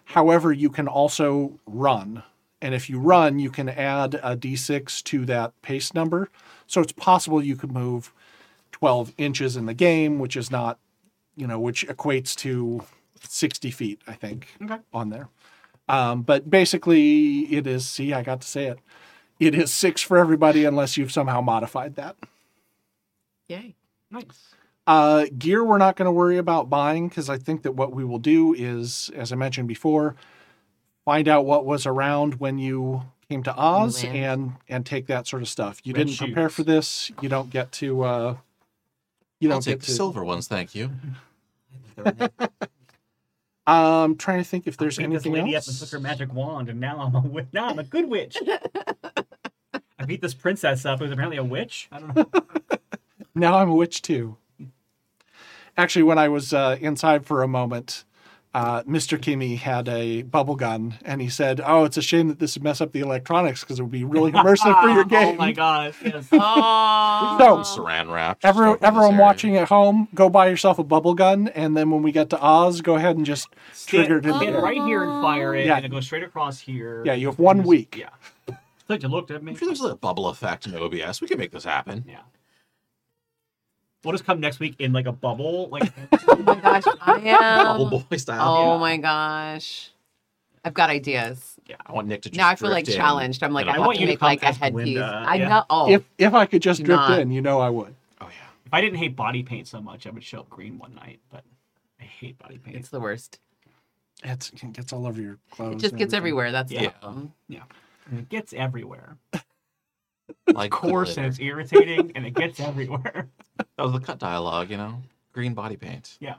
However, you can also run. And if you run, you can add a d6 to that pace number. So it's possible you could move 12 inches in the game, which is not, you know, which equates to 60 feet, I think, Okay. on there. Um, but basically, it is, see, I got to say it. It is six for everybody unless you've somehow modified that. Yay. Nice. Uh, gear, we're not going to worry about buying because I think that what we will do is, as I mentioned before, find out what was around when you came to Oz and and take that sort of stuff. You Red didn't prepare for this. You don't get to. Uh, you I'll don't take get the to. silver ones, thank you. <laughs> I'm trying to think if there's I picked this anything lady up and else. took her magic wand, and now I'm a wi- now I'm a good witch. <laughs> I beat this princess up, who's apparently a witch. I don't know. <laughs> Now I'm a witch too. Actually, when I was uh, inside for a moment, uh, Mr. Kimmy had a bubble gun, and he said, "Oh, it's a shame that this would mess up the electronics because it would be really <laughs> immersive for your game." Oh my gosh! Yes. Oh. <laughs> So- Saran wrap. Every, stuff in this everyone watching at home, go buy yourself a bubble gun, and then when we get to Oz, go ahead and just trigger it in stand there. right here and fire it, Yeah. and it goes straight across here. Yeah, you have one Just- week. Yeah. I like you looked at me. I'm sure there's a bubble effect in OBS. We can make this happen. Yeah. We'll just come next week in like a bubble, like <laughs> Oh my gosh, I <laughs> am Bubble boy style. Oh Yeah. my gosh. I've got ideas. Yeah, I want Nick to just Now I feel like in challenged. I'm like, I I have want to you to make come like a headpiece. Glinda, I yeah. know. Oh, If if I could just Do drift not. in, you know I would. Oh yeah. if I didn't hate body paint so much, I would show up green one night. But I hate body paint. it's the worst. It's, it gets all over your clothes. It just gets everything. everywhere. That's the problem. Yeah, it gets everywhere. Like Coarse and it's irritating, and it gets everywhere. <laughs> That was the cut dialogue, you know. Green body paint. Yeah.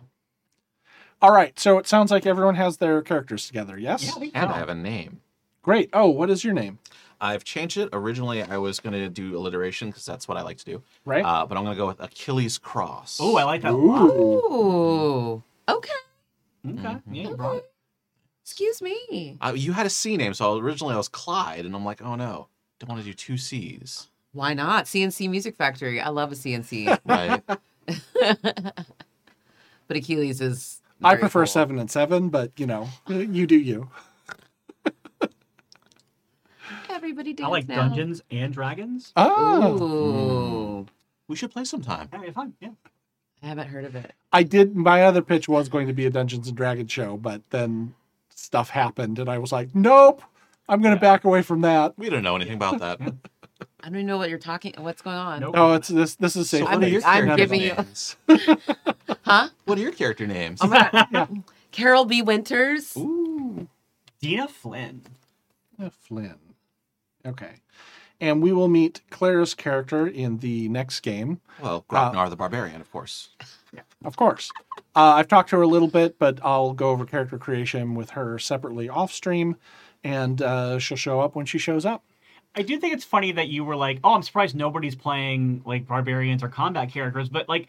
All right, so it sounds like everyone has their characters together. Yes. Yeah. And. I have a name. Great. Oh, what is your name? I've changed it. Originally, I was going to do alliteration because that's what I like to do. Right. Uh, but I'm going to go with Achilles Cross. Oh, I like that a lot. Ooh. Ooh. Okay. Okay. Yeah, Okay. Excuse me. Uh, you had a C name, so originally I was Clyde, and I'm like, oh no, don't want to do two C's. Why not? C+C Music Factory. I love a CNC. Right. <laughs> but Achilles is. I prefer cool. seven and seven, but you know, you do you. Everybody dance I like now. Dungeons and Dragons. Oh, Ooh. Hmm. we should play sometime. Yeah, it's fun. Yeah. I haven't heard of it. I did. My other pitch was going to be a Dungeons and Dragons show, but then stuff happened, and I was like, nope. I'm going to back away from that. We don't know anything about that. I don't even know what you're talking. What's going on? Nope. Oh, it's this. This is So safe. what I'm- are your I'm giving you- <laughs> Huh? What are your character names? I'm gonna- <laughs> Carol B. Winters. Ooh, Dina Flynn. Dina Flynn. Okay, and we will meet Claire's character in the next game. Well, Grognar the Barbarian, of course. Of course. Uh, I've talked to her a little bit, but I'll go over character creation with her separately off stream. And uh, she'll show up when she shows up. I do think it's funny that you were like, "Oh, I'm surprised nobody's playing like barbarians or combat characters," but like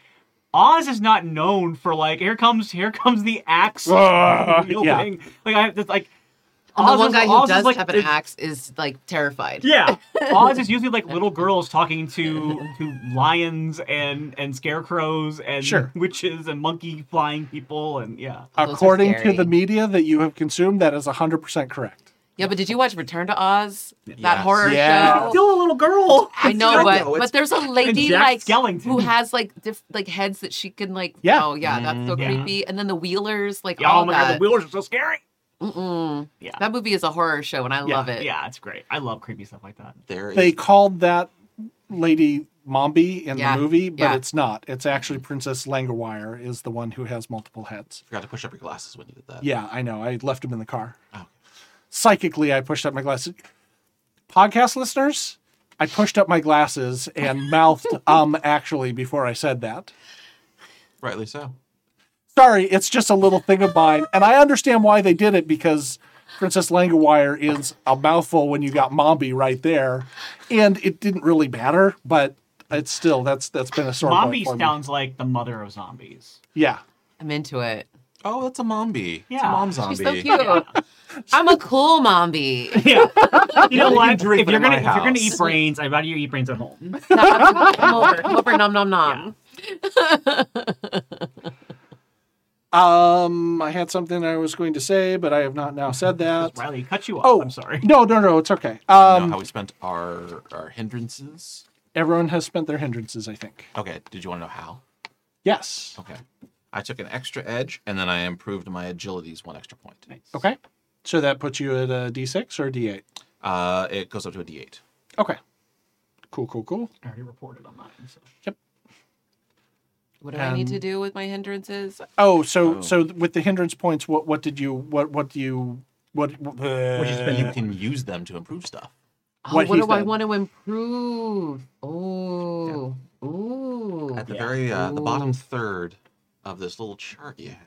Oz is not known for like here comes here comes the axe <laughs> Ah, wielding. Like I it's like And the Oz one is- guy who Oz does like, have an axe is like terrified. Yeah, <laughs> Oz is usually like little girls talking to to lions and and scarecrows and Sure. witches and monkey flying people and yeah. Those According to the media that you have consumed, that is 100% correct. Yeah, but did you watch Return to Oz? That Yes. horror Yeah. show. Still a little girl. I know, but it's- but there's a lady like Skellington. who has like diff- like heads that she can like. Yeah. Oh yeah, that's so mm, Yeah. creepy. And then the Wheelers, like Yeah, oh all oh my god, the wheelers are so scary. Mm-mm. Yeah. That movie is a horror show, and I yeah, love it. Yeah, it's great. I love creepy stuff like that. There is They called that lady Mombi in Yeah. the movie, but Yeah. it's not. It's actually Princess Langwidere is the one who has multiple heads. forgot to push up your glasses when you did that. Yeah, I know. I left them in the car. Oh. Psychically, I pushed up my glasses. Podcast listeners, I pushed up my glasses and <laughs> mouthed um actually before I said that. Rightly so. Sorry, it's just a little thing of mine. And I understand why they did it because Princess Langwidere is a mouthful when you got Mombi right there. And it didn't really matter, but it's still that's that's been a sore point Zombie for me. sounds like the mother of zombies. Yeah. I'm into it. Oh, that's a mombi. It's Yeah. a mom She's zombie. so cute. <laughs> I'm a cool mombi. <laughs> Yeah. You know You what? can drink If you're in gonna if you're gonna eat brains, I'd rather you eat brains at home. <laughs> come over, come over, nom nom nom. Um I had something I was going to say, but I have not now said that. Riley cut you off. Oh, I'm sorry. No, no, no, it's okay. You know Um how we spent our our hindrances. everyone has spent their hindrances, I think. Okay. Did you want to know how? Yes. Okay. I took an extra edge and then I improved my agilities one extra point. Nice. Okay. So that puts you at a D six or a D eight. Uh, it goes up to a D8. Okay. Cool, cool, cool. I already reported on mine. So. Yep. What do I need to do with my hindrances? Oh, so Oh. so with the hindrance points, what what did you what what do you what uh, you can use them to improve stuff. Oh, what what, he do I said. want to improve? Oh, ooh. At the very uh, the bottom third of this little chart you have.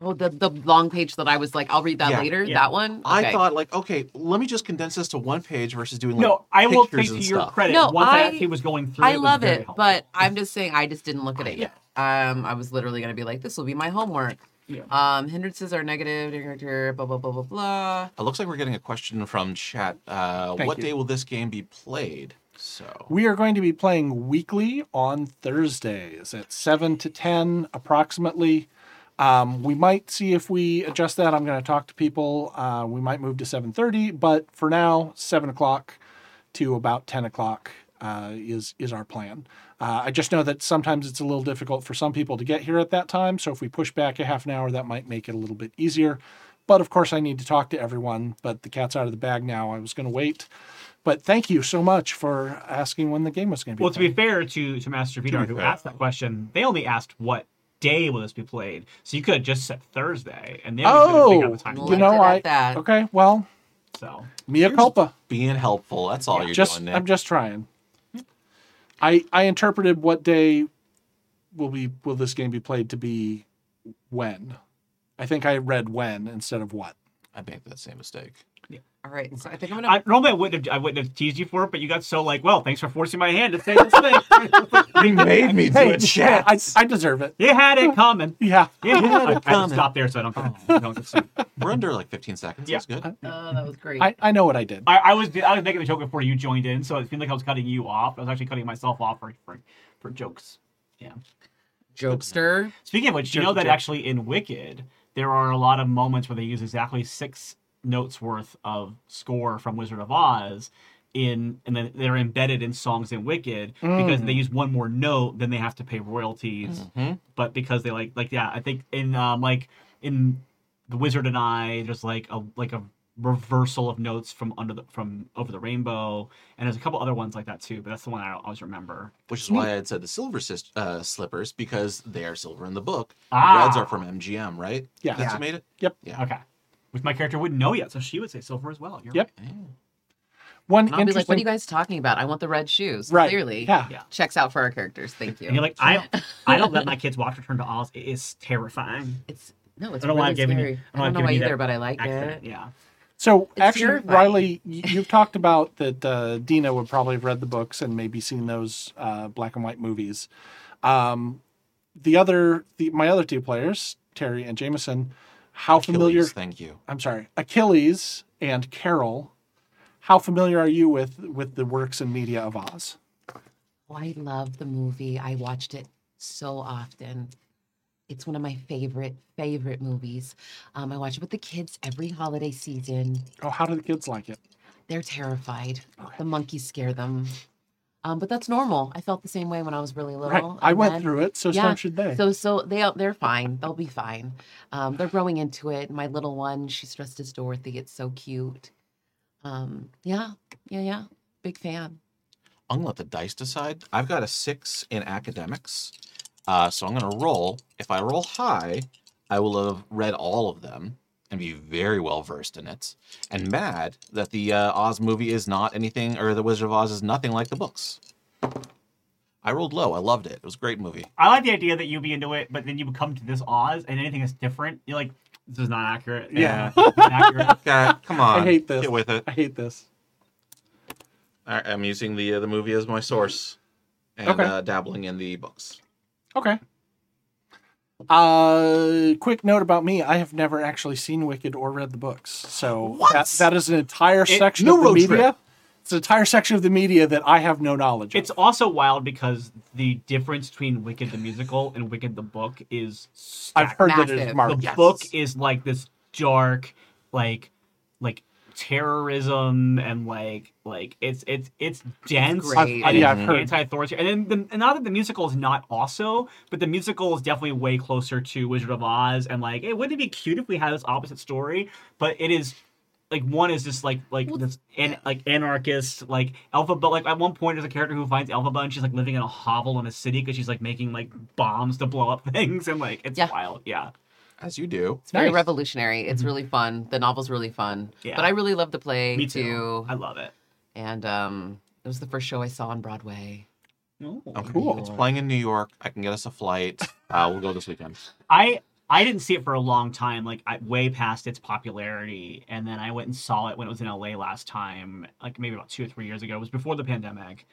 Oh, the the long page that I was like, I'll read that Yeah, later. yeah. That one. I Okay. thought like, okay, let me just condense this to one page versus doing like No, I will pictures take to and your stuff. credit. No, once I, I- actually was going through I it, was love very it, helpful. but I'm just saying I just didn't look at it yet. Um, I was literally gonna be like, this will be my homework. Yeah. Um, hindrances are negative. Blah blah blah blah blah. It looks like we're getting a question from chat. Uh, Thank what you. day will this game be played? So We are going to be playing weekly on Thursdays at 7 to 10 approximately. Um, we might see if we adjust that. I'm going to talk to people. Uh, we might move to 7.30, but for now, 7 o'clock to about 10 o'clock uh, is, is our plan. Uh, I just know that sometimes it's a little difficult for some people to get here at that time. So if we push back a half an hour, that might make it a little bit easier. But of course, I need to talk to everyone. But the cat's out of the bag now. I was going to wait. But thank you so much for asking when the game was going to be. Well, to be fair to to Master Vidar, who fair. asked that question, they only asked what day will this be played. So you could have just said Thursday, and then we could have figured out oh, the time. You know, did I that. okay. Well, So mea culpa. being helpful. That's all you're Just doing, Nick. I'm just trying. I I interpreted what day will be will this game be played to be when. I think I read when instead of what. I make that same mistake. All right, so I think I'm gonna. I, normally I wouldn't have I wouldn't have teased you for it, but you got so like, well, thanks for forcing my hand to say this thing. <laughs> You made me do Hey, I, I deserve it. you had it coming. <laughs> Yeah. Yeah, had I, it I coming. to stop there so I don't Oh. don't. We're under like 15 seconds. Yeah. That's good. Uh, oh, that was great. I, I know what I did. I, I was I was making a joke before you joined in, so it seemed like I was cutting you off. I was actually cutting myself off for for, for jokes. Yeah. Jokester. Speaking of which, you know that joke. actually in Wicked, there are a lot of moments where they use exactly six notes worth of score from Wizard of Oz in and then they're embedded in songs in Wicked because Mm. they use one more note, then they have to pay royalties. Mhm. But because they like like yeah, I think in um like in The Wizard and I, there's like a like a reversal of notes from under the from over the rainbow and there's a couple other ones like that too but that's the one i always remember Which is why I had said the silver sis- uh, slippers because they are silver in the book. Ah. Reds are from MGM, right? Yeah. That's Yeah. who made it. Yep. Yeah. okay which my character wouldn't know yet so she would say silver as well You're Yep. right. One And I'll be like, what are you guys talking about? I want the red shoes. Right. Clearly. Yeah. Yeah. Checks out for our characters. Thank you. And you're like, I, <laughs> I don't let my kids watch Return to Oz. It is terrifying. it's no, it's I don't know why I'm giving you- scary. I don't know I why don't I'm know why giving you either, that but I like Accent, it. yeah. So It's actually, terrifying. Riley, y- <laughs> you've talked about that uh, Dina would probably have read the books and maybe seen those uh, black and white movies. Um, the other, the, my other two players, Terry and Jameson, how familiar? Achilles, thank you. I'm sorry, Achilles and Carol. How familiar are you with with the works and media of Oz? Oh, I love the movie. I watched it so often. It's one of my favorite, favorite movies. Um, I watch it with the kids every holiday season. Oh, how do the kids like it? They're terrified. The monkeys scare them. Um, but that's normal. I felt the same way when I was really little. Right, I went then- through it, so yeah, so should they. So so they they're fine. They'll be fine. Um, they're growing into it. My little one, she's dressed as Dorothy. It's so cute. Um, yeah, yeah, yeah. Big fan. I'm gonna let the dice decide. I've got a six in academics, uh, so I'm gonna roll. If I roll high, I will have read all of them and be very well versed in it. And mad that the uh, Oz movie is not anything, or the Wizard of Oz is nothing like the books. I rolled low. I loved it. It was a great movie. I like the idea that you'd be into it, but then you would come to this Oz and anything that's different, you're like, this is not accurate. Yeah. it's not accurate. <laughs> God, come on. I hate this. Get with it. I hate this. I, I'm using the uh, the movie as my source, and Okay. uh, dabbling in the books. Okay. Uh, quick note about me: I have never actually seen Wicked or read the books, so that, that is an entire section of the media. trip. It's an entire section of the media that I have no knowledge It's of. also wild because the difference between Wicked the musical and Wicked the book is I've heard that it is Massive. marked. the Yes. book is like this dark, like like terrorism and like like it's it's it's dense great. and Yeah, I've heard. anti-authoritarian. And then the, and not that the musical is not also, but the musical is definitely way closer to Wizard of Oz. And like, it wouldn't it be cute if we had this opposite story? But it is like one is just like like this an, like anarchist like alpha but Like at one point, there's a character who finds alpha and she's like living in a hovel in a city because she's like making like bombs to blow up <laughs> things and like it's Yeah. wild. Yeah. As you do. It's very Nice. revolutionary. It's really fun. The novel's really fun. Yeah. But I really love the play Me too. I love it. And um, it was the first show I saw on Broadway. Oh. Okay. Cool. It's playing in New York. I can get us a flight. Uh, we'll go this weekend. I I didn't see it for a long time, like I, way past its popularity, and then I went and saw it when it was in LA last time, like maybe about two or three years ago. It was before the pandemic,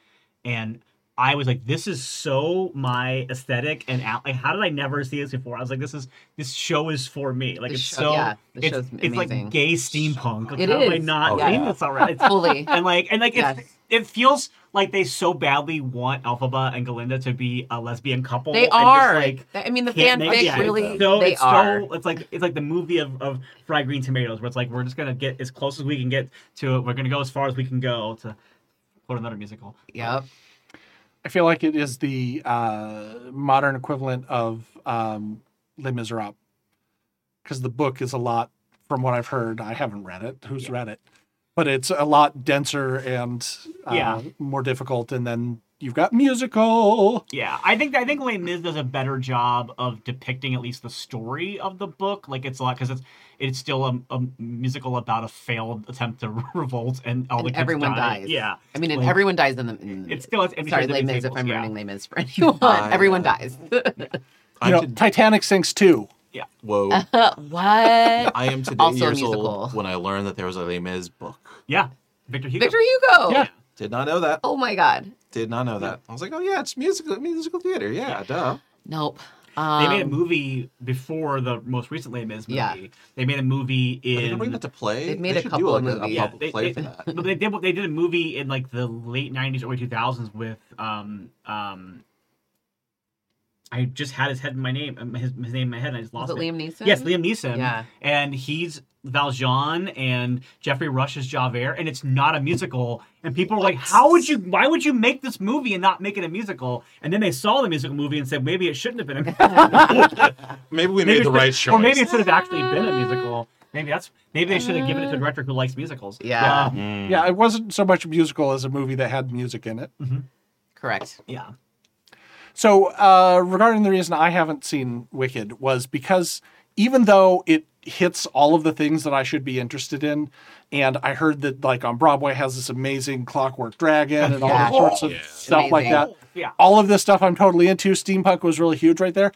and I was like, "This is so my aesthetic And out, like, how did I never see this before? I was like, "This is this show is for me." Like The it's show- so yeah, the it's show's it's like gay steampunk. Like, It how have I is. not Oh, seen yeah. this already? It's- <laughs> Fully. and like and like Yes. it, it feels like they so badly want Elphaba and Galinda to be a lesbian couple. They and just, are. like I mean, the can't fanfic yeah, really, it's so, they it's are. So, it's like it's like the movie of, of fried green tomatoes, where it's like we're just gonna get as close as we can get to it. We're gonna go as far as we can go to quote another musical. Yep. I feel like it is the uh, modern equivalent of um, Les Miserables, because the book is a lot, from what I've heard. I haven't read it. Who's read it? But it's a lot denser and uh, Yeah. more difficult. And then you've got musical. Yeah, I think I think Les Mis does a better job of depicting at least the story of the book. Like it's a lot because it's it's still a, a musical about a failed attempt to <laughs> revolt and all And the kids everyone die. dies. Yeah, I mean, and Like, everyone dies in the. In, it's still it's, sorry, Les Les Mis, if I'm yeah. ruining Les Mis for <laughs> anyone. I, everyone uh, dies. I'm <laughs> You know, to- Titanic sinks too. Yeah. Whoa. what? I am today Also years old when I learned that there was a Les Mis book. Yeah, Victor Hugo. Victor Hugo. Yeah. Did not know that. Oh my God. Did not know that. I was like, oh yeah, it's musical musical theater. Yeah, duh. Nope. They Um, made a movie before the most recently Les Mis movie. Yeah. They made a movie Are they gonna in. bring that to play? They've made They a couple do of like a- movies. a yeah, public they, play they, for that. <laughs> but they did they did a movie in like the late '90s, early 2000s with um um. I just had his head in my name, um, his, his name in my head, and I just was lost it it. Liam Neeson? Yes, Liam Neeson. Yeah. And he's Valjean and Geoffrey Rush's is Javert, and it's not a musical. And people are like, "How would you? Why would you make this movie and not make it a musical?" And then they saw the musical movie and said, "Maybe it shouldn't have been a musical. <laughs> Maybe we maybe made the right choice. or maybe it should have actually been a musical. Maybe that's maybe they should have given it to a director who likes musicals. Yeah. Mm. Yeah, it wasn't so much a musical as a movie that had music in it. Correct. yeah. So, uh, regarding the reason I haven't seen Wicked was because even though it hits all of the things that I should be interested in, and I heard that like on Broadway has this amazing Clockwork Dragon and all Yeah. sorts of Yeah. stuff like that. Yeah. All of this stuff I'm totally into. Steampunk was really huge right there.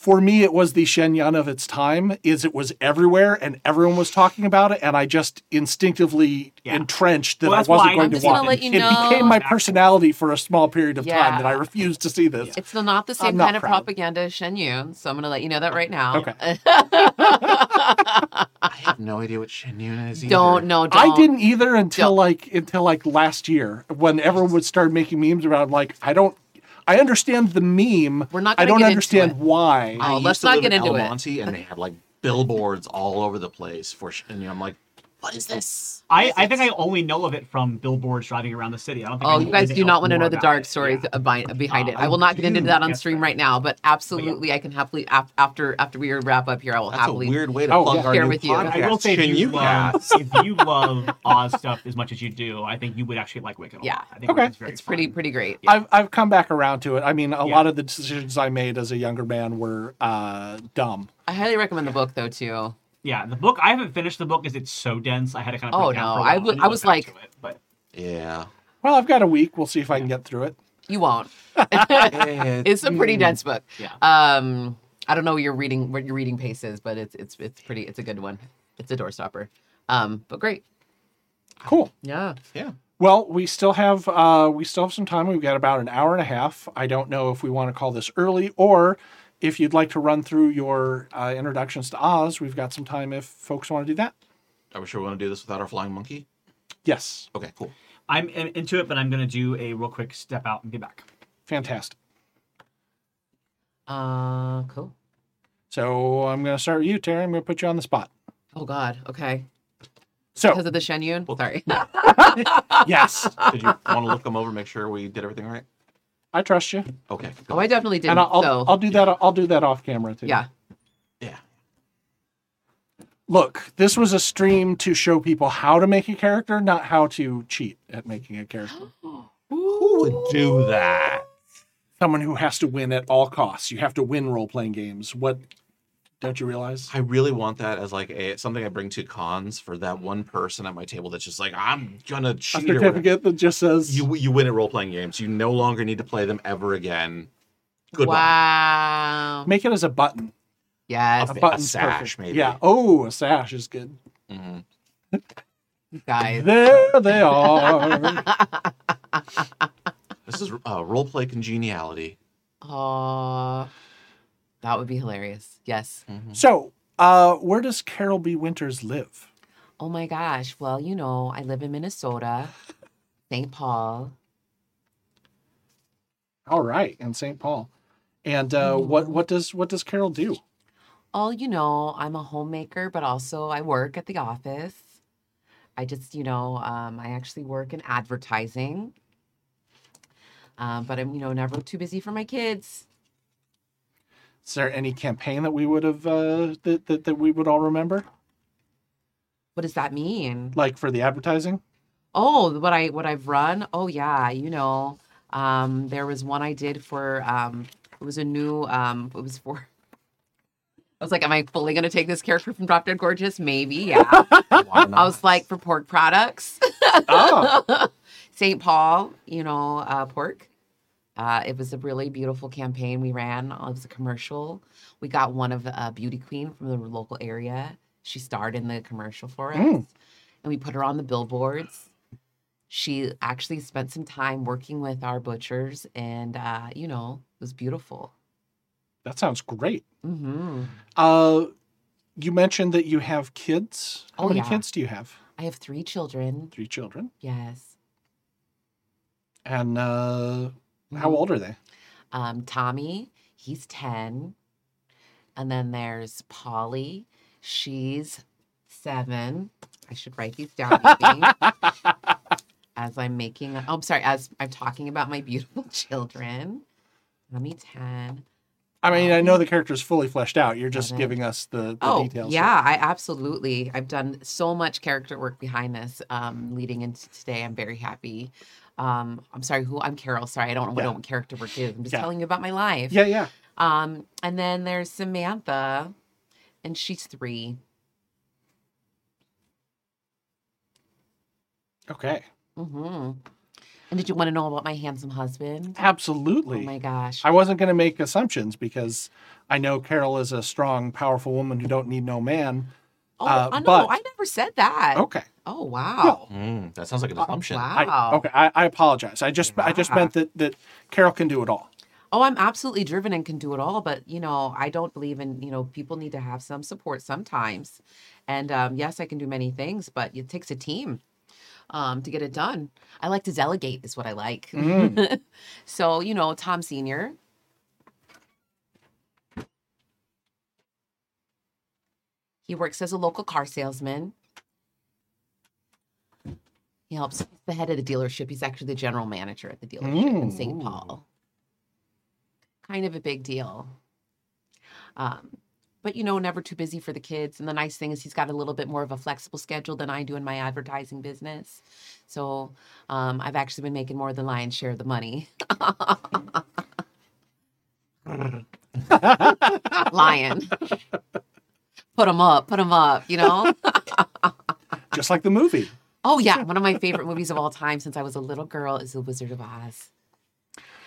For me, it was the Shen Yun of its time. Is it was everywhere and everyone was talking about it, and I just instinctively Yeah. entrenched that Well, I wasn't going I'm to watch. gonna it know- became my personality for a small period of Yeah. time that I refused to see this. It's not the same not kind of propaganda as Shen Yun, so I'm going to let you know that right now. Okay. <laughs> I have no idea what Shen Yun is. Either. don't no. Don't. I didn't either until Don't. like until like last year when everyone would start making memes about. like, I don't. I understand the meme. We're not I gonna don't get into understand it. why. Oh, I Oh, used let's to not live get in into El it. And they have like billboards all over the place for Shen Yun. I'm like, what is this? I, I think I only know of it from billboards driving around the city. I don't think. Oh, know you guys do not want to know the dark it. stories Yeah. behind, behind Uh, it. I will not get into that on stream right. right now, but absolutely, I can happily after after we wrap up here, I will That's a happily. weird way to Oh, plug yeah. our Share new with you. podcast. I will say, if Shen you, love, if you love Oz stuff as much as you do, I think you would actually like Wicked. Yeah. I think Okay. Wicked's very It's pretty fun. pretty great. I've I've come back around to it. I mean, a lot of the decisions I made as a younger man were uh, dumb. I highly recommend the book though too. Yeah, the book. I haven't finished the book because it's so dense. I had to kind of. Oh, it down no, for a I while would- and I was like- it, but Yeah. Well, I've got a week. We'll see if I can get through it. You won't. <laughs> It's, It's a pretty dense book. Yeah. Um, I don't know what your reading what your reading pace is, but it's it's it's pretty. It's a good one. It's a doorstopper. Um, but great. Cool. Yeah. yeah. Well, we still have uh, we still have some time. We've got about an hour and a half. I don't know if we want to call this early or if you'd like to run through your uh, introductions to Oz. We've got some time if folks want to do that. Are we sure we want to do this without our flying monkey? Yes, Okay, cool. I'm in- into it. But I'm going to do a real quick step out and be back. fantastic. Uh, cool. So I'm going to start with you, Terry. I'm going to put you on the spot. Oh God. Okay. So Because of the Shen Yun. Sorry. <laughs> yes, Did you want to look them over, make sure we did everything right? I trust you, Okay. oh, I definitely did. and I'll, I'll, so I'll do that. I'll do that off camera too. yeah. Yeah. Look, this was a stream to show people how to make a character, not how to cheat at making a character. <gasps> Who would do that? Someone who has to win at all costs. You have to win role playing games. What don't you realize? I really want that as like a something I bring to cons for that one person at my table that's just like I'm gonna A cheat. or whatever. certificate that just says You you win at role playing games. You no longer need to play them ever again. Goodbye. Wow. make it as a button. Yes, A A button's sash, perfect. maybe. Yeah. Oh, a sash is good. Mhm. guys. There they are. <laughs> This is uh, role play congeniality. Oh, that would be hilarious. Yes. so, uh, where does Carol B. Winters live? Oh my gosh. Well, you know, I live in Minnesota, <laughs> St. Paul. All right, in St. Paul. And uh, what Mm-hmm. what does what does Carol do? Oh, you know, I'm a homemaker, but also I work at the office. I just, you know, um, I actually work in advertising. Um, but I'm, you know, never too busy for my kids. Is there any campaign that we would have uh, that, that that we would all remember, What does that mean? like for the advertising? Oh, what I what I've run? Oh yeah, you know, um, there was one I did for um, it was a new um, it was for. I was like, am I fully gonna take this character from Drop Dead Gorgeous? Maybe, yeah. <laughs> Why not? I was like, for pork products, Oh, <laughs> St. Paul, you know, uh, pork. Uh, it was a really beautiful campaign we ran. It was a commercial. We got one of a beauty queen from the local area. She starred in the commercial for us, Mm. and we put her on the billboards. She actually spent some time working with our butchers, and uh, you know, it was beautiful. that sounds great. hmm Uh, you mentioned that you have kids. How Oh, many yeah. kids do you have? I have three children. Three children. Yes. And uh, how Mhm. old are they? Um, Tommy, he's 10. And then there's Polly, she's seven. I should write these down <laughs> as I'm making, oh, I'm sorry, as I'm talking about my beautiful <laughs> children. Tommy, 10. I mean, I know the character is fully fleshed out. You're just Seven. giving us the, the Oh, details. yeah, I absolutely. I've done so much character work behind this um, leading into today. I'm very happy. Um, I'm sorry, who I'm Carol. Sorry, I don't know Yeah. what character we're is. I'm just Yeah. telling you about my life. Yeah, yeah. Um, and then there's Samantha, and she's three. Okay. hmm And did you want to know about my handsome husband? Absolutely. Oh my gosh. I wasn't going to make assumptions because I know Carol is a strong, powerful woman who don't need no man. Oh, uh, know. but- I never said that. Okay. Oh wow. Mm, that sounds like an Oh, assumption. I, wow. okay. I, I apologize. I just I just meant that that Carol can do it all. Oh, I'm absolutely driven and can do it all, but you know, I don't believe in, you know, people need to have some support sometimes. And um, yes, I can do many things, but it takes a team um, to get it done. I like to delegate, is what I like. Mm. <laughs> so, you know, Tom Sr. He works as a local car salesman. He helps he's the head of the dealership. He's actually the general manager at the dealership in St. Mm. Paul. Kind of a big deal. Um, but you know, never too busy for the kids. And the nice thing is he's got a little bit more of a flexible schedule than I do in my advertising business. So um, I've actually been making more than lion's share of the money. <laughs> Lion. Put him up, put him up, you know? Just like the movie. Oh, yeah. <laughs> One of my favorite movies of all time since I was a little girl is The Wizard of Oz.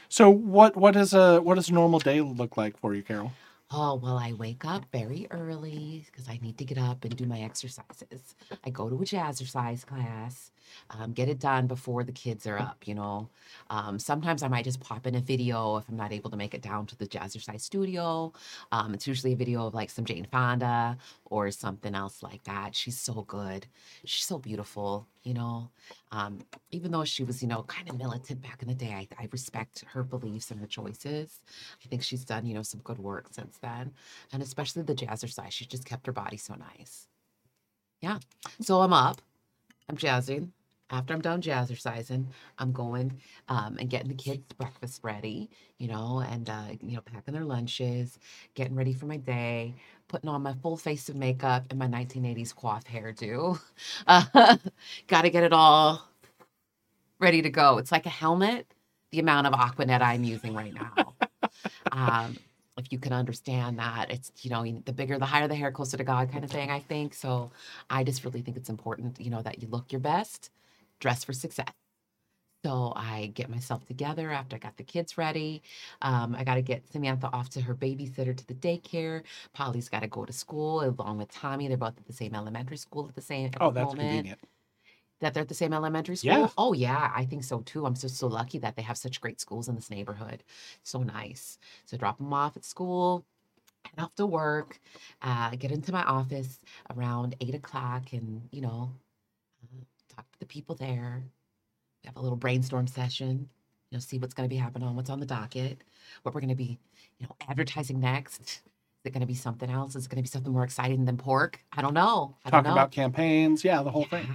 So what what is a what does a normal day look like for you, Carol? Oh, well, I wake up very early because I need to get up and do my exercises. I go to a jazzercise class, um, get it done before the kids are up, you know. Um, sometimes I might just pop in a video if I'm not able to make it down to the jazzercise studio. Um, it's usually a video of like some Jane Fonda or something else like that. She's so good. She's so beautiful, you know. Um, even though she was, you know, kind of militant back in the day, I, I respect her beliefs and her choices. I think she's done, you know, some good work since then. And especially the jazzercise. She just kept her body so nice. Yeah. So I'm up. I'm jazzing. After I'm done jazzercising, I'm going um, and getting the kids breakfast ready, you know, and, uh, you know, packing their lunches, getting ready for my day, putting on my full face of makeup and my 1980s coif hairdo. <laughs> Uh, Got to get it all ready to go. It's like a helmet, the amount of Aqua Net I'm using right now. <laughs> um, if you can understand that, it's, you know, the bigger, the higher the hair, closer to God kind of thing, I think. So I just really think it's important, you know, that you look your best, dress for success. So I get myself together after I got the kids ready. Um, I got to get Samantha off to her babysitter to the daycare. Polly's got to go to school along with Tommy. They're both at the same elementary school at the same at Oh, the that's moment convenient. that they're at the same elementary school? Yeah. Oh yeah, I think so too. I'm just so lucky that they have such great schools in this neighborhood. So nice. So drop them off at school, head off to work, uh, get into my office around eight o'clock, and you know, talk to the people there. We have a little brainstorm session. You know, see what's going to be happening on what's on the docket, what we're going to be, you know, advertising next. Is it going to be something else? Is it going to be something more exciting than pork? I don't know. I Talk don't know. about campaigns. Yeah, the whole thing.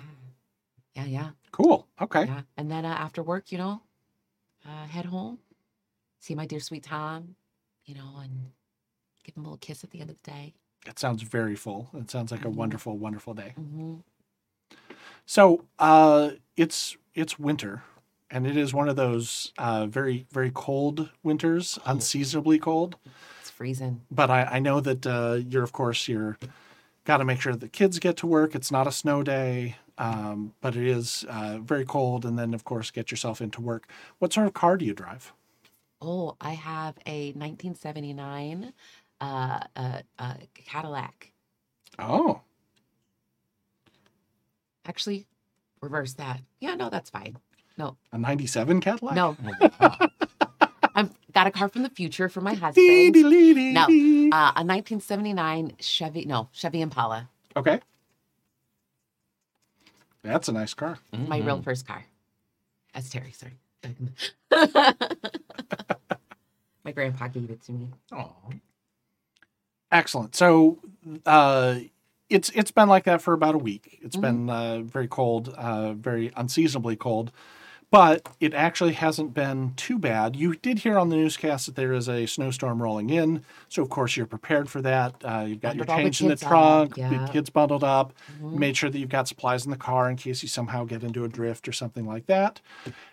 Yeah, yeah. Cool. Okay. Yeah. And then uh, after work, you know, uh, head home, see my dear sweet Tom, you know, and give him a little kiss at the end of the day. It sounds very full. It sounds like a Mhm. wonderful, wonderful day. hmm So uh, it's it's winter, and it is one of those uh, very very cold winters, unseasonably cold. It's freezing. But I, I know that uh, you're of course you're got to make sure the kids get to work. It's not a snow day, um, but it is uh, very cold, and then of course get yourself into work. What sort of car do you drive? Oh, I have a 1979 uh, uh, uh, Cadillac. Oh, Actually, reverse that. Yeah, no, that's fine. No, a '97 Cadillac. no. <laughs> I've got a car from the future for my husband. dee, dee, dee, No, uh, a 1979 Chevy, no, Chevy Impala, Okay. That's a nice car. my real Mhm. first car. That's Terry, sorry. <laughs> my grandpa gave it to me. Aw. Excellent. So uh, it's it's been like that for about a week. It's Mhm. been uh, very cold, uh, very unseasonably cold, but it actually hasn't been too bad. You did hear on the newscast that there is a snowstorm rolling in, so of course you're prepared for that. Uh, you've got your Bundled change in the trunk, the kids bundled up, Mhm. made sure that you've got supplies in the car in case you somehow get into a drift or something like that.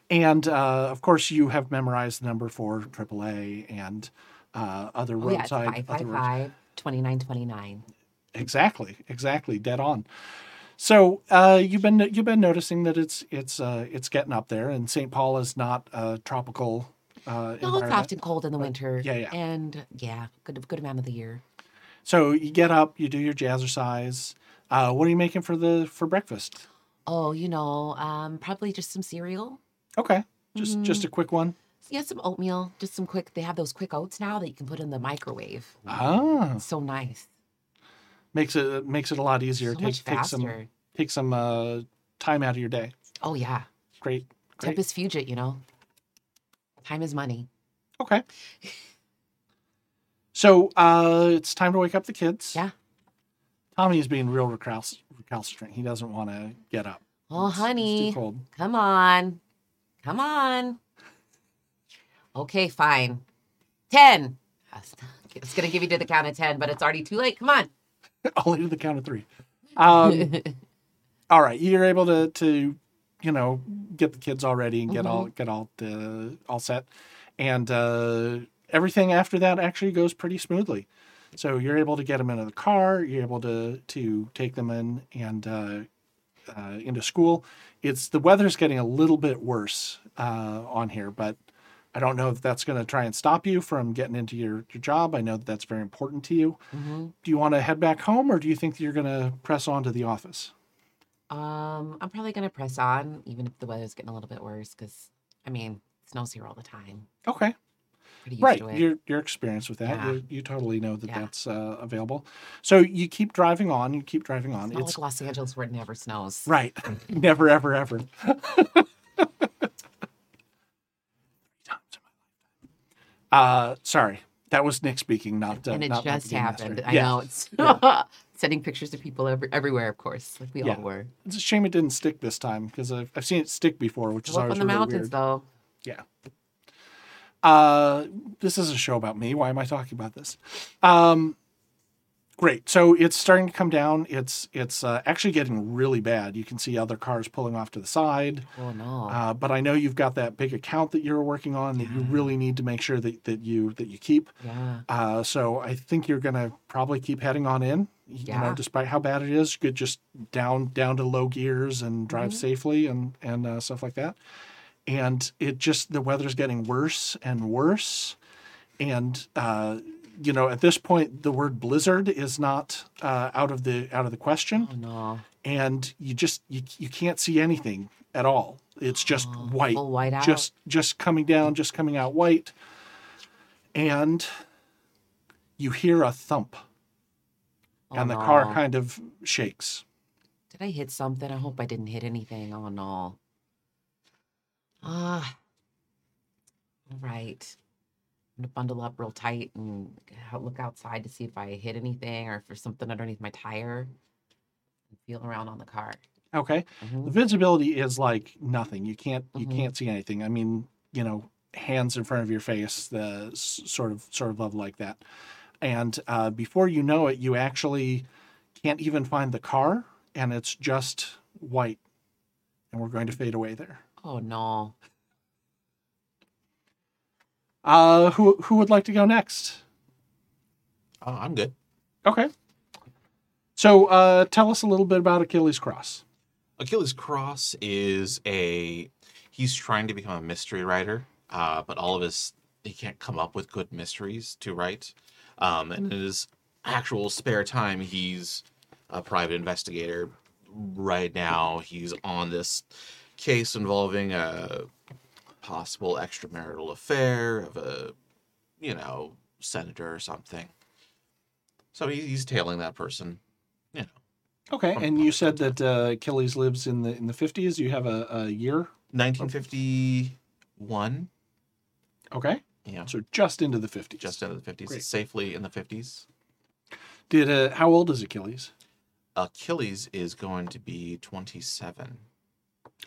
And uh, of course, you have memorized the number for AAA and uh, other Oh, yeah, it's roadside. other roads- 2929. Exactly, exactly, dead on. So uh, you've been you've been noticing that it's it's uh, it's getting up there, and St. Paul is not a tropical uh, No, it's often cold in the winter. yeah, yeah. And yeah, good good amount of the year. So you get up, you do your jazzercise. Uh, what are you making for the for breakfast? Oh, you know, um, probably just some cereal. Okay, just just a quick one. Yeah, some oatmeal, just some quick. They have those quick oats now that you can put in the microwave. Ah, So nice. Makes it makes it a lot easier. So much faster. take some take some uh, time out of your day. Oh yeah, Great, great. Tempus Fugit. You know, time is money. Okay. <laughs> So uh, it's time to wake up the kids. Yeah. Tommy is being real recalc- recalcitrant. He doesn't want to get up. Oh, It's- it's honey, too cold. come on, come on. Okay, fine. Ten. It's gonna give you to the count of ten, but it's already too late. Come on. <laughs> Only to the count of three. Um, <laughs> all right, you're able to to you know get the kids all ready and get all get all the all set, and uh, everything after that actually goes pretty smoothly. So you're able to get them into the car. You're able to to take them in and uh, uh, into school. It's the weather's getting a little bit worse uh, on here, but I don't know if that's going to try and stop you from getting into your, your job. I know that that's very important to you. hmm Do you want to head back home, or do you think that you're going to press on to the office? Um, I'm probably gonna press on, even if the weather's getting a little bit worse, because I mean, it snows here all the time. Okay, right. to it. You're you're experienced with that. Yeah. You, you totally know that Yeah. that's uh, available. So you keep driving on. You keep driving on. It's not like Los Angeles where it never snows. right. <laughs> Never, ever, ever. <laughs> Uh, sorry, that was Nick speaking, not. Uh, and it not just happened. master. I Yeah. know it's <laughs> <laughs> sending pictures to people every, everywhere, of course, like we Yeah. all were. It's a shame it didn't stick this time because I've, I've seen it stick before, which is Up always on the really mountains, weird. though. Yeah. Uh, this is a show about me. Why am I talking about this? Um, great. So it's starting to come down. It's it's uh, actually getting really bad. You can see other cars pulling off to the side. Oh no. Uh, but I know you've got that big account that you're working on that you really need to make sure that, that you that you keep. yeah. Uh, so I think you're gonna probably keep heading on in. You know, despite how bad it is, good just down down to low gears and drive Mm-hmm. safely and and uh, stuff like that. And it just the weather's getting worse and worse, and uh, you know at this point the word blizzard is not uh, out of the out of the question, Oh no. and you just you you can't see anything at all. It's just Oh, white, white out. just just coming down, just coming out white, and you hear a thump, Oh, and the car kind of shakes. Did I hit something? I hope I didn't hit anything. Oh no. Ah. all right. Bundle up real tight and look outside to see if I hit anything or if there's something underneath my tire. And feel around on the car. Okay, Mhm. the visibility is like nothing. You can't you Mhm. can't see anything. I mean, you know, hands in front of your face, the sort of sort of level like that. And uh, before you know it, you actually can't even find the car, and it's just white. And we're going to fade away there. Oh no. Uh, who who would like to go next? Oh, I'm good. Okay. So uh, tell us a little bit about Achilles Cross. Achilles Cross is a he's trying to become a mystery writer, uh, but all of his he can't come up with good mysteries to write. Um, and in his actual spare time, he's a private investigator. Right now, he's on this case involving a possible extramarital affair of a, you know, senator or something. So he, he's tailing that person. You know, Okay, and you said that uh, Achilles lives in the in the fifties. You have a, a year. 1951. Okay, Yeah, so just into the fifties. just into the 50s. Safely in the 50s. Did uh, how old is Achilles? Achilles is going to be 27.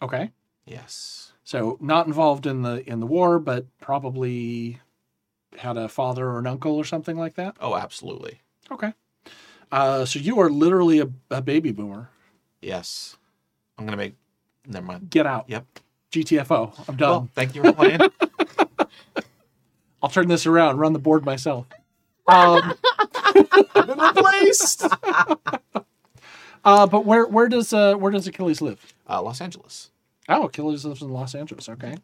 Okay, Yes. so not involved in the in the war, but probably had a father or an uncle or something like that. Oh, absolutely. Okay, uh, so you are literally a, a baby boomer. Yes. I'm going to make. Never mind. Get out. Yep. GTFO. I'm done. Well, thank you for playing. <laughs> <laughs> I'll turn this around. Run the board myself. Um, <laughs> I've been replaced. Uh, but where where does uh where does Achilles live? Uh, Los Angeles. Oh, Achilles lives in Los Angeles. Okay.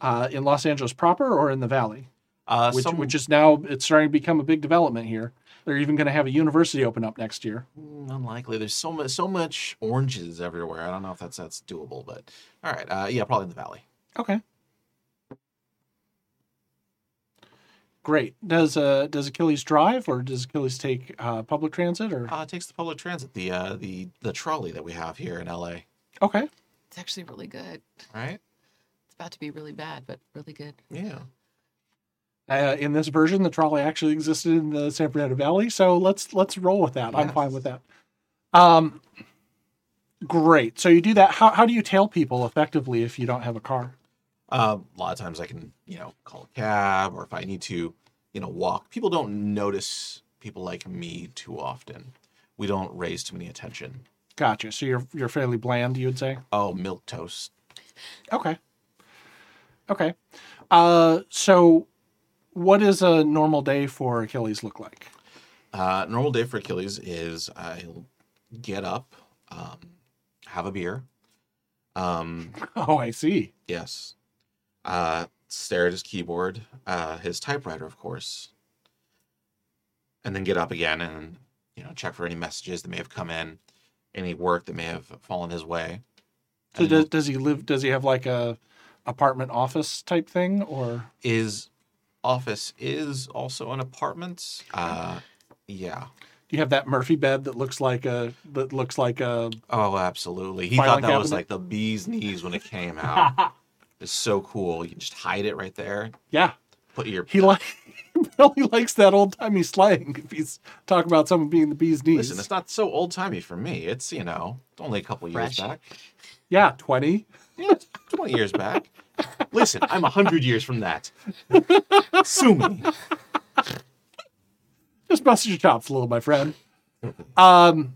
Uh, in Los Angeles proper or in the Valley, Uh, which some- which is now it's starting to become a big development here. They're even going to have a university open up next year. Mm, unlikely. There's so much, so much oranges everywhere. I don't know if that's that's doable, but all right. Uh, yeah, probably in the valley. Okay. Great. Does uh does Achilles drive or does Achilles take uh, public transit or Uh, it takes the public transit, the uh, the the trolley that we have here in LA. Okay? It's actually really good. Right? It's about to be really bad, but really good. Yeah. Uh, in this version, the trolley actually existed in the San Fernando Valley, so let's let's roll with that. I'm fine with that. Um, great. So you do that. How how do you tail people effectively if you don't have a car? Uh, a lot of times I can, you know, call a cab, or if I need to, you know, walk. People don't notice people like me too often. We don't raise too many attention. Gotcha. So you're you're fairly bland, you'd say. Oh, milquetoast. Okay. Okay. Uh, so what does a normal day for Achilles look like? Uh, normal day for Achilles is I'll get up, um, have a beer. Um, <laughs> Oh, I see. yes. Uh, stare at his keyboard, uh, his typewriter, of course, and then get up again and you know check for any messages that may have come in, any work that may have fallen his way. So does, does he live? Does he have like a apartment office type thing, or is office is also an apartment. Uh, yeah. do you have that Murphy bed that looks like a that looks like a? Oh, absolutely. He thought that was like the bee's knees when it came out. <laughs> it's so cool. You can just hide it right there. Yeah, Put your he like he <laughs> likes that old timey slang. If he's talking about someone being the bee's knees, listen. It's not so old timey for me. It's you know only a couple years back. yeah, twenty. Yeah, twenty years back. Listen, I'm a hundred years from that. Sue me. Just busted your chops a little, my friend. <laughs> Um,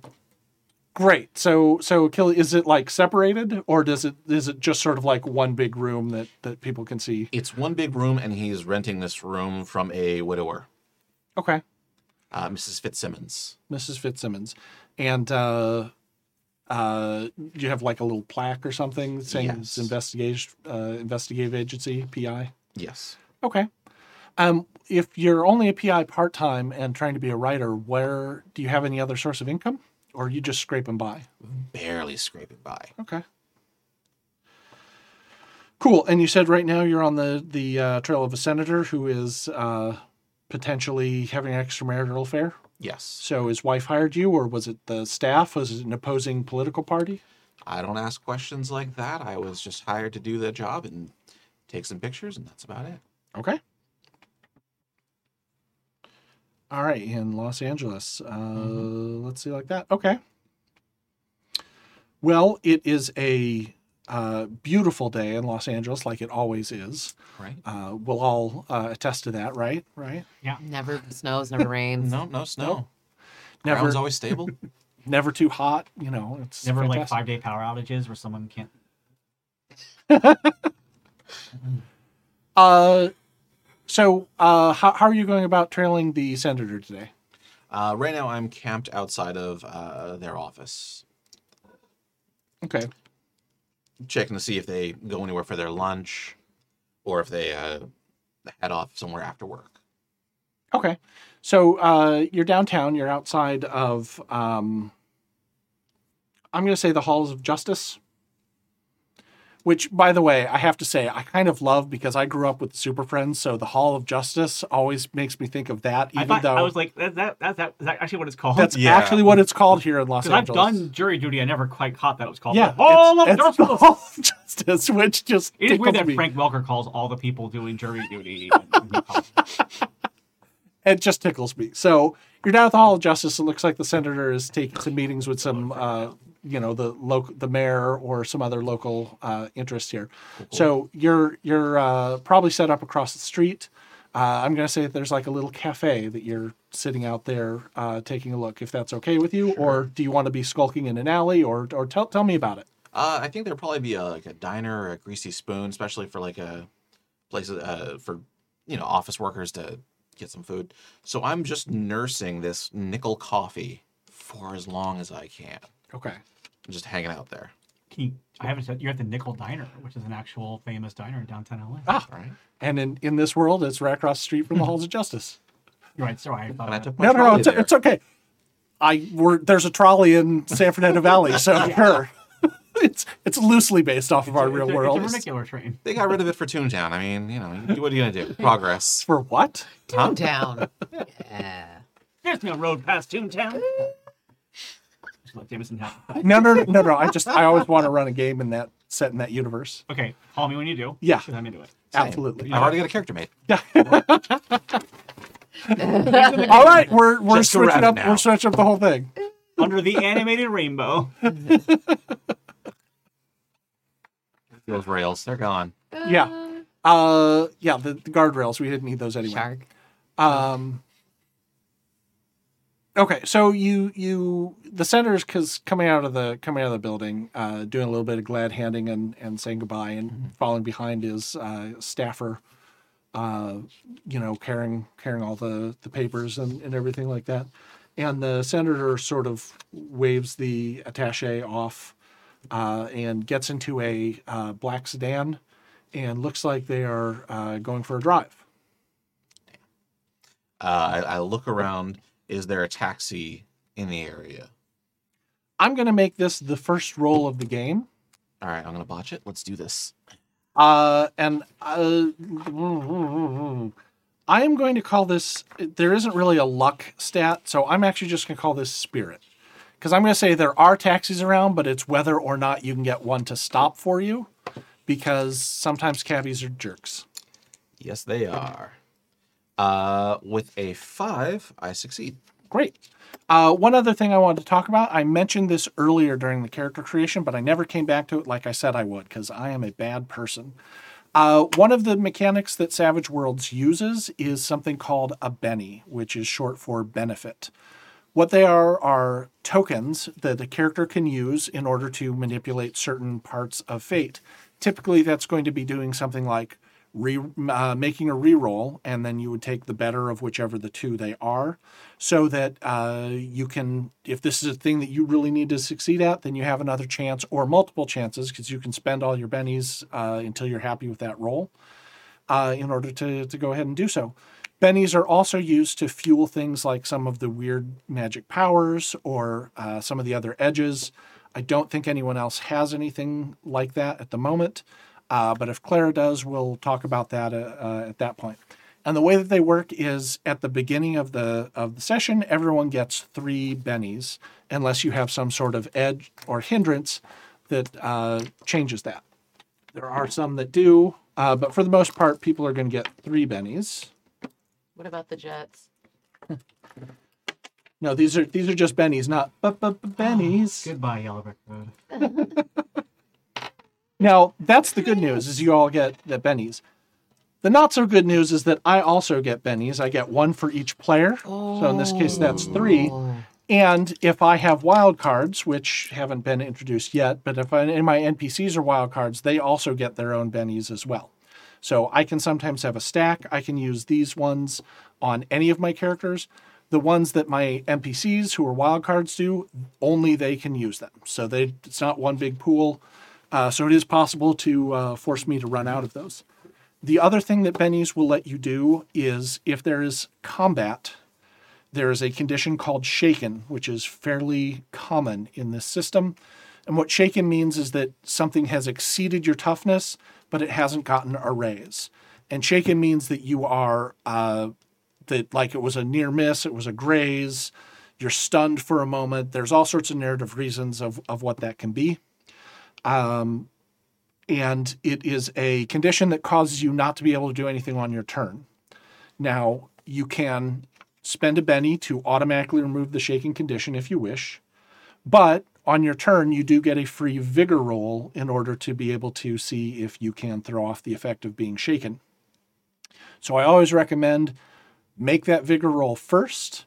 great. So, so Achilles, is it like separated, or does it is it just sort of like one big room that that people can see? It's one big room, and he's renting this room from a widower, Okay, uh, Mrs. Fitzsimmons. Mrs. Fitzsimmons, and uh, uh, do you have like a little plaque or something saying it's investigation uh, investigative agency PI? Yes. Okay. Um, if you're only a PI part time and trying to be a writer, where do you have any other source of income, or you just scraping by? Barely scraping by. Okay. Cool. And you said right now you're on the the uh, trail of a senator who is uh, potentially having an extramarital affair. Yes. So his wife hired you, or was it the staff? Was it an opposing political party? I don't ask questions like that. I was just hired to do the job and take some pictures, and that's about it. Okay. All right, in Los Angeles. Uh, Let's see, like that. Okay. Well, it is a uh, beautiful day in Los Angeles, like it always is. Right? Uh, we'll all uh, attest to that, right? Right. Yeah. Never snows, never rains. <laughs> No, no snow. Never, Ground's always stable. <laughs> never too hot. You know, it's Never like five day power outages where someone can't. <laughs> Uh, so, uh, how, how are you going about trailing the senator today? Uh, right now, I'm camped outside of uh, their office, Okay. checking to see if they go anywhere for their lunch, or if they uh, head off somewhere after work. Okay. So uh, you're downtown. You're outside of, um, I'm going to say the Halls of Justice. Which, by the way, I have to say, I kind of love because I grew up with the Super Friends. So the Hall of Justice always makes me think of that, I even thought though I was like, that, that, that, that, is that actually what it's called? that's Yeah. actually what it's called here in Los angeles I've done jury duty. I never quite caught that it was called. yeah, the Hall of it's, it's the Justice. Hall of Justice, which just It is weird tickles that me. Frank Welker calls all the people doing jury duty. <laughs> it just tickles me. So you're down at the Hall of Justice. It looks like the senator is taking some meetings with some, uh, you know, the local, the mayor or some other local uh, interest here. So you're you're uh, probably set up across the street. Uh, I'm going to say that there's like a little cafe that you're sitting out there uh, taking a look, if that's okay with you, or do you want to be skulking in an alley, or or tell tell me about it. Uh, I think there'd probably be a, like a diner or a greasy spoon, especially for like a place uh, for you know office workers to get some food. So I'm just nursing this nickel coffee for as long as I can. Okay. Just hanging out there. Can you, I haven't said you're at the Nickel Diner, which is an actual famous diner in downtown LA. Ah, All right. and in, in this world, it's right across the street from the Halls of Justice. You're right. Sorry, I thought And I that. took my No, no, no, trolley it's, there. it's okay. I we're, there's a trolley in San Fernando Valley, so <laughs> sure. <laughs> it's it's loosely based off of our a- real it's a, world. It's a vernacular train. They got rid of it for Toontown. I mean, you know, what are you gonna do? <laughs> Progress. For what? Huh? Toontown. yeah. There's no road past Toontown. Just let Jameson have. No, no, no, no, no. I just I always want to run a game in that set in that universe. Okay, call me when you do. Yeah. 'cause I'm into it. Absolutely. I've already got a character made. <laughs> All right, we're we're Just to switching up. now. We're switching up the whole thing. Under the animated rainbow. <laughs> Those rails, they're gone. Yeah. Uh, yeah. The, the guardrails. We didn't need those anyway. Shark. Um. Okay, so you you the senators because coming out of the coming out of the building, uh, doing a little bit of glad handing and and saying goodbye, and following behind is uh, staffer, uh, you know, carrying carrying all the the papers and and everything like that, and the senator sort of waves the attaché off, uh, and gets into a uh, black sedan, and looks like they are uh, going for a drive. Uh, I, I look around. Is there a taxi in the area? I'm going to make this the first roll of the game. All right, I'm gonna botch it. Let's do this. Uh, and uh, I am going to call this, there isn't really a luck stat, so I'm actually just going to call this spirit. Because I'm going to say there are taxis around, but it's whether or not you can get one to stop for you. Because sometimes cabbies are jerks. Yes, they are. Uh, with a five, I succeed. Great. Uh, one other thing I wanted to talk about, I mentioned this earlier during the character creation, but I never came back to it like I said I would because I am a bad person. Uh, one of the mechanics that Savage Worlds uses is something called a Benny, which is short for benefit. What they are are tokens that a character can use in order to manipulate certain parts of fate. Typically, that's going to be doing something like re, uh, making a reroll, and then you would take the better of whichever the two they are, so that uh, you can, if this is a thing that you really need to succeed at, then you have another chance or multiple chances because you can spend all your bennies uh, until you're happy with that roll uh, in order to, to go ahead and do so. Bennies are also used to fuel things like some of the weird magic powers or uh, some of the other edges. I don't think anyone else has anything like that at the moment, uh, but if Clara does, we'll talk about that uh, uh, at that point. And the way that they work is at the beginning of the of the session, everyone gets three bennies, unless you have some sort of edge or hindrance that uh, changes that. There are some that do, uh, but for the most part, people are going to get three bennies. What about the Jets? No, these are these are just bennies, not bu- bu- bu- bennies. Goodbye, Yellow Brick Road. <laughs> <laughs> Now that's the good news is you all get the bennies. The not so good news is that I also get bennies. I get one for each player. So in this case, that's three. And if I have wild cards, which haven't been introduced yet, but if I, in my NPCs are wild cards, they also get their own bennies as well. So I can sometimes have a stack. I can use these ones on any of my characters. The ones that my NPCs who are wild cards do, only they can use them. So they it's not one big pool. Uh, so it is possible to uh, force me to run out of those. The other thing that bennies will let you do is if there is combat, there is a condition called shaken, which is fairly common in this system. And what shaken means is that something has exceeded your toughness, but it hasn't gotten a raise. And shaken means that you are, uh, that like it was a near miss, it was a graze, you're stunned for a moment. There's all sorts of narrative reasons of, of what that can be. Um, and it is a condition that causes you not to be able to do anything on your turn. Now, you can spend a Benny to automatically remove the shaking condition if you wish, but on your turn, you do get a free vigor roll in order to be able to see if you can throw off the effect of being shaken. So I always recommend make that vigor roll first.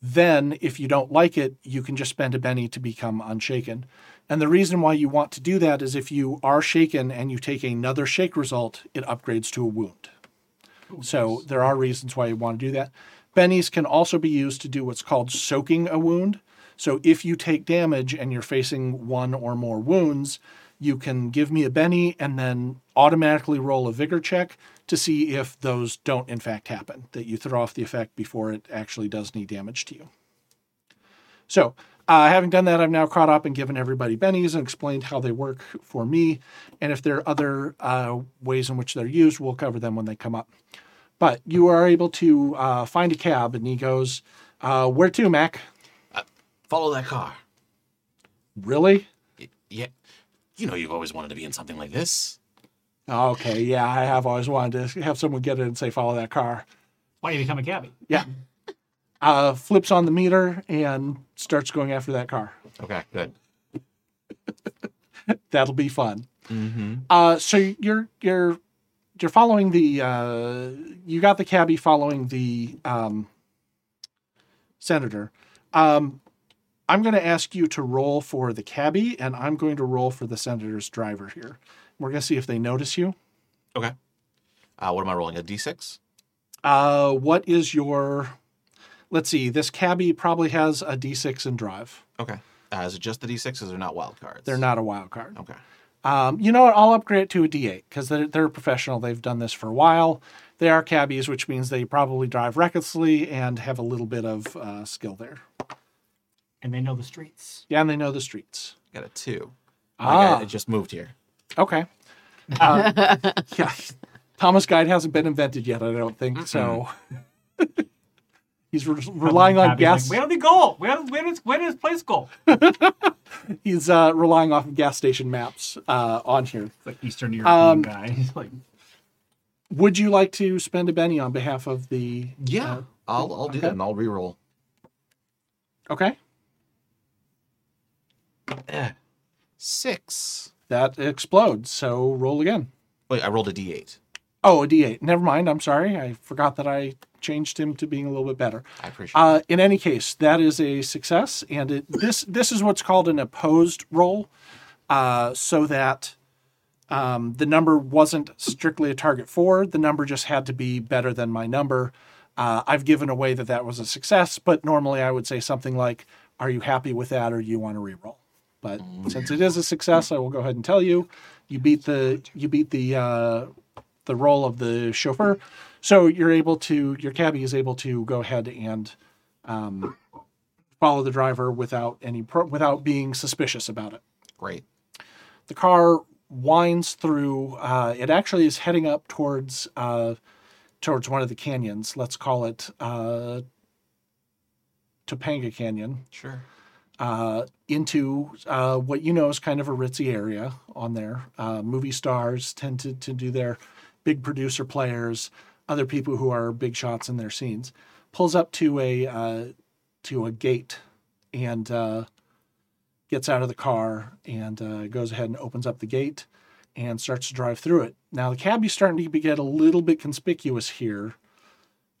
Then, if you don't like it, you can just spend a Benny to become unshaken. And the reason why you want to do that is if you are shaken and you take another shake result, it upgrades to a wound. So there are reasons why you want to do that. Bennies can also be used to do what's called soaking a wound. So if you take damage and you're facing one or more wounds, you can give me a Benny and then automatically roll a vigor check to see if those don't in fact happen, that you throw off the effect before it actually does any damage to you. So, uh, having done that, I've now caught up and given everybody bennies and explained how they work for me. And if there are other uh, ways in which they're used, we'll cover them when they come up. But you are able to uh, find a cab, and he goes, uh, Where to, Mac? Follow that car. Really? Y- Yeah. You know you've always wanted to be in something like this. Okay, yeah, I have always wanted to have someone get in and say, Follow that car. Why you become a cabbie? Yeah. Uh, flips on the meter and starts going after that car. Okay, good. <laughs> That'll be fun. Mm-hmm. Uh, so you're you're you're following the uh, you got the cabbie following the um, senator. Um, I'm going to ask you to roll for the cabbie, and I'm going to roll for the senator's driver here. We're going to see if they notice you. Okay. Uh, what am I rolling? A d6? Uh, what is your? Let's see. This cabbie probably has a D6 in drive. Okay. Uh, is it just the d6s? They're not wild cards. They're not a wild card. Okay. Um, you know what? I'll upgrade it to a D8 because they're, they're professional. They've done this for a while. They are cabbies, which means they probably drive recklessly and have a little bit of uh, skill there. And they know the streets. Yeah, and they know the streets. Got a two. Ah. I just moved here. Okay. Uh, <laughs> yeah. Thomas Guide hasn't been invented yet, I don't think. So <laughs> he's re- relying on gas. Like, where do they go? Where, where, does, where does this place go? <laughs> he's uh, relying off of gas station maps uh, on here. It's like Eastern European Um, guy. <laughs> He's like, Would you like to spend a Benny on behalf of the? Yeah. uh, I'll I'll do okay. that and I'll re-roll. okay. Eh. Six. That explodes. So roll again. Wait, I rolled a d8. Oh, a D8. Never mind. I'm sorry. I forgot that I changed him to being a little bit better. I appreciate Uh, in any case, that is a success, and it, this this is what's called an opposed roll, uh, so that um, the number wasn't strictly a target for. The number just had to be better than my number. Uh, I've given away that that was a success, but normally I would say something like, "Are you happy with that, or do you want to re-roll?" But since it is a success, I will go ahead and tell you, you beat the you beat the uh, the role of the chauffeur. So you're able to, your cabbie is able to go ahead and um, follow the driver without any, pro- without being suspicious about it. Great. The car winds through. Uh, it actually is heading up towards uh, towards one of the canyons. Let's call it uh, Topanga Canyon Sure. uh, into uh, what you know is kind of a ritzy area on there. Uh, movie stars tend to, to do their big producer players, other people who are big shots in their scenes. Pulls up to a uh, to a gate and uh, gets out of the car and uh, goes ahead and opens up the gate and starts to drive through it. Now the cabbie's starting to get a little bit conspicuous here.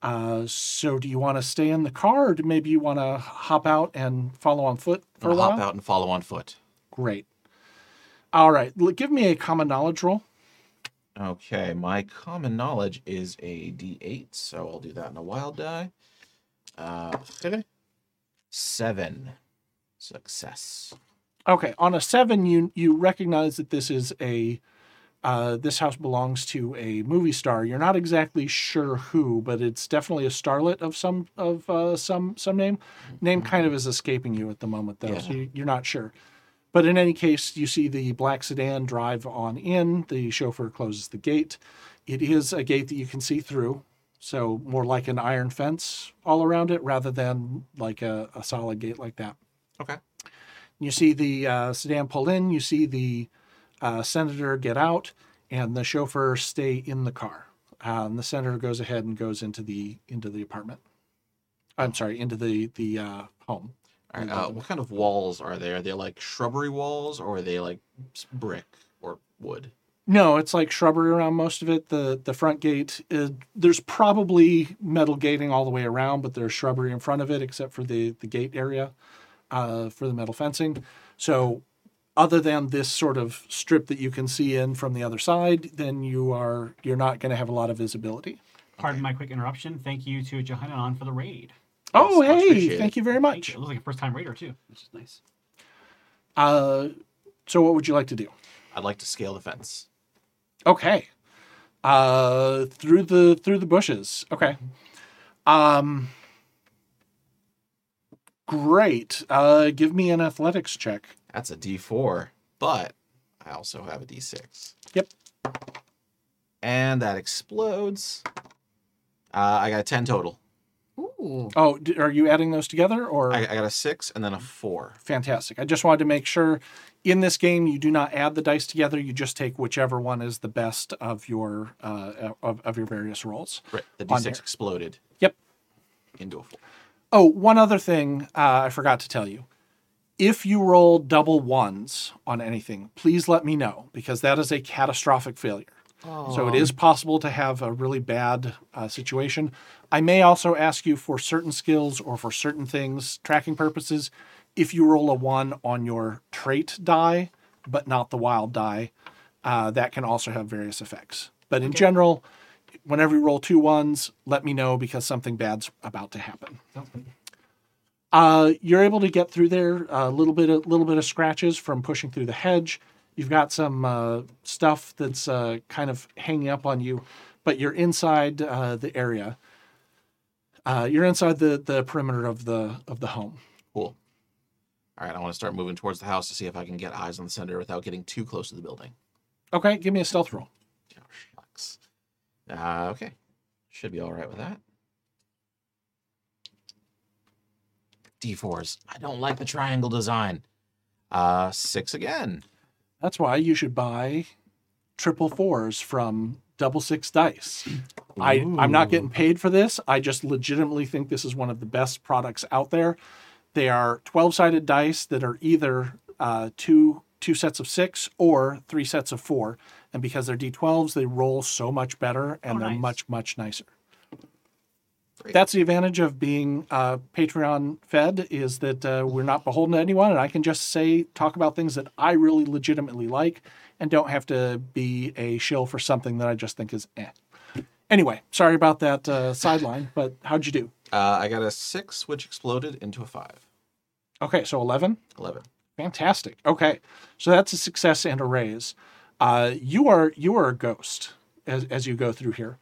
Uh, so do you want to stay in the car or do maybe you want to hop out and follow on foot for a while? hop out and follow on foot. Great. All right. Give me a common knowledge roll. Okay, my common knowledge is a d8, so I'll do that in a wild die. Uh, seven. Success. Okay. On a seven, you you recognize that this is a uh, this house belongs to a movie star. You're not exactly sure who, but it's definitely a starlet of some of uh, some some name. Name kind of is escaping you at the moment, though, Yeah. you, you're not sure. But in any case, you see the black sedan drive on in. The chauffeur closes the gate. It is a gate that you can see through, so more like an iron fence all around it rather than like a, a solid gate like that. Okay. You see the uh, sedan pull in, you see the uh, senator get out, and the chauffeur stay in the car. Uh, and the senator goes ahead and goes into the into the apartment. I'm sorry, into the the uh, home. All right. Uh, what kind of walls are they? Are they like shrubbery walls or are they like brick or wood? No, it's like shrubbery around most of it. The the front gate is there's probably metal gating all the way around, but there's shrubbery in front of it except for the the gate area uh, for the metal fencing. So other than this sort of strip that you can see in from the other side, then you are you're not going to have a lot of visibility. pardon my quick interruption. Thank you to Johannan for the raid. Oh, much hey, thank you very much. you. It looks like a first time reader too, which is nice. Uh, so what would you like to do? I'd like to scale the fence. Okay. Uh, through the through the bushes. Okay. Um. Great. Uh, give me an athletics check. That's a D4, but I also have a D6. Yep. And that explodes. Uh, I got a 10 total. Ooh. Oh, are you adding those together or? I, I got a 6 and then a 4. Fantastic. I just wanted to make sure in this game you do not add the dice together. You just take whichever one is the best of your uh, of, of your various rolls. Right. The D6 there. exploded Yep. into a 4. Oh, one other thing uh, I forgot to tell you. If you roll double ones on anything, please let me know because that is a catastrophic failure. So it is possible to have a really bad uh, situation. I may also ask you for certain skills or for certain things, tracking purposes, if you roll a one on your trait die, but not the wild die, uh, that can also have various effects. But in general, whenever you roll two ones, let me know because something bad's about to happen. Uh, you're able to get through there a little bit, a little bit of scratches from pushing through the hedge. You've got some uh, stuff that's uh, kind of hanging up on you, but you're inside uh, the area. Uh, you're inside the the perimeter of the of the home. Cool. All right. I want to start moving towards the house to see if I can get eyes on the center without getting too close to the building. Okay, give me a stealth roll. Oh, shucks. Uh, okay. Should be all right with that. D4s. I don't like the triangle design. Uh, six again. That's why you should buy triple fours from Double Six Dice. I, I'm not getting paid for this. I just legitimately think this is one of the best products out there. They are 12 sided dice that are either uh, two two sets of six or three sets of four. And because they're D12s, they roll so much better and Oh, they're nice. much, much nicer. Great. That's the advantage of being uh, Patreon fed is that uh, we're not beholden to anyone, and I can just say talk about things that I really legitimately like, and don't have to be a shill for something that I just think is eh. Anyway, sorry about that uh, sideline, but how'd you do? Uh, I got a six, which exploded into a five. Okay, so eleven. 11. Fantastic. Okay, so that's a success and a raise. Uh, you are you are a ghost as as you go through here.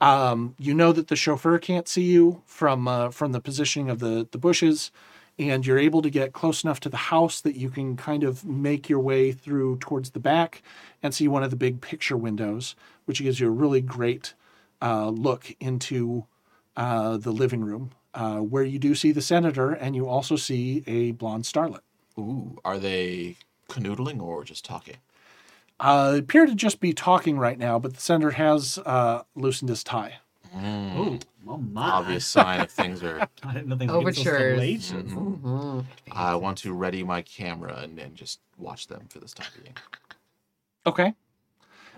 Um, you know that the chauffeur can't see you from uh, from the positioning of the the bushes, and you're able to get close enough to the house that you can kind of make your way through towards the back and see one of the big picture windows, which gives you a really great uh, look into uh, the living room, uh, where you do see the senator, and you also see a blonde starlet. Ooh, are they canoodling or just talking? Uh, appear to just be talking right now, but the senator has uh, loosened his tie. Ooh, oh my! Obvious sign of things are. <laughs> I didn't know things were getting so Overtures. salacious. Mhm. I want to ready my camera and, and just watch them for this time being. Okay.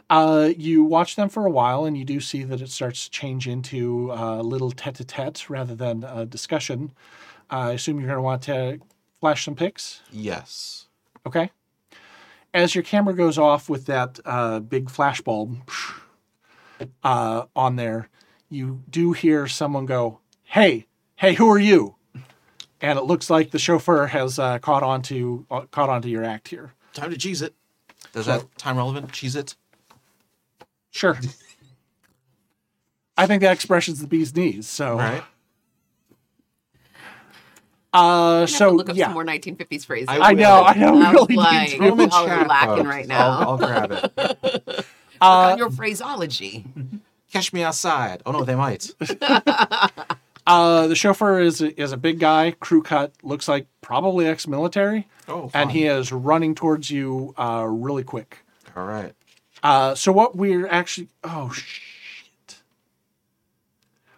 Uh, you watch them for a while, and you do see that it starts to change into a little tete-a-tete rather than a discussion. I assume you're going to want to flash some pics. Yes. Okay. As your camera goes off with that uh, big flash bulb uh, on there, you do hear someone go, "Hey, hey, who are you?" And it looks like the chauffeur has uh, caught onto uh, caught onto your act here. Time to cheese it. Is So- that time relevant? Cheese it? Sure. I think that expression's the bee's knees. So, Right? Uh, I have to so look up yeah, some more 1950s phrases. I I know, I know, I was really need to. Throw 'em in oh, lacking folks. right now. I'll, I'll grab it. <laughs> Uh, on your phraseology. Catch me outside. Oh no, they might. <laughs> uh, the chauffeur is is a big guy, crew cut, looks like probably ex-military, Oh, and he is running towards you uh, really quick. All right. Uh, so what we're actually oh shit.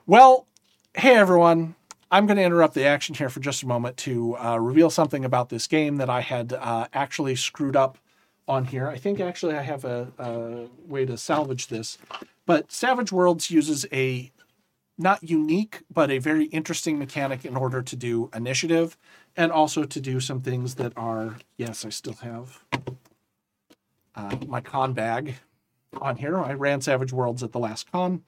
Well, hey everyone. I'm going to interrupt the action here for just a moment to uh, reveal something about this game that I had uh, actually screwed up on here. I think actually I have a, a way to salvage this. But Savage Worlds uses a not unique, but a very interesting mechanic in order to do initiative and also to do some things that are, yes, I still have uh, my con bag on here. I ran Savage Worlds at the last con.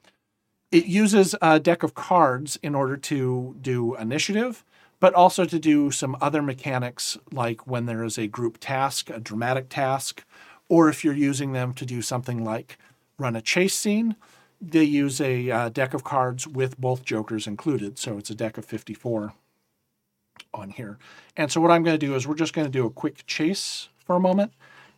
It uses a deck of cards in order to do initiative, but also to do some other mechanics like when there is a group task, a dramatic task, or if you're using them to do something like run a chase scene, they use a uh, deck of cards with both jokers included. So it's a deck of 54 on here. And so what I'm going to do is we're just going to do a quick chase for a moment.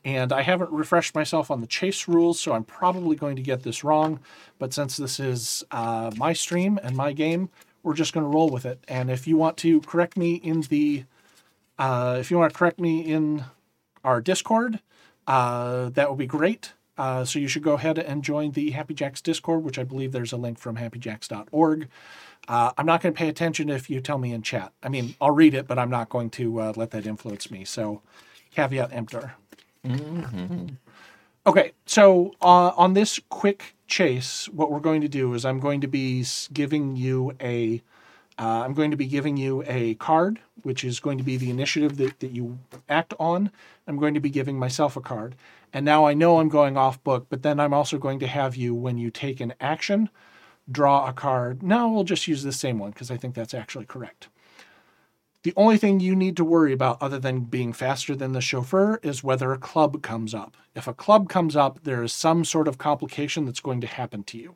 And I haven't refreshed myself on the chase rules, so I'm probably going to get this wrong. But since this is uh, my stream and my game, we're just going to roll with it. And if you want to correct me in the, uh, if you want to correct me in our Discord, uh, that would be great. Uh, so you should go ahead and join the Happy Jacks Discord, which I believe there's a link from happyjacks.org. Uh, I'm not going to pay attention if you tell me in chat. I mean, I'll read it, but I'm not going to uh, let that influence me. So, caveat emptor. Okay, so uh, on this quick chase, what we're going to do is I'm going to be giving you a, uh, I'm going to be giving you a card, which is going to be the initiative that, that you act on. I'm going to be giving myself a card, and now I know I'm going off book, but then I'm also going to have you when you take an action, draw a card. Now we'll just use the same one because I think that's actually correct. The only thing you need to worry about, other than being faster than the chauffeur, is whether a club comes up. If a club comes up, there is some sort of complication that's going to happen to you.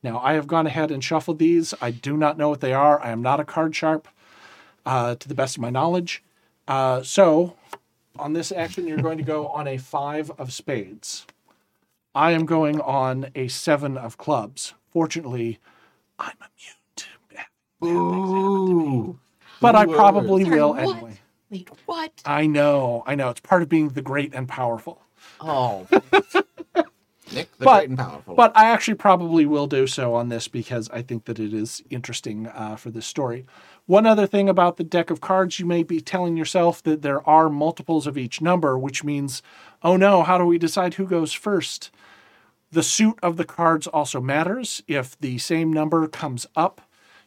Now, I have gone ahead and shuffled these. I do not know what they are. I am not a card sharp, uh, to the best of my knowledge. Uh, so, on this action, you're going to go on a five of spades. I am going on a seven of clubs. Fortunately, I'm immune to Ooh. But I probably Sorry, will what? anyway. Wait, what? I know, I know. It's part of being the great and powerful. Oh, <laughs> Nick, the But- great and powerful. But I actually probably will do so on this because I think that it is interesting uh, for this story. One other thing about the deck of cards, you may be telling yourself that there are multiples of each number, which means, oh no, how do we decide who goes first? The suit of the cards also matters. If the same number comes up,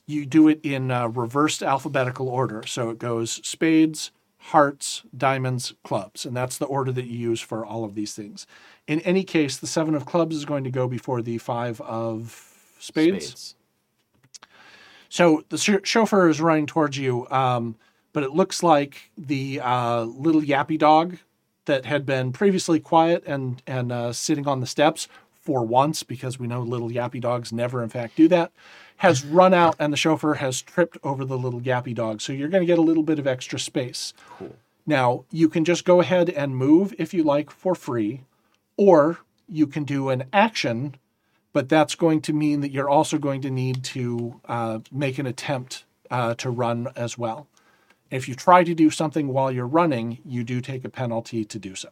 you do it in uh, reversed alphabetical order. So it goes spades, hearts, diamonds, clubs. And that's the order that you use for all of these things. In any case, the seven of clubs is going to go before the five of spades. So the ch- chauffeur is running towards you, um, but it looks like the uh, little yappy dog that had been previously quiet and and uh, sitting on the steps for once, because we know little yappy dogs never, in fact, do that, has run out, and the chauffeur has tripped over the little gappy dog. So you're going to get a little bit of extra space. Cool. Now you can just go ahead and move if you like for free, or you can do an action but that's going to mean that you're also going to need to uh, make an attempt uh, to run as well. If you try to do something while you're running, you do take a penalty to do so.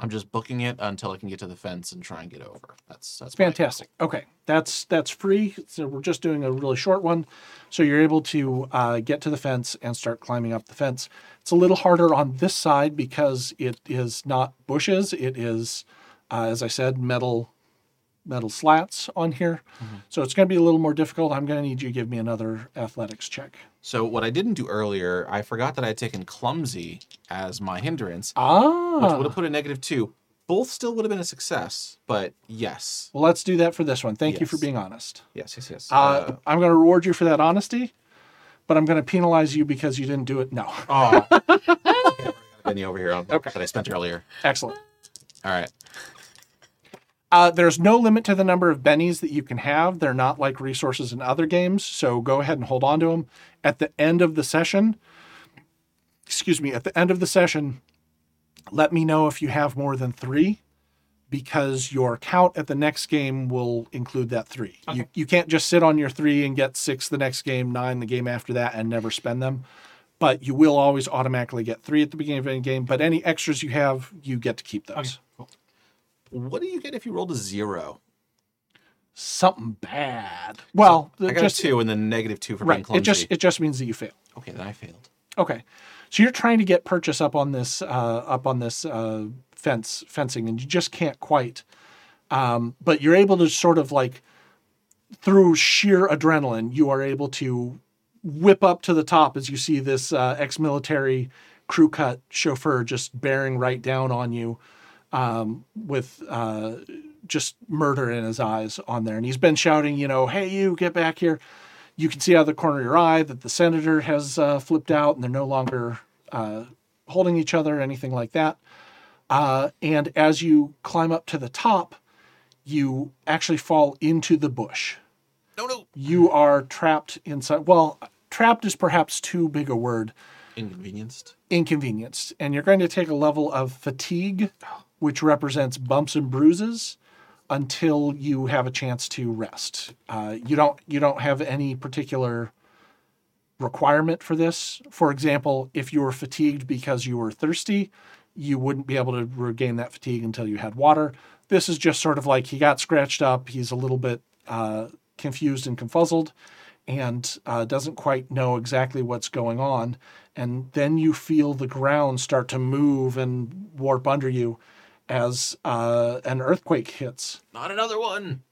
I'm just booking it until I can get to the fence and try and get over. That's that's Fantastic. Okay, that's that's free. So we're just doing a really short one, so you're able to uh, get to the fence and start climbing up the fence. It's a little harder on this side because it is not bushes. It is, uh, as I said, metal metal slats on here. So it's going to be a little more difficult. I'm going to need you to give me another athletics check. So what I didn't do earlier, I forgot that I had taken clumsy as my hindrance, which Ah, would have put a negative two. Both still would have been a success, but yes, well, let's do that for this one. Thank you for being honest. yes, yes, yes. Uh, I'm going to reward you for that honesty, but I'm going to penalize you because you didn't do it. No. <laughs> oh, <laughs> Benny over here on, Okay. that I spent earlier. Excellent. All right. Uh, there's no limit to the number of bennies that you can have. They're not like resources in other games, so go ahead and hold on to them. At the end of the session, excuse me, at the end of the session, let me know if you have more than three, because your count at the next game will include that three. You you can't just sit on your three and get six the next game, nine the game after that, and never spend them. But you will always automatically get three at the beginning of any game. But any extras you have, you get to keep those. Okay. What do you get if you rolled a zero? something bad. Well, I got just a two and then negative two for being right. clumsy. It just it just means that you fail. okay, then I failed. Okay, so you're trying to get purchase up on this uh, up on this uh, fence fencing, and you just can't quite. Um, but you're able to sort of like through sheer adrenaline, you are able to whip up to the top as you see this uh, ex-military crew cut chauffeur just bearing right down on you. Um, with uh, just murder in his eyes on there. And he's been shouting, you know, hey, you get back here. You can see out of the corner of your eye that the senator has uh, flipped out and they're no longer uh, holding each other or anything like that. Uh, and as you climb up to the top, you actually fall into the bush. No, no. You are trapped inside. Well, trapped is perhaps too big a word. Inconvenienced. Inconvenienced. And you're going to take a level of fatigue, which represents bumps and bruises, until you have a chance to rest. Uh, you don't. You don't have any particular requirement for this. For example, if you were fatigued because you were thirsty, you wouldn't be able to regain that fatigue until you had water. This is just sort of like he got scratched up. He's a little bit uh, confused and confuzzled and uh, doesn't quite know exactly what's going on. And then you feel the ground start to move and warp under you as uh, an earthquake hits Not another one.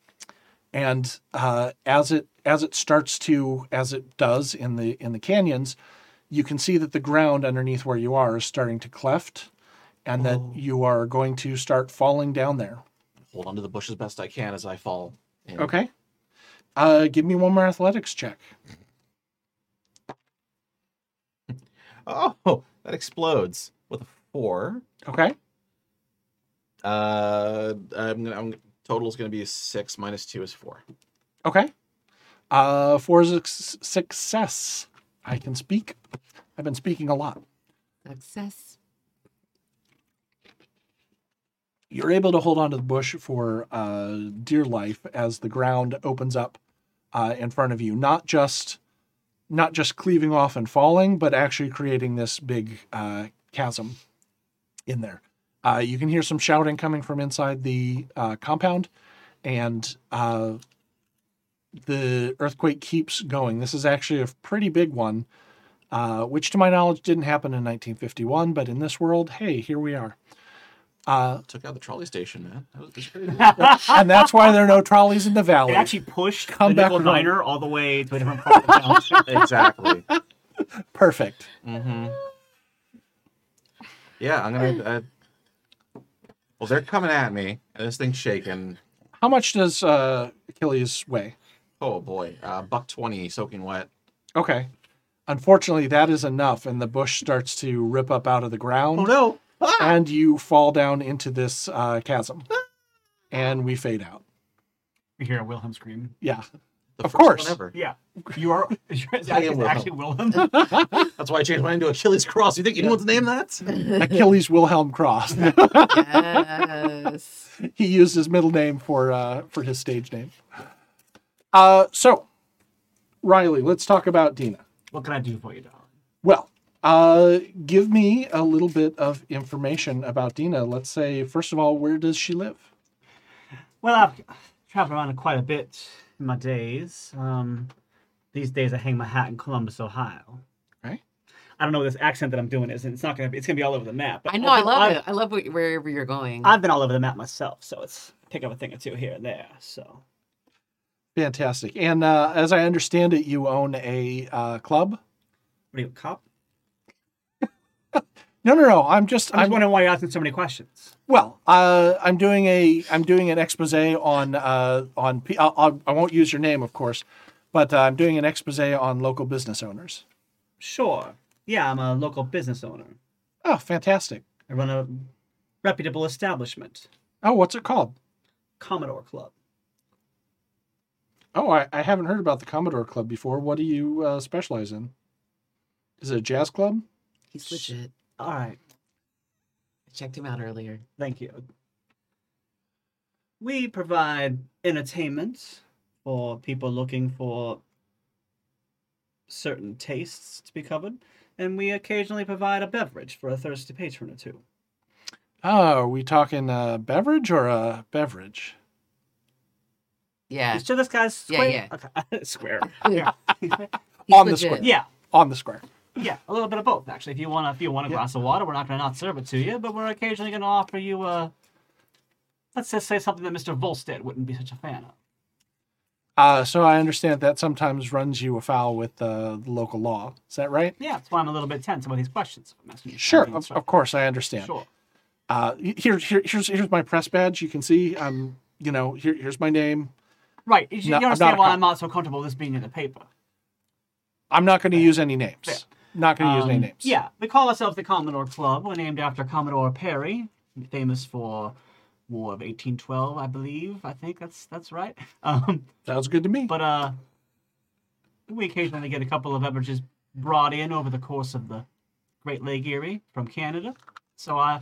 and uh, as it as it starts to as it does in the in the canyons, you can see that the ground underneath where you are is starting to cleft, and that you are going to start falling down there. Hold onto the bush as best I can as I fall. in. Okay. Uh, give me one more athletics check. <laughs> Oh, that explodes with a four. Okay. Uh, I'm gonna. I'm, total is gonna be a six minus two is four. Okay. Uh, for su- success, I can speak. I've been speaking a lot. Success. You're able to hold on to the bush for uh, dear life as the ground opens up uh, in front of you. Not just not just cleaving off and falling, but actually creating this big uh, chasm in there. Uh, you can hear some shouting coming from inside the uh, compound, and uh, the earthquake keeps going. This is actually a pretty big one, uh, which to my knowledge didn't happen in 1951, but in this world, hey, here we are. Uh, Took out the trolley station, man. That was, that was pretty <laughs> and that's why there are no trolleys in the valley. It actually pushed Come the back Nickel around. Diner all the way to a different part of the town. <laughs> exactly. Perfect. Mm-hmm. Yeah, I'm gonna. Well, they're coming at me, and this thing's shaking. How much does uh, Achilles weigh? Oh boy, uh, buck twenty, soaking wet. Okay. Unfortunately, that is enough, and the bush starts to rip up out of the ground, Oh no! Ah! and you fall down into this uh, chasm, and we fade out. You hear a Wilhelm scream. Yeah, The Of first one course. ever. Yeah, you are. <laughs> It's <laughs> I am actually Wilhelm. <laughs> That's why I changed my name to Achilles Cross. You think anyone's name that? Achilles Wilhelm Cross. Yes. he used his middle name for uh, for his stage name. Uh, so, Riley, let's talk about Dina. what can I do for you, darling? Well, uh, give me a little bit of information about Dina. Let's say, first of all, where does she live? Well, I've traveled around quite a bit in my days. Um, these days, I hang my hat in Columbus, Ohio. Right. I don't know what this accent that I'm doing is. and It's not gonna. Be, it's gonna be all over the map. But I know. I love I've, it. I love what, wherever you're going. I've been all over the map myself, so it's pick up a thing or two here and there. So Fantastic. And uh, as I understand it, you own a uh, club. what are you, a cop? <laughs> No, no, no. I'm just. I'm I'm wondering why you're asking so many questions. well. Uh, I'm doing a. I'm doing an expose on. Uh, on. P- I'll, I'll, I won't use your name, of course, but uh, I'm doing an expose on local business owners. Sure. Yeah, I'm a local business owner. Oh, fantastic. I run a reputable establishment, Oh, what's it called? Commodore Club. Oh, I, I haven't heard about the Commodore Club before. What do you uh, specialize in? Is it a jazz club? He's legit. All right. I checked him out earlier. Thank you. We provide entertainment for people looking for certain tastes to be covered, and we occasionally provide a beverage for a thirsty patron or two. Oh, are we talking a beverage or a beverage? Yeah. You sure this guy's Yeah, square? yeah. Okay. <laughs> square. <laughs> Yeah. He's <laughs> on the square. yeah. On the square. Yeah, a little bit of both actually. If you want, if you want a Yeah. glass of water, we're not going to not serve it to you, but we're occasionally going to offer you a. Let's just say something that Mr. Volstead wouldn't be such a fan of. Uh, so I understand that sometimes runs you afoul with uh, the local law. Is that right? Yeah, that's why I'm a little bit tense about these questions. I'm Sure, of, of course, I understand. Sure. Uh, here, here, here's here's my press badge. You can see. Um, you know, here, here's my name. Right. You, you No, I'm understand why cop. I'm not so comfortable with this being in the paper. I'm not going to use any names. Fair. Not going to use any Um, names. Yeah, we call ourselves the Commodore Club. We're named after Commodore Perry, famous for War of 1812, I believe. I think that's that's right. <laughs> Um, sounds good to me. but uh, we occasionally get a couple of beverages brought in over the course of the Great Lake Erie from Canada. So I,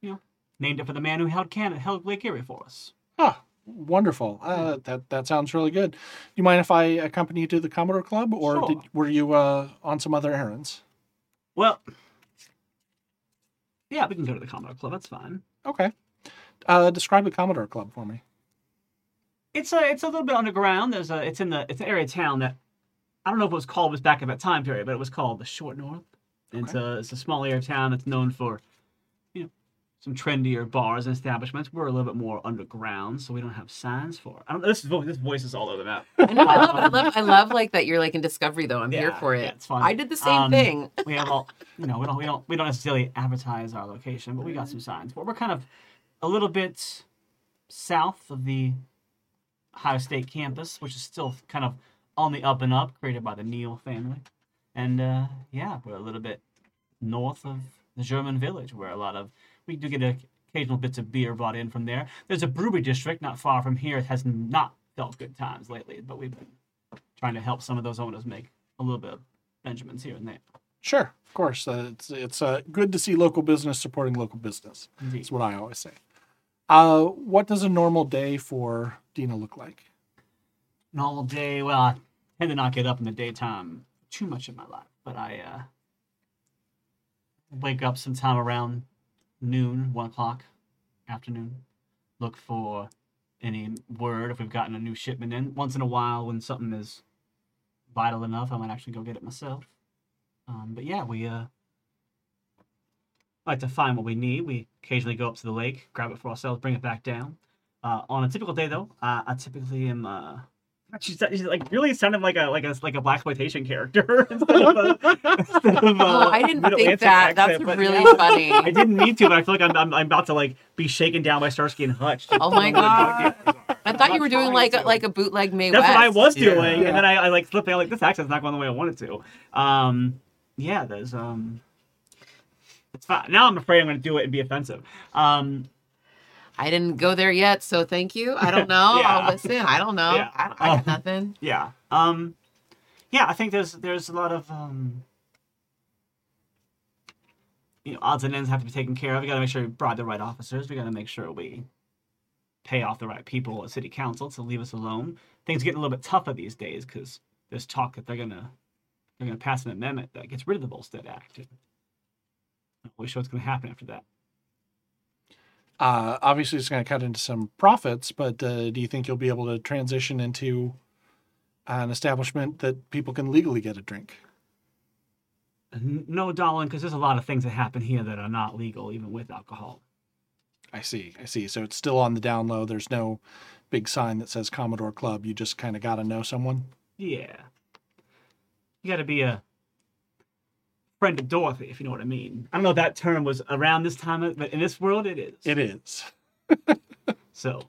you know, named it for the man who held Canada, held Lake Erie for us. Ah, wonderful. Uh, that that sounds really good. Do you mind if I accompany you to the Commodore Club, or Sure. did, were you uh, on some other errands? Well, yeah, we can go to the Commodore Club. That's fine. Okay. Uh, describe the Commodore Club for me. It's a it's a little bit underground. There's a it's in the it's an area of town that I don't know if it was called this back in that time period, but it was called the Short North. And It's a it's a small area of town that's known for some trendier bars and establishments. We're a little bit more underground, so we don't have signs for it. I don't. This is this voice is all over the map. I know. I love. I love. I love like that. You're like in Discovery though. I'm here for it. yeah, it's fun. I did the same Um, thing. we have all you know we don't we don't we don't necessarily advertise our location but we got some signs but we're kind of a little bit south of the ohio state campus which is still kind of on the up and up created by the neil family and uh, yeah we're a little bit north of the german village where a lot of we do get occasional bits of beer brought in from there there's a brewery district not far from here it has not felt good times lately but we've been trying to help some of those owners make a little bit of benjamins here and there Sure, of course. Uh, it's it's uh, good to see local business supporting local business. Indeed. That's what I always say. Uh, what does a normal day for Dina look like? normal day. Well, I tend to not get up in the daytime too much in my life, but I uh, wake up sometime around noon, one o'clock, afternoon. Look for any word if we've gotten a new shipment in. Once in a while, when something is vital enough, I might actually go get it myself. Um, but yeah, we uh, like to find what we need. We occasionally go up to the lake, grab it for ourselves, bring it back down. Uh, on a typical day, though, uh, I typically am. She's, she's like really sounded like a like a like a blaxploitation character <laughs> instead of a, instead of a Oh, I didn't think Atlantic that. That's accent, but really yeah. funny. I didn't need to, but I feel like I'm, I'm, I'm about to like be shaken down by Starsky and Hutch. Oh my god! <laughs> I thought you were doing like a, like a bootleg Mae That's West. what I was doing, Yeah. and then I, I like slipped. out like this accent's not going the way I wanted to. Um, yeah, there's um, it's fine. Now I'm afraid I'm going to do it and be offensive. Um, I didn't go there yet, so thank you. I don't <laughs> know. Yeah. I'll listen. I don't know. Yeah. I, I got Um, <laughs> nothing. yeah, um, yeah. I think there's there's a lot of um, you know, odds and ends have to be taken care of. We got to make sure we bribe the right officers. We got to make sure we pay off the right people at city council to leave us alone. Things are getting a little bit tougher these days because there's talk that they're gonna they're gonna pass an amendment that gets rid of the Volstead Act. And I'm not really sure what's gonna happen after that. Uh, obviously, it's going to cut into some profits, but uh, do you think you'll be able to transition into an establishment that people can legally get a drink? No, Dolan, because there's a lot of things that happen here that are not legal, even with alcohol. I see. I see. So it's still on the down low. There's no big sign that says Commodore Club. You just kind of got to know someone. Yeah. You got to be a friend of Dorothy, if you know what I mean. I don't know if that term was around this time, but in this world, it is. It is. <laughs> So,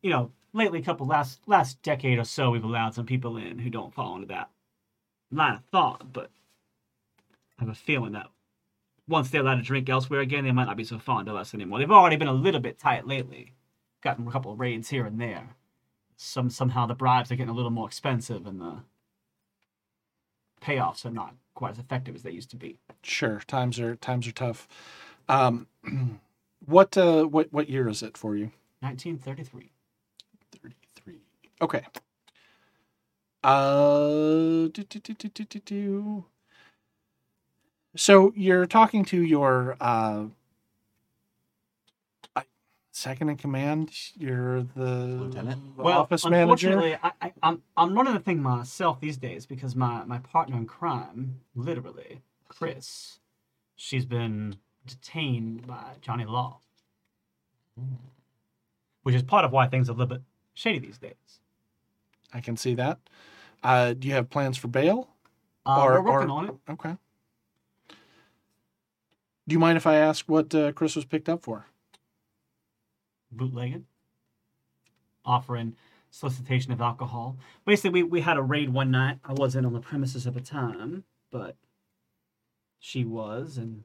you know, lately, a couple last last decade or so, we've allowed some people in who don't fall into that line of thought, but I have a feeling that once they're allowed to drink elsewhere again, they might not be so fond of us anymore. They've already been a little bit tight lately. Gotten a couple of raids here and there. Some somehow the bribes are getting a little more expensive and the payoffs are not quite as effective as they used to be. Sure. Times are times are tough. Um, <clears throat> what uh, what what year is it for you? 1933. 33. Okay. Uh, do, do, do, do, do, do. So you're talking to your uh, second in command. You're the Lieutenant? the office manager. unfortunately, I, I, I'm I'm running the thing myself these days because my my partner in crime, literally, Chris, she's been detained by Johnny Law, which is part of why things are a little bit shady these days. I can see that. Uh, do you have plans for bail? Uh, Or- we're working or- on it. Okay. Do you mind if I ask what uh, Chris was picked up for? Bootlegging, offering solicitation of alcohol. Basically, we, we had a raid one night. I wasn't on the premises at the time, but she was, and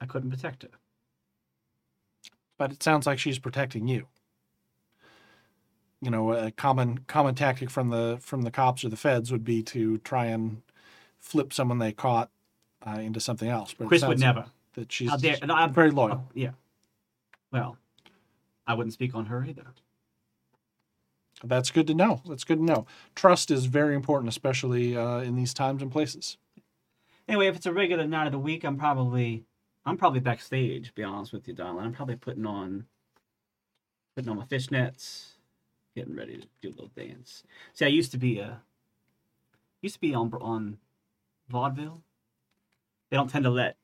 I couldn't protect her. But it sounds like she's protecting you. You know, a common common tactic from the from the cops or the feds would be to try and flip someone they caught uh, into something else. But Chris would never. That she's and I'm- very loyal. Oh, yeah. Well, I wouldn't speak on her either. That's good to know. That's good to know. Trust is very important, especially uh, in these times and places. Anyway, if it's a regular night of the week, I'm probably I'm probably backstage. To be honest with you, darling. I'm probably putting on putting on my fishnets, getting ready to do a little dance. See, I used to be a used to be on on vaudeville. They don't tend to let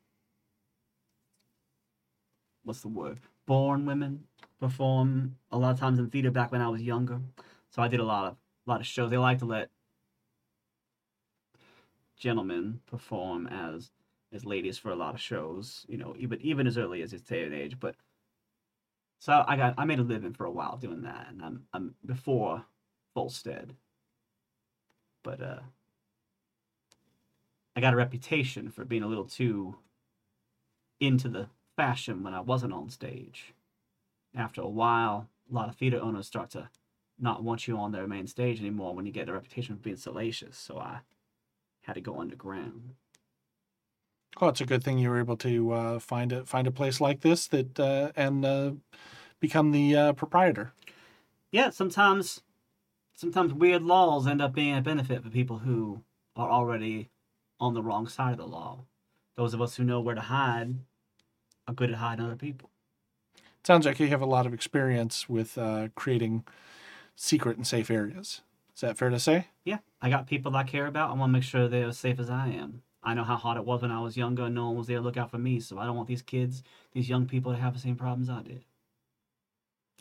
what's the word born women perform a lot of times in theater back when I was younger. So I did a lot of a lot of shows. They like to let gentlemen perform as as ladies for a lot of shows, you know, even even as early as this day and age. But so I got I made a living for a while doing that, and I'm I'm before Volstead. But uh, I got a reputation for being a little too into the fashion when I wasn't on stage. After a while, a lot of theater owners start to not want you on their main stage anymore when you get a reputation for being salacious. So I had to go underground. Oh, it's a good thing you were able to uh, find a find a place like this that uh, and uh, become the uh, proprietor. Yeah, sometimes sometimes weird laws end up being a benefit for people who are already on the wrong side of the law. Those of us who know where to hide are good at hiding other people. Sounds like you have a lot of experience with uh, creating secret and safe areas. Is that fair to say? Yeah, I got people that I care about. I want to make sure they're as safe as I am. I know how hard it was when I was younger and no one was there to look out for me. So I don't want these kids, these young people to have the same problems I did.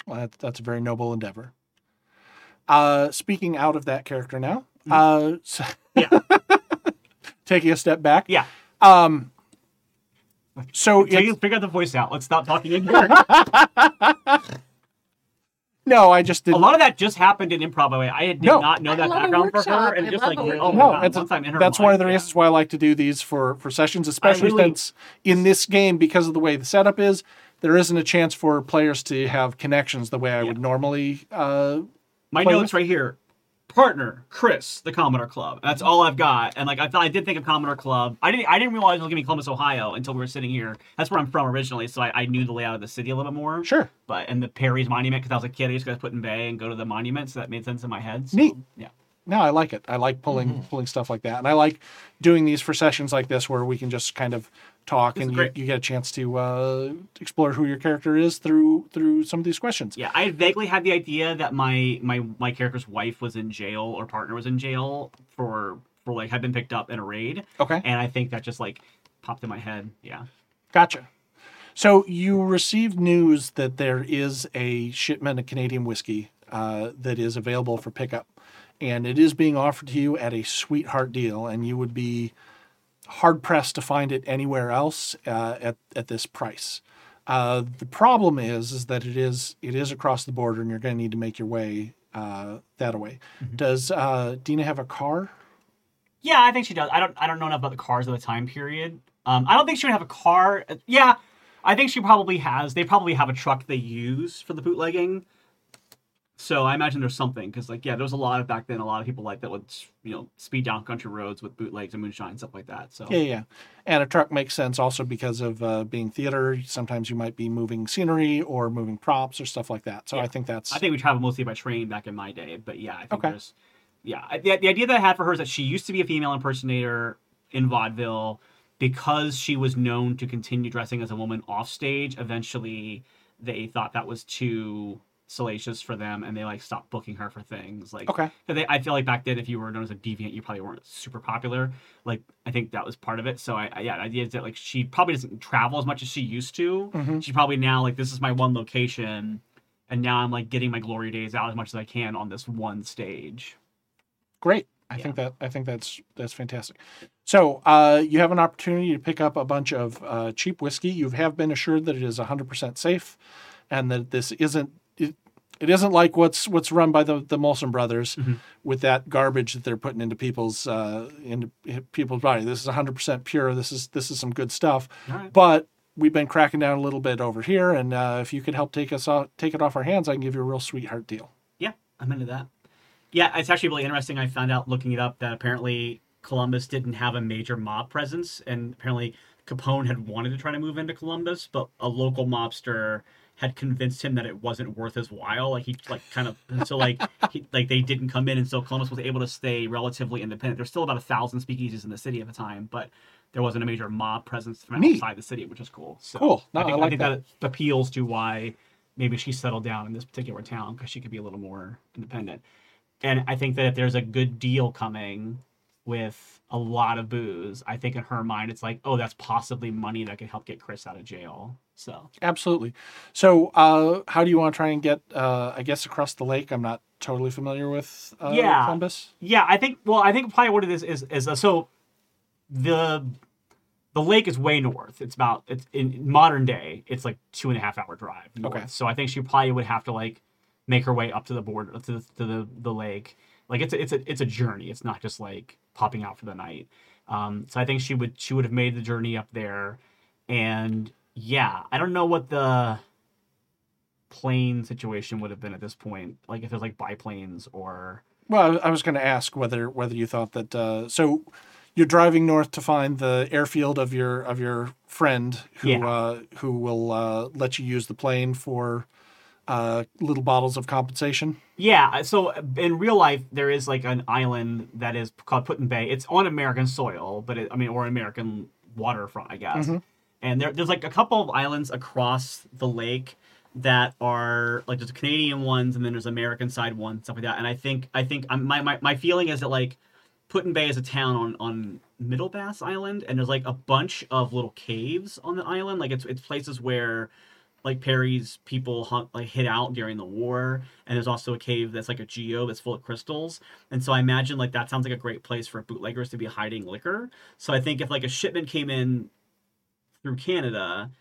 Well, that, that's a very noble endeavor. Uh, speaking out of that character now, uh, so <laughs> Yeah. taking a step back. Yeah. Um, so Take, it's- figure out the voice out. Let's stop talking in here. <laughs> no, I just did. A lot of that just happened in improv. By the way, I did No. not know I that love a background for workshop. her, and I just love like a oh workshop. my No, god, it's- once I'm in her that's one of the mind, reasons why I like to do these for for sessions, especially really- since in this game, because of the way the setup is, there isn't a chance for players to have connections the way I would normally. Uh, My play notes right here. Partner Chris, the Commodore Club. That's all I've got. And like I thought, I did think of Commodore Club. I didn't. I didn't realize it was gonna be Columbus, Ohio, until we were sitting here. That's where I'm from originally, so I, I knew the layout of the city a little bit more. sure, But and the Perry's Monument, because I was a kid, I used to go to Put in Bay and go to the monument, so that made sense in my head. So, Neat. Yeah. no, I like it. I like pulling Mm-hmm. pulling stuff like that, and I like doing these for sessions like this where we can just kind of talk and you, you get a chance to uh, explore who your character is through through some of these questions. Yeah, I vaguely had the idea that my my my character's wife was in jail or partner was in jail for for like had been picked up in a raid, Okay, and I think that just like popped in my head. Yeah. gotcha. So you received news that there is a shipment of Canadian whiskey uh, that is available for pickup, and it is being offered to you at a sweetheart deal, and you would be hard pressed to find it anywhere else uh, at at this price. Uh, the problem is is that it is it is across the border, and you're going to need to make your way uh, that way. Does uh, Dina have a car? Yeah, I think she does. I don't I don't know enough about the cars of the time period. Um, I don't think she would have a car. Yeah, I think she probably has. They probably have a truck they use for the bootlegging. So I imagine there's something because like yeah, there was a lot of back then. A lot of people like that would you know speed down country roads with bootlegs and moonshine and stuff like that. So Yeah, yeah. And a truck makes sense also because of uh, being theater. Sometimes you might be moving scenery or moving props or stuff like that. So Yeah. I think that's I think we traveled mostly by train back in my day, but yeah, I think Okay. there's, yeah, the, the idea that I had for her is that she used to be a female impersonator in vaudeville because she was known to continue dressing as a woman off stage. Eventually, they thought that was too salacious for them, and they like stopped booking her for things like. okay They, I feel like back then, if you were known as a deviant, you probably weren't super popular. Like, I think that was part of it. So, I, I yeah, the idea is that like she probably doesn't travel as much as she used to Mhm. she probably now like this is my one location and now i'm like getting my glory days out as much as i can on this one stage Great. I Yeah. think that I think that's that's fantastic. So uh, you have an opportunity to pick up a bunch of uh, cheap whiskey. You have been assured that it is 100% safe, and that this isn't it, isn't like what's what's run by the the Molson brothers Mhm. with that garbage that they're putting into people's uh, into people's body. This is 100% pure. This is this is some good stuff. Right. But we've been cracking down a little bit over here, and uh, if you could help take us off, take it off our hands, I can give you a real sweetheart deal. Yeah, I'm into that. Yeah, it's actually really interesting. I found out looking it up that apparently Columbus didn't have a major mob presence, and apparently Capone had wanted to try to move into Columbus, but a local mobster had convinced him that it wasn't worth his while. Like he like kind of so like he, like they didn't come in, and so Columbus was able to stay relatively independent. There's still about a thousand speakeasies in the city at the time, but there wasn't a major mob presence from Neat. outside the city, which is cool. So Cool. No, I think, I like think that. that appeals to why maybe she settled down in this particular town because she could be a little more independent. And I think that if there's a good deal coming with a lot of booze, I think in her mind it's like, oh, that's possibly money that could help get Chris out of jail. So Absolutely. So, uh, how do you want to try and get, uh, I guess, across the lake? I'm not totally familiar with uh, Yeah. Columbus. yeah, I think. Well, I think probably what it is is is uh, so the the lake is way north. It's about it's in modern day. It's like two and a half hour drive. North. Okay. So I think she probably would have to like make her way up to the border to the to the, the lake. Like it's a, it's a it's a journey. It's not just like popping out for the night. Um, so I think she would she would have made the journey up there, and yeah, I don't know what the plane situation would have been at this point. Like if there's like biplanes or Well, I was going to ask whether whether you thought that. Uh, so, you're driving north to find the airfield of your of your friend who Yeah. uh, who will uh, let you use the plane for uh, little bottles of compensation. Yeah, so in real life, there is like an island that is called Put-in-Bay. It's on American soil, but it, I mean, or American waterfront, I guess. Mhm. And there, there's like a couple of islands across the lake that are like there's Canadian ones, and then there's American side ones, stuff like that. And I think, I think, I'm, my, my my feeling is that like Put-in-Bay is a town on on Middle Bass Island, and there's like a bunch of little caves on the island. Like it's it's places where like Perry's people hunt like hid out during the war, and there's also a cave that's like a geo that's full of crystals. And so I imagine like that sounds like a great place for bootleggers to be hiding liquor. So I think if like a shipment came in through Canada,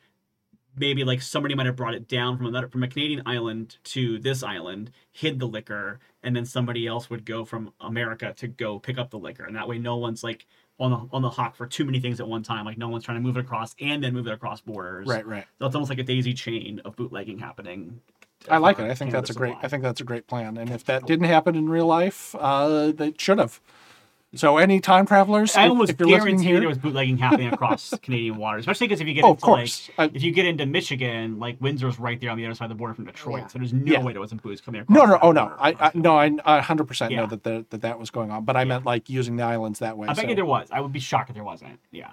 maybe like somebody might have brought it down from another from a Canadian island to this island, hid the liquor, and then somebody else would go from America to go pick up the liquor, and that way no one's like on the on the hawk for too many things at one time. Like no one's trying to move it across and then move it across borders. Right, right. So it's almost like a daisy chain of bootlegging happening. I like it. I think Canada that's a great. supply. I think that's a great plan. And if that didn't happen in real life, uh, they should have. So, any time travelers, I almost if you're guarantee here, there was bootlegging happening across <laughs> Canadian waters, especially because if you get oh, of into like course, I- if you get into Michigan, like Windsor's right there on the other side of the border from Detroit, Yeah. so there's no Yeah. way there wasn't booze coming across. no, no, oh no, I, I no, I, I 100% know that, the, that that was going on, but I meant like using the islands that way. I bet so- you there was. I would be shocked if there wasn't. Yeah.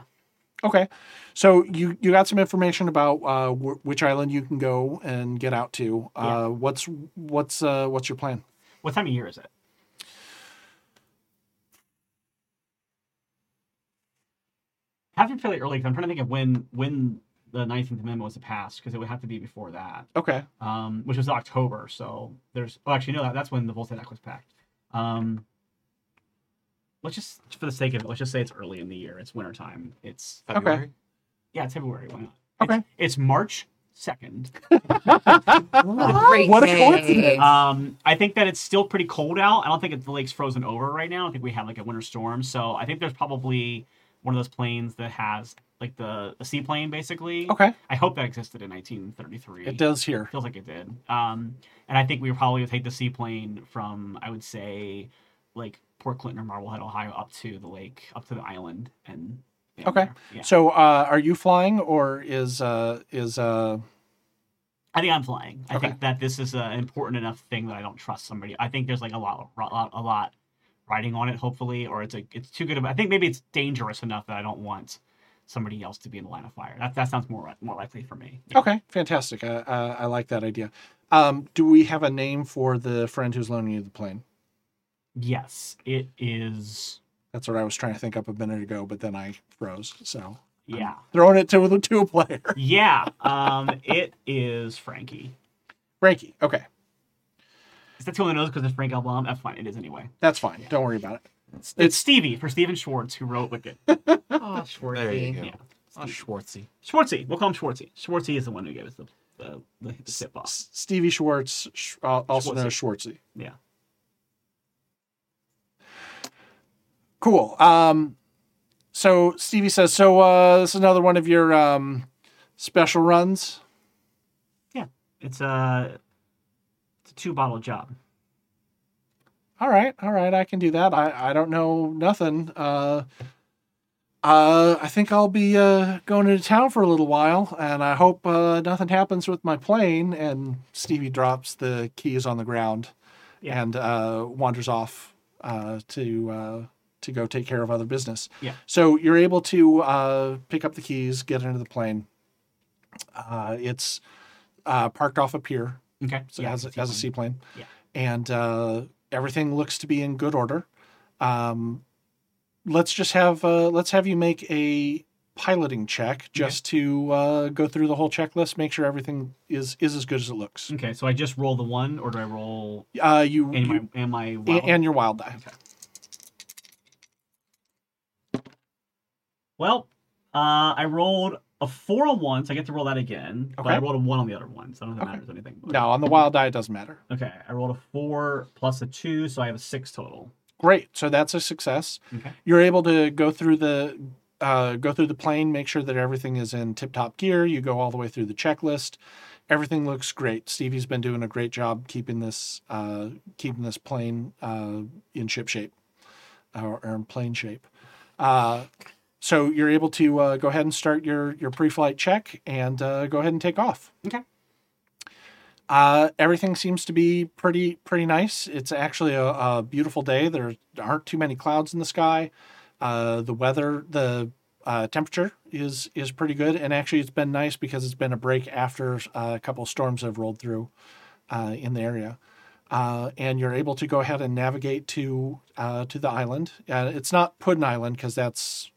Okay, so you you got some information about uh, wh- which island you can go and get out to. Uh, Yeah. What's what's uh, what's your plan? What time of year is it? Have to be fairly early. 'cause I'm trying to think of when when the 19th Amendment was passed because it would have to be before that. Okay, um, which was October. So there's, oh, actually, no, that, that's when the Volstead Act was passed. Um, let's just, for the sake of it, let's just say it's early in the year. It's wintertime. It's, February. yeah, it's February. Why not? Okay. It's, it's March 2nd. Great What a coincidence. Um, I think that it's still pretty cold out. I don't think it, the lake's frozen over right now. I think we have like a winter storm. So I think there's probably one of those planes that has like the, the seaplane basically. okay, I hope that existed in 1933. it does here. Feels like it did. Um, and I think we probably would take the seaplane from, I would say, like Port Clinton or Marblehead, Ohio, up to the lake, up to the island, and Okay. Yeah. So, uh, are you flying or is uh, is uh, I think I'm flying. I Okay. think that this is an important enough thing that I don't trust somebody. I think there's like a lot, a lot, a lot riding on it, hopefully, or it's a, it's too good of. I think maybe it's dangerous enough that I don't want somebody else to be in the line of fire. That that sounds more more likely for me. Yeah. okay? Fantastic. Uh, uh, I like that idea. Um, do we have a name for the friend who's loaning you the plane? Yes, it is. That's what I was trying to think up a minute ago, but then I froze. So Yeah. throwing it to the two player. Yeah, <laughs> um, it is Frankie. Frankie. Okay, Is that too on the because it's Frank L. Baum? That's fine. It is anyway. that's fine. Don't worry about it. It's, Stevie for Stephen Schwartz who wrote Wicked. <laughs> Oh, There you Schwartzy. go. Yeah. Oh, Schwartzy. Schwartzy. We'll call him Schwartzy. Schwartzy is the one who gave us the the, the, the tip off. Stevie Schwartz, uh, also known as Schwartzy. Yeah. Cool. Um, so Stevie says, so uh, this is another one of your um, special runs. Yeah. It's a it's a two bottle job. All right, all right, I can do that. I, I don't know nothing. Uh, uh, I think I'll be uh, going into town for a little while, and I hope uh, nothing happens with my plane. And Stevie drops the keys on the ground Yeah. and uh, wanders off uh, to uh, to go take care of other business. Yeah. So you're able to uh, pick up the keys, get into the plane. Uh, it's uh, parked off a pier, Okay. so yeah, as, a, seaplane. as a seaplane. Yeah. And uh, everything looks to be in good order. Um, let's just have uh, let's have you make a piloting check just to uh, go through the whole checklist, make sure everything is is as good as it looks. Okay, so I just roll the one, or do I roll Uh, you, and my and my wild? and your wild die. Okay. Well, uh, I rolled a four on one, so I get to roll that again. Okay. But I rolled a one on the other one, so I don't think that Okay. matters anything. No, on the wild die it doesn't matter. Okay, I rolled a four plus a two, so I have a six total. Great, so that's a success. Okay. You're able to go through the uh, go through the plane, make sure that everything is in tip top gear. You go all the way through the checklist. Everything looks great. Stevie's been doing a great job keeping this uh, keeping this plane uh, in ship shape or, or in plane shape. Uh, so you're able to uh, go ahead and start your your pre-flight check and uh, go ahead and take off. Okay. Uh, everything seems to be pretty pretty nice. It's actually a, a beautiful day. There aren't too many clouds in the sky. Uh, the weather, the uh, temperature is is pretty good, and actually it's been nice because it's been a break after uh, a couple of storms have rolled through uh, in the area. Uh, and you're able to go ahead and navigate to uh, to the island. Uh, it's not Puddin Island because that's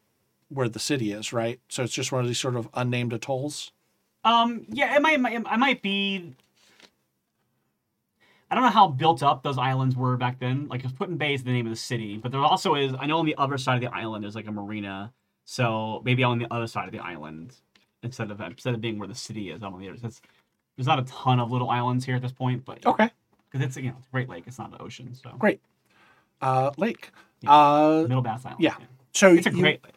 where the city is, right? So it's just one of these sort of unnamed atolls. Um, yeah, it might, it might, it might be. I don't know how built up those islands were back then. Like, if Put-in-Bay is the name of the city, but there also is. I know on the other side of the island is like a marina, so maybe on the other side of the island instead of instead of being where the city is. I'm on the other. That's, there's not a ton of little islands here at this point, but Okay, because it's you know it's a Great Lake, it's not the ocean, so great. Uh, lake. Yeah. Uh, Middle Bass Island. yeah. so it's a you- Great Lake.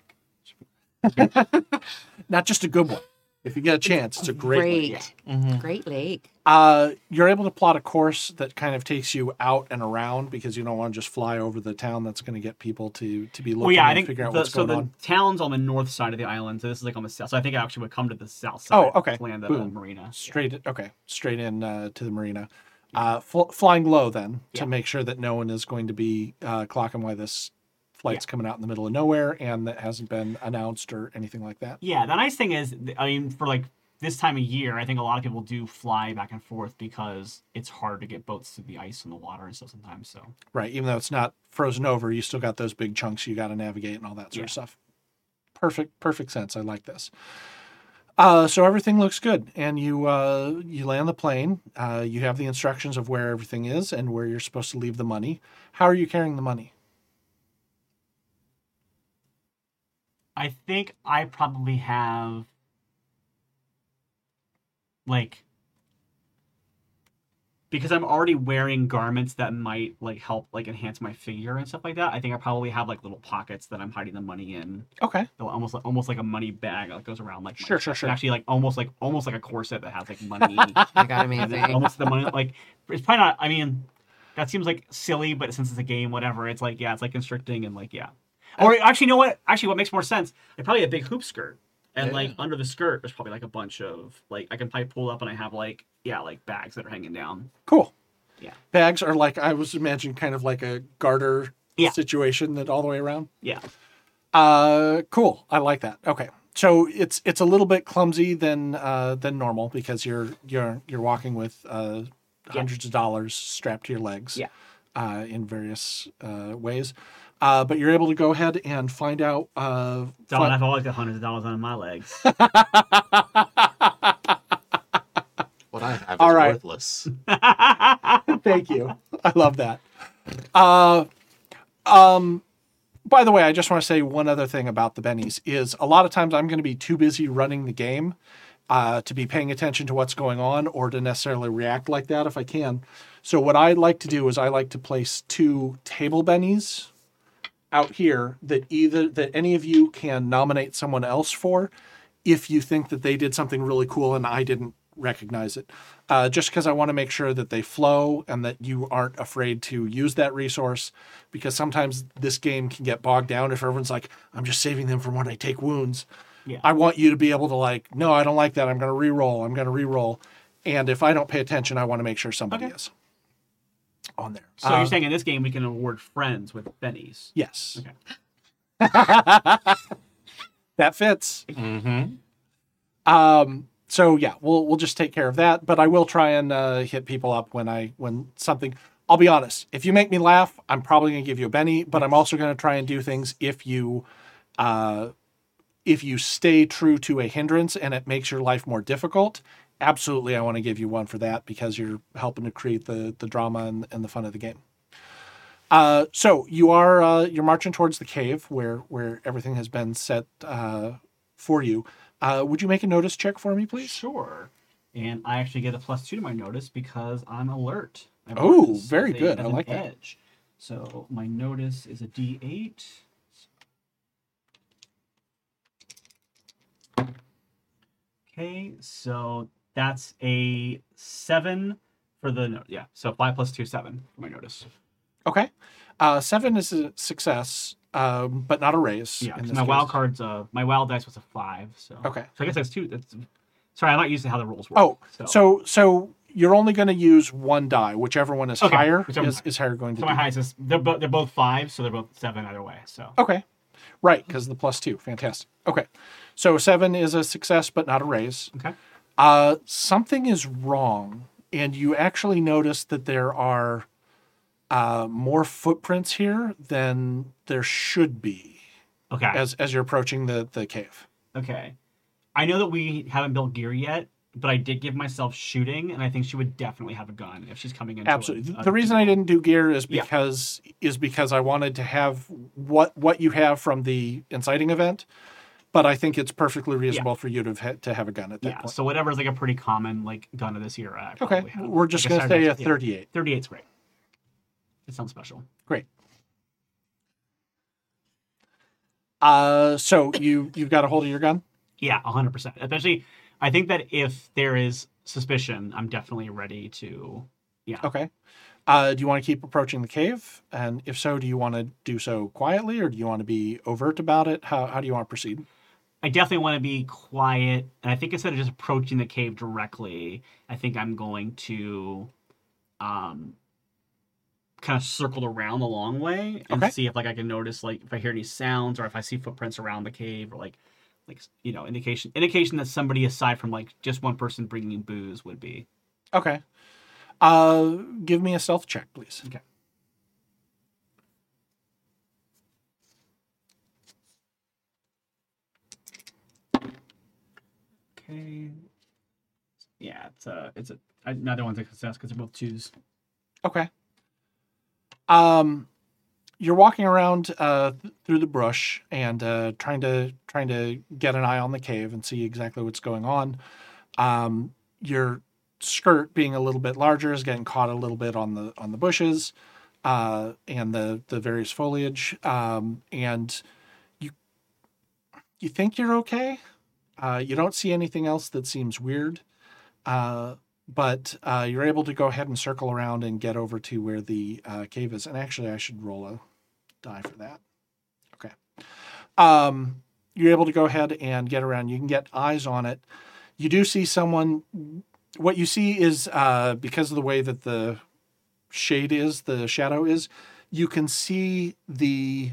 <laughs> not just a good one. If you get a chance, it's a great. lake. Great. Great lake. Uh, you're able to plot a course that kind of takes you out and around because you don't want to just fly over the town. That's going to get people to to be looking Well, yeah, I and think figure out the, what's so going the town's on the north side of the island, so this is like on the south. So I think I actually would come to the south side. Oh, okay. to Land at a Boom. marina. Straight, okay, straight in uh, to the marina. Uh, fl- flying low then to make sure that no one is going to be uh, clocking why this flight's coming out in the middle of nowhere and that hasn't been announced or anything like that. Yeah, the nice thing is, I mean, for like this time of year, I think a lot of people do fly back and forth because it's hard to get boats through the ice and the water and stuff sometimes. So Right, even though it's not frozen over, you still got those big chunks you got to navigate and all that sort Yeah. of stuff. Perfect, perfect sense. I like this. Uh, so everything looks good, and you uh, you land the plane. Uh, you have the instructions of where everything is and where you're supposed to leave the money. How are you carrying the money? I think I probably have like because I'm already wearing garments that might like help like enhance my figure and stuff like that. I think I probably have like little pockets that I'm hiding the money in. Okay, almost like almost like a money bag that goes around like Sure, sure, sure. Actually, like almost like almost like a corset that has like <laughs> money. I got amazing. almost the money like it's probably not. I mean, that seems like silly, but since it's a game, whatever. It's like yeah, it's like constricting and like yeah. Or actually, you know what? Actually, what makes more sense? I probably have a big hoop skirt, and Yeah. like under the skirt, there's probably like a bunch of like I can probably pull up and I have like yeah, like bags that are hanging down. cool. Yeah. Bags are like I was imagining, kind of like a garter Yeah. situation that all the way around. Yeah. Uh, cool. I like that. Okay, so it's it's a little bit clumsy than uh, than normal because you're you're you're walking with uh, hundreds of dollars strapped to your legs. Yeah. Uh, in various uh, ways, uh, but you're able to go ahead and find out. Uh, Don, fi- I've always got hundreds of dollars on my legs. <laughs> What I have is All right. worthless. <laughs> Thank you. I love that. Uh, um, by the way, I just want to say one other thing about the bennies is a lot of times I'm going to be too busy running the game uh, to be paying attention to what's going on or to necessarily react like that if I can. So what I like to do is I like to place two table bennies out here that either that any of you can nominate someone else for if you think that they did something really cool and I didn't recognize it. Uh, just because I want to make sure that they flow and that you aren't afraid to use that resource because sometimes this game can get bogged down if everyone's like, I'm just saving them from when I take wounds. Yeah. I want you to be able to like, no, I don't like that. I'm going to re-roll. I'm going to re-roll. And if I don't pay attention, I want to make sure somebody Okay. is on there. So Uh, you're saying in this game we can award friends with bennies? yes. Okay. <laughs> that fits. Mm-hmm. Um, so yeah, we'll we'll just take care of that. But I will try and uh, hit people up when I when something. I'll be honest. If you make me laugh, I'm probably going to give you a Benny. But I'm also going to try and do things if you, uh, if you stay true to a hindrance and it makes your life more difficult. Absolutely, I want to give you one for that because you're helping to create the the drama and, and the fun of the game. Uh, so you are uh, you're marching towards the cave where where everything has been set uh, for you. Uh, would you make a notice check for me, please? Sure. And I actually get a plus two to my notice because I'm alert. Oh, very a- good. I like that. edge. So my notice is a D8. Okay, so that's a seven for the yeah. So five plus two, seven for my notice. Okay. Uh, seven is a success, um, but not a raise. Yeah, in 'cause this my wild card's uh my wild dice was a five. So Okay. So I guess that's two. That's sorry, I'm not used to how the rules work. Oh, so so you're only going to use one die, whichever one is Okay, higher is, is you're going to so my highest is they're both they're both five, so they're both seven either way. So Okay. Right, because the plus two. Fantastic. Okay. So seven is a success, but not a raise. okay. Uh, something is wrong, and you actually notice that there are uh, more footprints here than there should be Okay. as as you're approaching the the cave. Okay. I know that we haven't built gear yet, but I did give myself shooting, and I think she would definitely have a gun if she's coming in. Absolutely. A, The reason I didn't do gear is Yeah. because is because I wanted to have what what you have from the inciting event, but I think it's perfectly reasonable for you to have, had- to have a gun at that yeah. point. So whatever's like a pretty common like gun of this era. I okay, have. we're just Like going to say a Sarge's- 38. Yeah, 38's great. It sounds special. Great. Uh, so you you've got a hold of your gun. Yeah, 100%. Especially, I think that if there is suspicion, I'm definitely ready to. Yeah. Okay. Uh, do you want to keep approaching the cave? And if so, do you want to do so quietly, or do you want to be overt about it? How how do you want to proceed? I definitely want to be quiet. And I think instead of just approaching the cave directly, I think I'm going to um kind of circle around the long way and Okay. see if like I can notice like if I hear any sounds or if I see footprints around the cave or like like you know indication indication that somebody aside from like just one person bringing booze would be Okay. Uh, give me a stealth check, please. Okay. Okay yeah it's a it's a another one's a success because they're both twos Okay. Um, you're walking around uh, th- through the brush and uh, trying to trying to get an eye on the cave and see exactly what's going on. Um, your skirt, being a little bit larger, is getting caught a little bit on the on the bushes uh, and the the various foliage. Um, and you you think you're okay. Uh, you don't see anything else that seems weird. Uh, but uh, you're able to go ahead and circle around and get over to where the uh, cave is. And actually, I should roll a die for that. Okay. Um, you're able to go ahead and get around. You can get eyes on it. You do see someone. What you see is uh, because of the way that the shade is, the shadow is, you can see the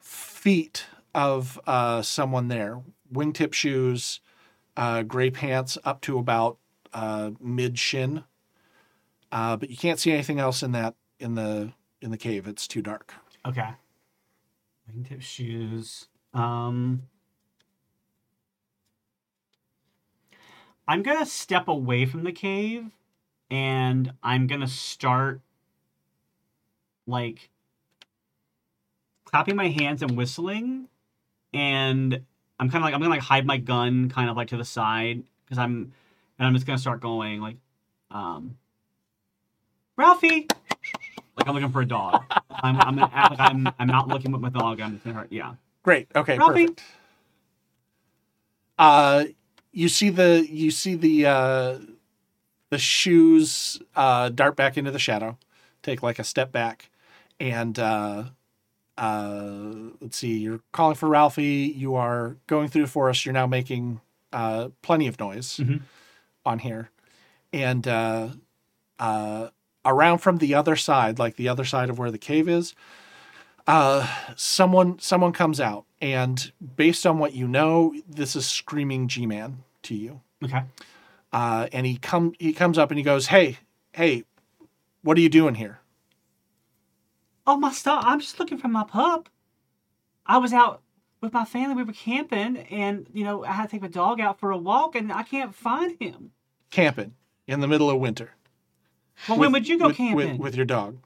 feet of uh, someone there. Wingtip shoes, uh, gray pants up to about uh, mid shin, uh, but you can't see anything else in that in the in the cave. It's too dark. Okay. Wingtip shoes. Um I'm gonna step away from the cave and I'm gonna start like clapping my hands and whistling, and I'm kind of like I'm gonna like hide my gun kind of like to the side because I'm and I'm just gonna start going like, um, Ralphie, like I'm looking for a dog. <laughs> I'm I'm gonna act like I'm I'm not looking with my dog. I'm just gonna yeah. Great. Okay. Ralphie. Perfect. Uh, you see the you see the uh, the shoes uh, dart back into the shadow, take like a step back, and uh, let's see. You're calling for Ralphie. You are going through the forest. You're now making uh, plenty of noise Mhm. on here, and uh, uh, around from the other side, like the other side of where the cave is, uh, someone someone comes out, and based on what you know, this is screaming G-man to you. Okay. Uh, and he come he comes up and he goes, "Hey, hey, what are you doing here?" Oh my star! I'm just looking for my pup. I was out with my family. We were camping, and you know I had to take my dog out for a walk, and I can't find him. Camping in the middle of winter. Well, when would you go with, camping? with, with your dog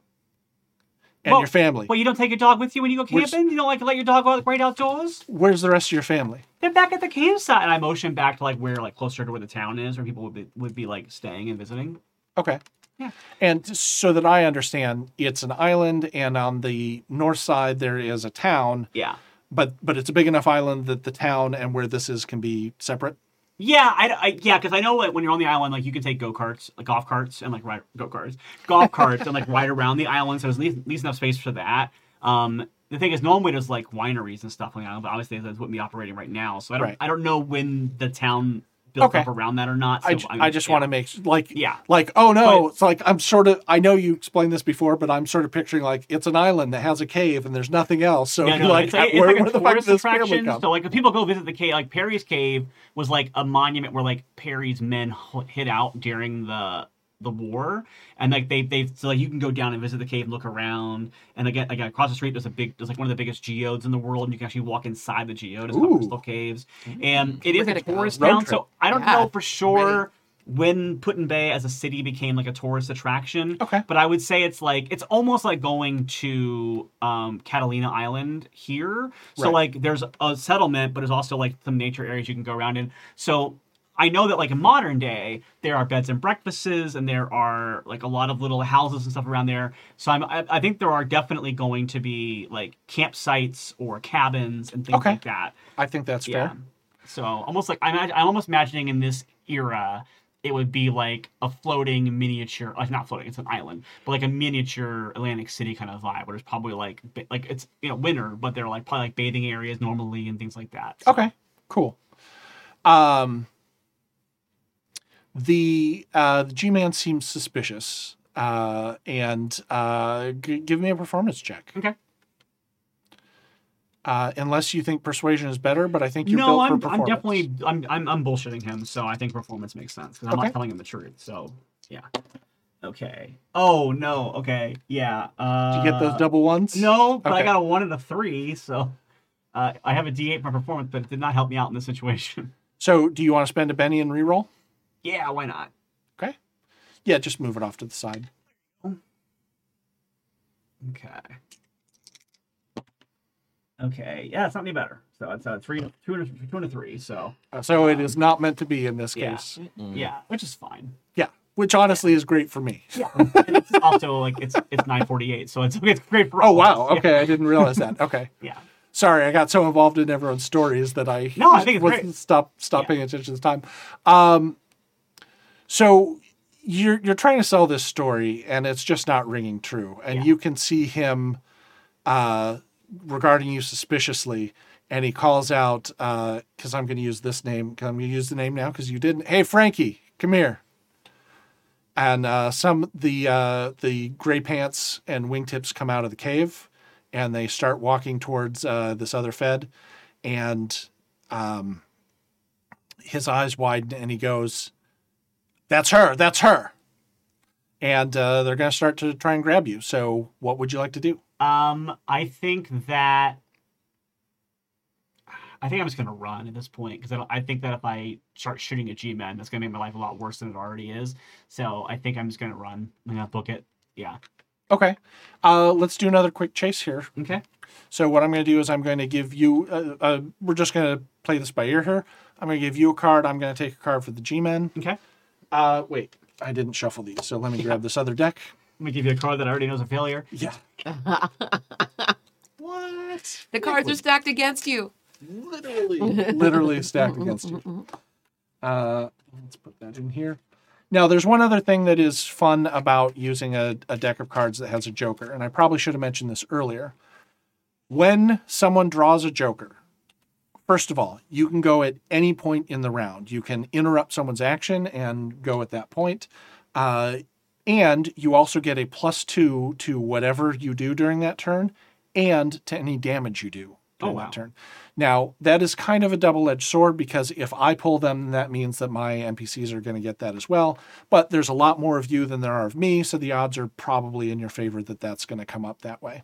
and Well- your family? Well, you don't take your dog with you when you go Where's- camping. You don't like to let your dog go out right outdoors. Where's the rest of your family? They're back at the campsite, and I motion back to like where, like closer to where the town is, where people would be would be like staying and visiting. Okay. Yeah. And so that I understand, it's an island, and on the north side there is a town, Yeah, but but it's a big enough island that the town and where this is can be separate. yeah, I, I yeah, because I know like when you're on the island, like you can take go karts, like golf carts, and like ride go karts, golf carts, and like ride around the island. So there's at least, at least enough space for that. Um, the thing is, normally there's like wineries and stuff on the island, but obviously that's what be operating right now. So I don't Right. I don't know when the town built Okay. up around that or not. I, so ju- I'm- I just yeah. want to make like Yeah. like oh no But- it's like I'm sort of I know you explained this before but I'm sort of picturing like it's an island that has a cave and there's nothing else so Yeah, <laughs> no, like, it's like, it's where, like where the fuck this family come? So like if people go visit the cave, like Perry's Cave was like a monument where like Perry's men hid out during the the war, and like they they so like you can go down and visit the cave and look around, and again again across the street there's a big there's like one of the biggest geodes in the world, and you can actually walk inside the geode. It's called Ooh. Crystal Caves, and it We're is a tourist town. trip. So I don't Yeah. know for sure. When Put-in-Bay as a city became like a tourist attraction, Okay. but I would say it's like it's almost like going to um, Catalina Island here. So Right. like there's a settlement, but there's also like some nature areas you can go around in. So I know that like in modern day there are beds and breakfasts and there are like a lot of little houses and stuff around there. So I'm I, I think there are definitely going to be like campsites or cabins and things Okay. like that. I think that's Yeah. fair. So almost like I'm I'm almost imagining in this era it would be like a floating miniature like not floating it's an island but like a miniature Atlantic City kind of vibe where it's probably like like it's you know winter but they're like probably like bathing areas normally and things like that. So- Okay, cool. Um, the uh, the G man seems suspicious, uh, and uh, g- give me a performance check. Okay. Uh, unless you think persuasion is better, but I think you're no, built I'm, for I'm definitely I'm, I'm I'm bullshitting him, so I think performance makes sense because I'm Okay. not telling him the truth. So yeah. Okay. Oh no. Okay. Yeah. Uh, Did you get those double ones? No, but I got a one and a three, so uh, I have a D8 for performance, but it did not help me out in this situation. So, do you want to spend a Benny and reroll? Yeah, why not? Okay. Yeah, just move it off to the side. Okay. Okay. Yeah, it's not any better. So it's uh, three, two, and a, two and a three. So Uh, so it is not meant to be in this Yeah. case. yeah, which is fine. Yeah, which honestly is great for me. Yeah. <laughs> and it's also like it's it's nine forty eight, so it's <laughs> it's great for Oh all wow. us. Yeah. Okay, I didn't realize that. Okay. <laughs> Yeah. Sorry, I got so involved in everyone's stories that I No, I think it's wasn't great. stop stop Yeah. paying attention to time. Um, so you're you're trying to sell this story, and it's just not ringing true, and Yeah. you can see him uh, regarding you suspiciously, and he calls out because I'm going to use this name. 'cause I'm going to use the name now because you didn't. Hey, Frankie, come here. And uh, some the uh, the gray pants and wingtips come out of the cave, and they start walking towards uh, this other Fed, and um, his eyes widen, and he goes, "That's her. That's her." And uh, they're going to start to try and grab you. So, what would you like to do? Um, I think that I think I'm just gonna run at this point because I, I think that if I start shooting at G-men, that's gonna make my life a lot worse than it already is. So I think I'm just gonna run. I'm gonna book it. Yeah. Okay. Uh, let's do another quick chase here. Okay. So what I'm going to do is I'm going to give you. Uh, uh, we're just going to play this by ear here. I'm going to give you a card. I'm going to take a card for the G-men. Okay. Uh, wait, I didn't shuffle these, so let me grab this other deck. Let me give you a card that I already know is a failure. Yeah. <laughs> what? The cards are stacked against you. Literally. <laughs> Literally stacked against you. <laughs> Uh, let's put that in here. Now, there's one other thing that is fun about using a, a deck of cards that has a Joker, and I probably should have mentioned this earlier. When someone draws a Joker, first of all, you can go at any point in the round. You can interrupt someone's action and go at that point. Uh, and you also get a plus two to whatever you do during that turn and to any damage you do during Oh, wow. that turn. Now, that is kind of a double edged sword because if I pull them, that means that my NPCs are going to get that as well. But there's a lot more of you than there are of me, so the odds are probably in your favor that that's going to come up that way.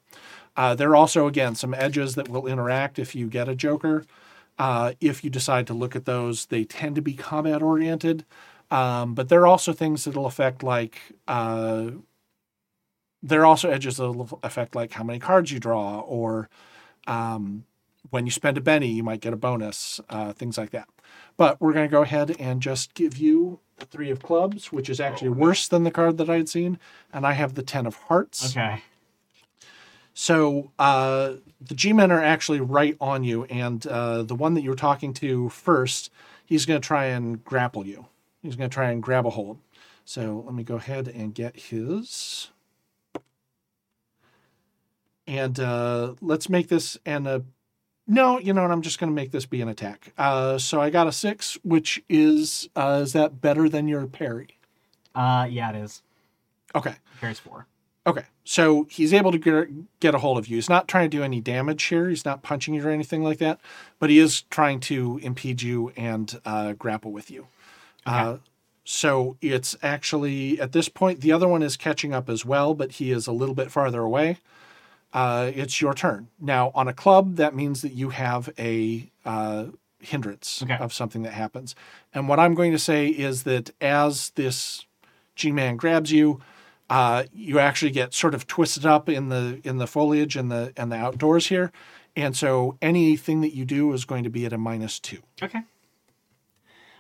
Uh, there are also, again, some edges that will interact if you get a Joker. Uh, if you decide to look at those, they tend to be combat oriented. Um, but there are also things that'll affect, like, uh, there are also edges that'll affect, like, how many cards you draw, or um, when you spend a Benny, you might get a bonus, uh, things like that. But we're going to go ahead and just give you the Three of Clubs, which is actually worse than the card that I had seen. And I have the Ten of Hearts. Okay. So uh, the G-men are actually right on you, and uh, the one that you're talking to first, he's going to try and grapple you. He's going to try and grab a hold. So let me go ahead and get his. And uh, let's make this an a. No, you know what? I'm just going to make this be an attack. Uh, so I got a six, which is uh, is that better than your parry? Uh, yeah, it is. Okay. Parry's four. Okay, so he's able to get, get a hold of you. He's not trying to do any damage here. He's not punching you or anything like that, but he is trying to impede you and uh, grapple with you. Uh, so it's actually at this point the other one is catching up as well, but he is a little bit farther away. Uh, it's your turn now. On a club, that means that you have a uh, hindrance Okay. of something that happens. And what I'm going to say is that as this G-man grabs you, uh, you actually get sort of twisted up in the in the foliage and the and the outdoors here, and so anything that you do is going to be at a minus two. Okay.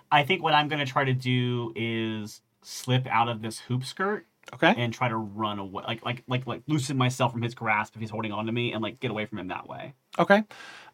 I think what I'm going to try to do is slip out of this hoop skirt Okay. and try to run away, like like like like loosen myself from his grasp if he's holding on to me, and like get away from him that way. Okay.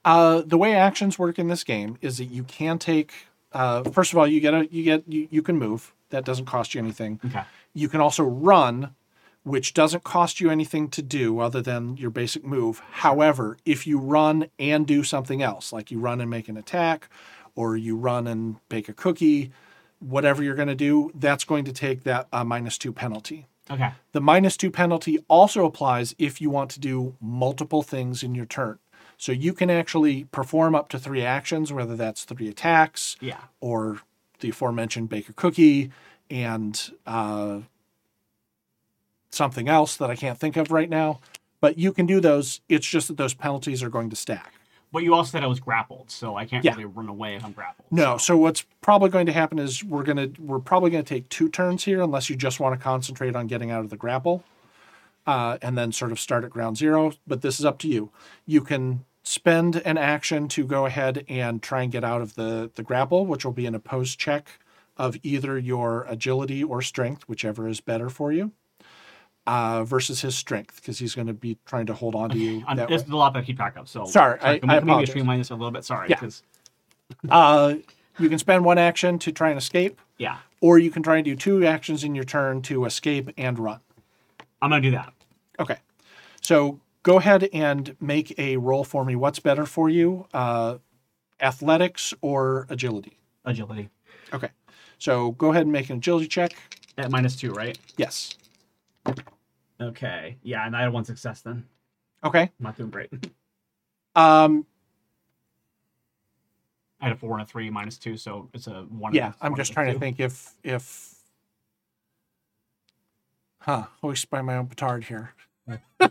Uh, the way actions work in this game is that you can take. Uh, first of all, you get a you get you, you can move. That doesn't cost you anything. Okay. You can also run, which doesn't cost you anything to do other than your basic move. However, if you run and do something else, like you run and make an attack, or you run and bake a cookie, whatever you're going to do, that's going to take that uh, minus two penalty. Okay. The minus two penalty also applies if you want to do multiple things in your turn. So you can actually perform up to three actions, whether that's three attacks Yeah. or the aforementioned bake a cookie and uh, something else that I can't think of right now. But you can do those. It's just that those penalties are going to stack. But you also said I was grappled, so I can't Yeah. really run away if I'm grappled. No, so what's probably going to happen is we're gonna we're probably going to take two turns here, unless you just want to concentrate on getting out of the grapple, uh, and then sort of start at ground zero. But this is up to you. You can spend an action to go ahead and try and get out of the the grapple, which will be an opposed check of either your agility or strength, whichever is better for you, uh, versus his strength, because he's going to be trying to hold on to you. <sighs> That this way. is a lot that I keep track of. So Sorry, I- can I we- maybe streamline this a little bit. Sorry. Yeah. 'cause- <laughs> Uh, you can spend one action to try and escape. yeah. or you can try and do two actions in your turn to escape and run. I'm gonna do that. Okay. So go ahead and make a roll for me. What's better for you, uh, athletics or agility? Agility Okay. So go ahead and make an agility check. at minus two, right? Yes. Okay. Yeah, and I had one success then. Okay. I'm not doing great. <laughs> Um, I had a four and a three minus two, so it's a one. yeah, and a- I'm just trying to think if if. Huh. Hoist by my own petard here. <laughs>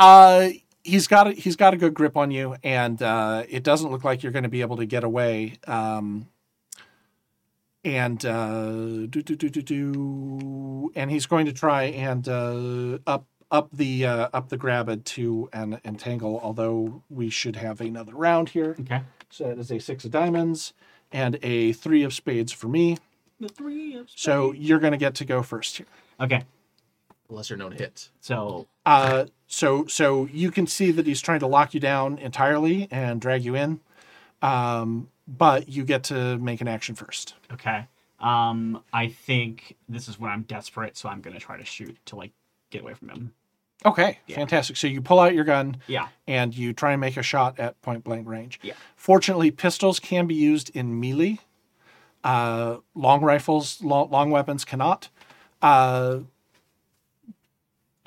uh he's got a, he's got a good grip on you, and uh, it doesn't look like you're going to be able to get away. Um, and uh, do, do, do, do, do, and he's going to try and uh, up up the uh, up the grapple to an entangle. Although we should have another round here, Okay. so that is a six of diamonds and a three of spades for me. The three of So you're going to get to go first here. Okay. Lesser known hit. So Uh, so so you can see that he's trying to lock you down entirely and drag you in, um, but you get to make an action first. okay. Um, I think this is when I'm desperate, so I'm gonna try to shoot to like get away from him. Okay, Yeah. fantastic. So you pull out your gun Yeah. and you try and make a shot at point blank range. Yeah. Fortunately, pistols can be used in melee. Uh, long rifles, long, long weapons cannot. Uh,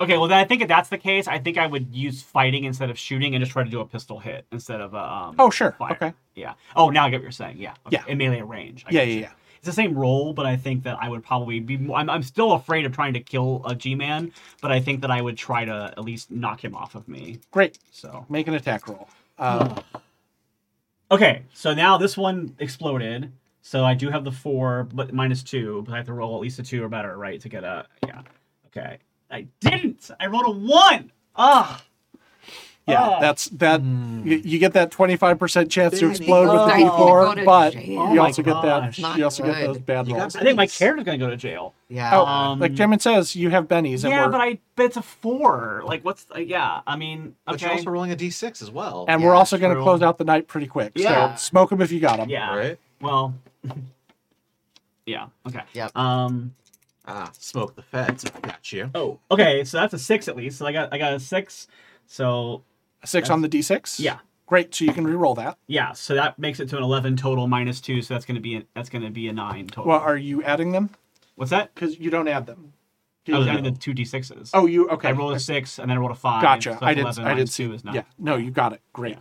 Okay. Well, then I think if that's the case, I think I would use fighting instead of shooting and just try to do a pistol hit instead of a, um. oh, sure. fire. Okay. Yeah. Oh, now I get what you're saying. Yeah. Okay. Yeah. In melee range. I Yeah, yeah, you. yeah. It's the same role, but I think that I would probably be. More, I'm, I'm still afraid of trying to kill a G-man, but I think that I would try to at least knock him off of me. Great. So. Make an attack roll. Uh, <sighs> Okay, so now this one exploded. So I do have the four, but minus two. But I have to roll at least a two or better, right, to get a yeah. Okay, I didn't. I rolled a one. Ah, yeah, oh. that's that. You, you get that twenty five percent chance to Benny. explode with the Oh, you're gonna go D4, but jail. you Oh my also get that. Not You also get those bad You rolls. I think my Bennies. character's gonna go to jail. Yeah. Oh, Um, like Jimin says, you have bennies, yeah, we're but I but it's a four. Like what's uh, yeah? I mean, okay. But you're also rolling a d6 as well. and Yeah, we're also going to true. close out the night pretty quick. Yeah. So smoke them if you got them. yeah. Right? Well, <laughs> yeah. Okay. Yep. Um. Ah, smoke the feds. Got you. Oh. Okay. So that's a six at least. So I got I got a six. So Six on the d6. yeah. Great. So you can re-roll that. Yeah, so that makes it to an eleven total minus two, so that's gonna be a, that's gonna be a nine total. Well, are you adding them? What's that? Because you don't add them. I was adding the two d sixes. Oh, you okay? I rolled a six and then I rolled a five. Gotcha. so I that's did. 11 I did see. two is nine. Yeah. No, you got it. Great.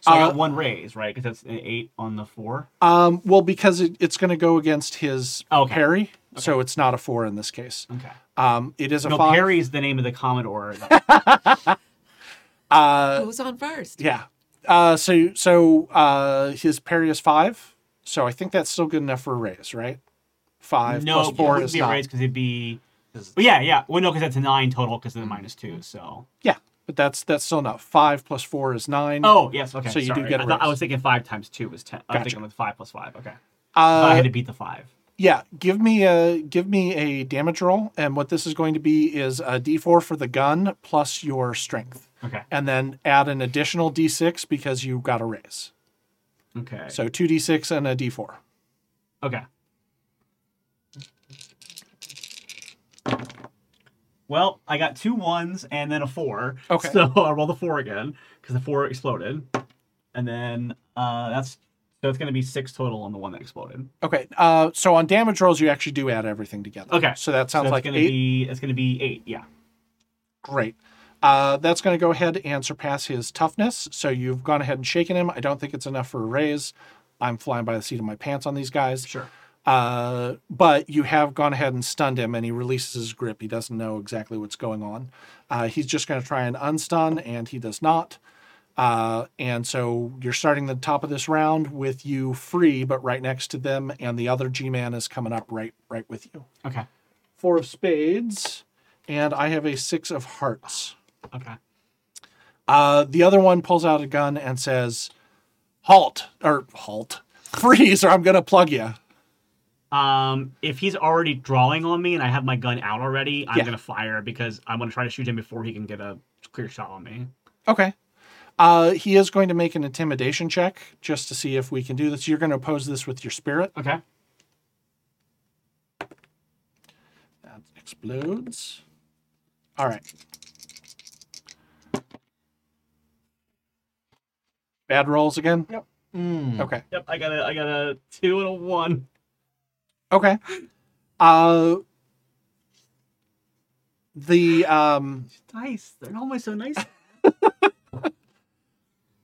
So I Uh, got one raise, right? Because that's an eight on the four. Um. Well, because it, it's going to go against his Okay. parry, so it's not a four in this case. Okay. Um. It is a No, five. Is the name of the Commodore. <laughs> Uh. Who's on first? Yeah. Uh. So so uh his parry is five. So I think that's still good enough for a raise, right? Five no, plus it four wouldn't be a raise because it'd be. But yeah, yeah. Well, no, because that's a nine total because of the minus two. So. Yeah, but that's that's still enough. Five plus four is nine. Oh yes, okay. So you do sorry. get a I, thought, I raise. was thinking five times two was ten. I was Gotcha. thinking with five plus five. Okay. But I Uh, had to beat the five. yeah. Give me a give me a damage roll, and what this is going to be is a D4 for the gun plus your strength, Okay. and then add an additional D6 because you got a raise. Okay. So two D6 and a D4. Okay. Well, I got two ones and then a four. Okay. So <laughs> I roll the four again because the four exploded, and then uh, that's so it's gonna be six total on the one that exploded. Okay. Uh, so on damage rolls, you actually do add everything together. Okay. So that So sounds that's like gonna eight. be it's gonna be eight. Yeah. Great. Uh, that's going to go ahead and surpass his toughness. So you've gone ahead and shaken him. I don't think it's enough for a raise. I'm flying by the seat of my pants on these guys. Sure. Uh, but you have gone ahead and stunned him, and he releases his grip. He doesn't know exactly what's going on. Uh, he's just going to try and unstun, and he does not. Uh, and so you're starting the top of this round with you free, but right next to them, and the other G-man is coming up right, right with you. Okay. Four of spades, and I have a six of hearts. Okay. Uh, the other one pulls out a gun and says, "Halt!" or "Halt, <laughs> freeze!" or I'm gonna plug you. Um, if he's already drawing on me and I have my gun out already, I'm Yeah. gonna fire because I'm gonna try to shoot him before he can get a clear shot on me. Okay. Uh, he is going to make an intimidation check just to see if we can do this. You're going to oppose this with your spirit. Okay. That explodes. All right. Bad rolls again. Yep. Mm. Okay. Yep. I got a I got a two and a one. Okay. Uh, the um, Dice. They're always so nice. <laughs>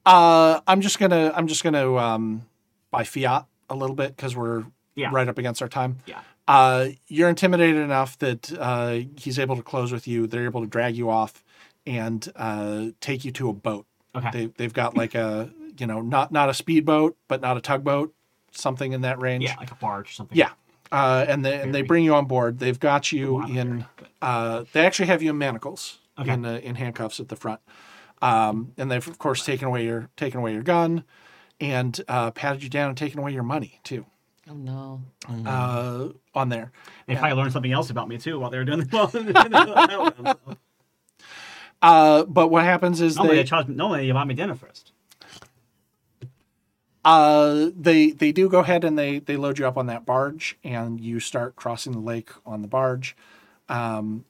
uh, I'm just gonna I'm just gonna um, buy fiat a little bit because we're Yeah. right up against our time. Yeah. Uh, you're intimidated enough that uh, he's able to close with you. They're able to drag you off and uh, take you to a boat. Okay. They they've got like a you know not not a speedboat but not a tugboat. something in that range. Yeah, like a barge or something. Yeah. Uh, and they and they bring you on board. They've got you in. Uh, they actually have you in manacles, Okay. in uh, in handcuffs at the front, um, and they've of course taken away your taken away your gun, and uh, patted you down and taken away your money too. Oh no. Uh, on there, They probably learned something else about me too while they were doing the. I don't know. uh, but what happens is Normally, they they charge me. Normally, you buy me dinner first. Uh, they they do go ahead and they they load you up on that barge, and you start crossing the lake on the barge. Um,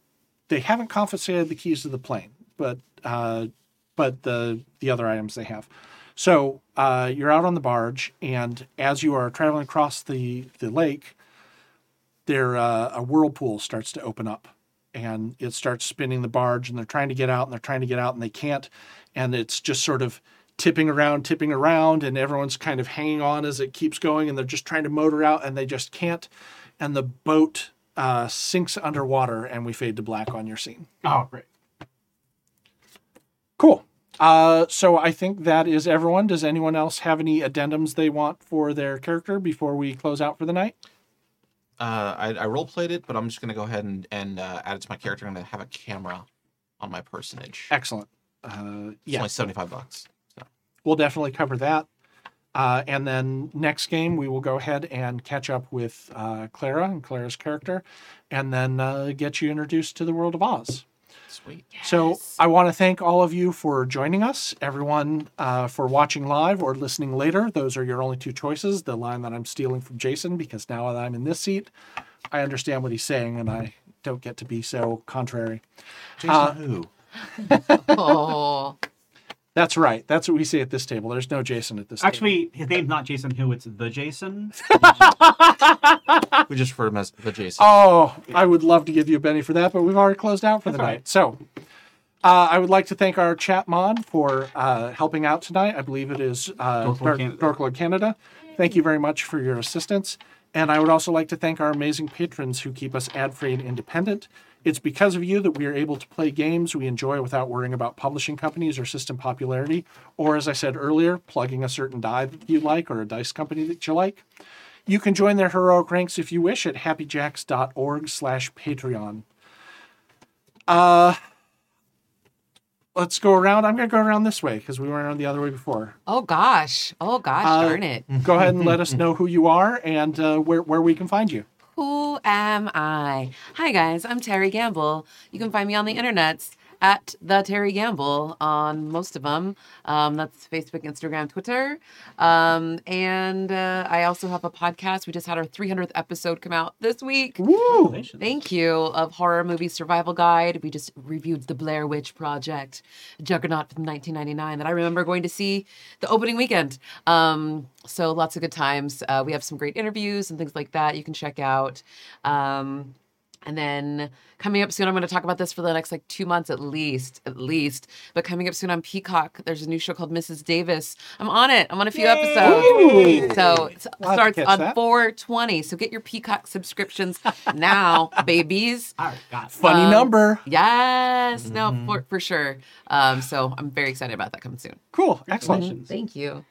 they haven't confiscated the keys to the plane, but uh, but the the other items they have. So uh, you're out on the barge, and as you are traveling across the the lake, there uh, a whirlpool starts to open up, and it starts spinning the barge, and they're trying to get out, and they're trying to get out, and they can't, and it's just sort of tipping around, tipping around, and everyone's kind of hanging on as it keeps going, and they're just trying to motor out, and they just can't, and the boat uh, sinks underwater, and we fade to black on your scene. Oh, great. Cool. Uh, so I think that is everyone. Does anyone else have any addendums they want for their character before we close out for the night? Uh, I, I role played it, but I'm just gonna go ahead and, and uh, add it to my character. I'm gonna have a camera on my personage. Excellent. Uh, It's yeah, only 75 bucks. So. we'll definitely cover that. Uh, and then next game, we will go ahead and catch up with uh, Clara and Clara's character, and then uh, get you introduced to the world of Oz. Sweet. So I want to thank all of you for joining us, everyone uh, for watching live or listening later. Those are your only two choices. The line that I'm stealing from Jason, because now that I'm in this seat, I understand what he's saying, and I don't get to be so contrary. Jason Uh, who? <laughs> <laughs> Oh. That's right. That's what we see at this table. There's no Jason at this table. Actually, his name's not Jason Who. It's the Jason. <laughs> We just refer to him as the Jason. Oh, I would love to give you a Benny for that, but we've already closed out for the That's all night. right. So uh, I would like to thank our chat mod for uh, helping out tonight. I believe it is uh, Dorklord Dor- Canada. Dorklord Canada. Thank you very much for your assistance. And I would also like to thank our amazing patrons who keep us ad free and independent. It's because of you that we are able to play games we enjoy without worrying about publishing companies or system popularity, or as I said earlier, plugging a certain die that you like or a dice company that you like. You can join their heroic ranks if you wish at happyjacks.org slash Patreon. Uh, let's go around. I'm going to go around this way because we went around the other way before. Oh gosh. Oh gosh, Uh, darn it. Go ahead and let <laughs> us know who you are and uh, where, where we can find you. Who am I? Hi guys, I'm Terry Gamble. You can find me on the internets at the Terry Gamble on most of them. Um, that's Facebook, Instagram, Twitter, um, and uh, I also have a podcast. We just had our 300th episode come out this week. Woo! Thank you. Of horror movie survival guide. We just reviewed the Blair Witch Project, Juggernaut from 1999 that I remember going to see the opening weekend. Um, so lots of good times. Uh, we have some great interviews and things like that you can check out. Um, and then coming up soon, I'm going to talk about this for the next like two months at least, at least. But coming up soon on Peacock, there's a new show called Mrs. Davis. I'm on it. I'm on a few episodes. Ooh. So it We'll have to starts on that. 420. So get your Peacock subscriptions now, <laughs> babies. All right, got. Funny Um, number. Yes, no, for, for sure. Um, so I'm very excited about that coming soon. Cool. Excellent. Congratulations. Thank you.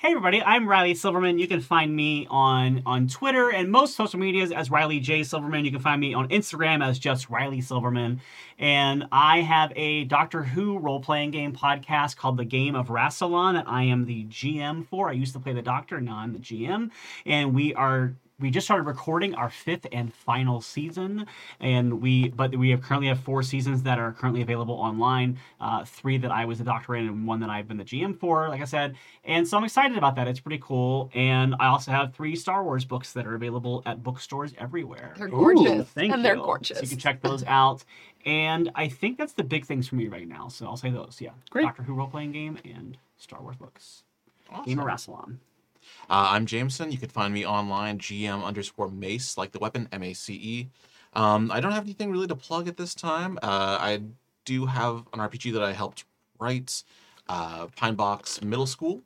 Hey everybody, I'm Riley Silverman. You can find me on on Twitter and most social medias as Riley J Silverman. You can find me on Instagram as just Riley Silverman. And I have a Doctor Who role playing game podcast called The Game of Rassilon that I am the GM for. I used to play the Doctor, now I'm the GM. And we are we just started recording our fifth and final season and we but we have currently have four seasons that are currently available online uh, three that i was the doctor in and one that i've been the gm for like i said and so i'm excited about that it's pretty cool and i also have three star wars books that are available at bookstores everywhere They're Ooh, gorgeous. Thank and you. they're gorgeous. So you can check those out. And I think that's the big things for me right now. So I'll say those. Yeah. Great. Doctor Who role playing game and Star Wars books. Game of Rassilon. Uh, I'm Jameson. You can find me online, GM underscore Mace, like the weapon, M A C E. Um, I don't have anything really to plug at this time. Uh, I do have an RPG that I helped write, uh, Pine Box Middle School.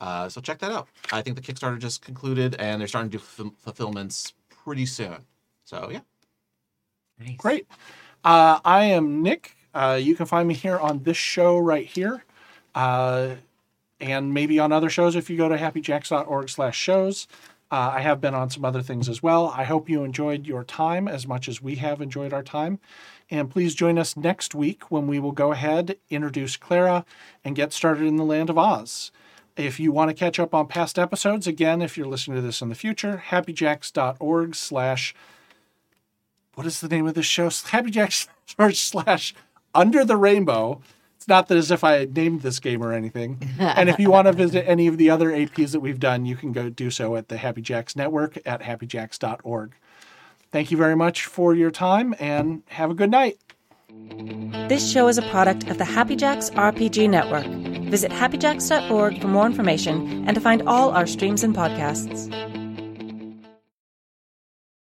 Uh, so check that out. I think the Kickstarter just concluded, and they're starting to do ful- fulfillments pretty soon. So yeah. Nice. Great. Uh, I am Nick. Uh, you can find me here on this show right here. And maybe on other shows if you go to happyjacks.org slash shows. Uh, I have been on some other things as well. I hope you enjoyed your time as much as we have enjoyed our time. And please join us next week when we will go ahead, introduce Clara, and get started in the land of Oz. If you want to catch up on past episodes, again, if you're listening to this in the future, happyjacks.org slash what is the name of this show? <laughs> Happyjacks slash under the rainbow. It's not that as if I named this game or anything. and if you want to visit any of the other APs that we've done, you can go do so at the Happy Jacks Network at happyjacks.org. Thank you very much for your time and have a good night. This show is a product of the Happy Jacks RPG Network. Visit happyjacks.org for more information and to find all our streams and podcasts.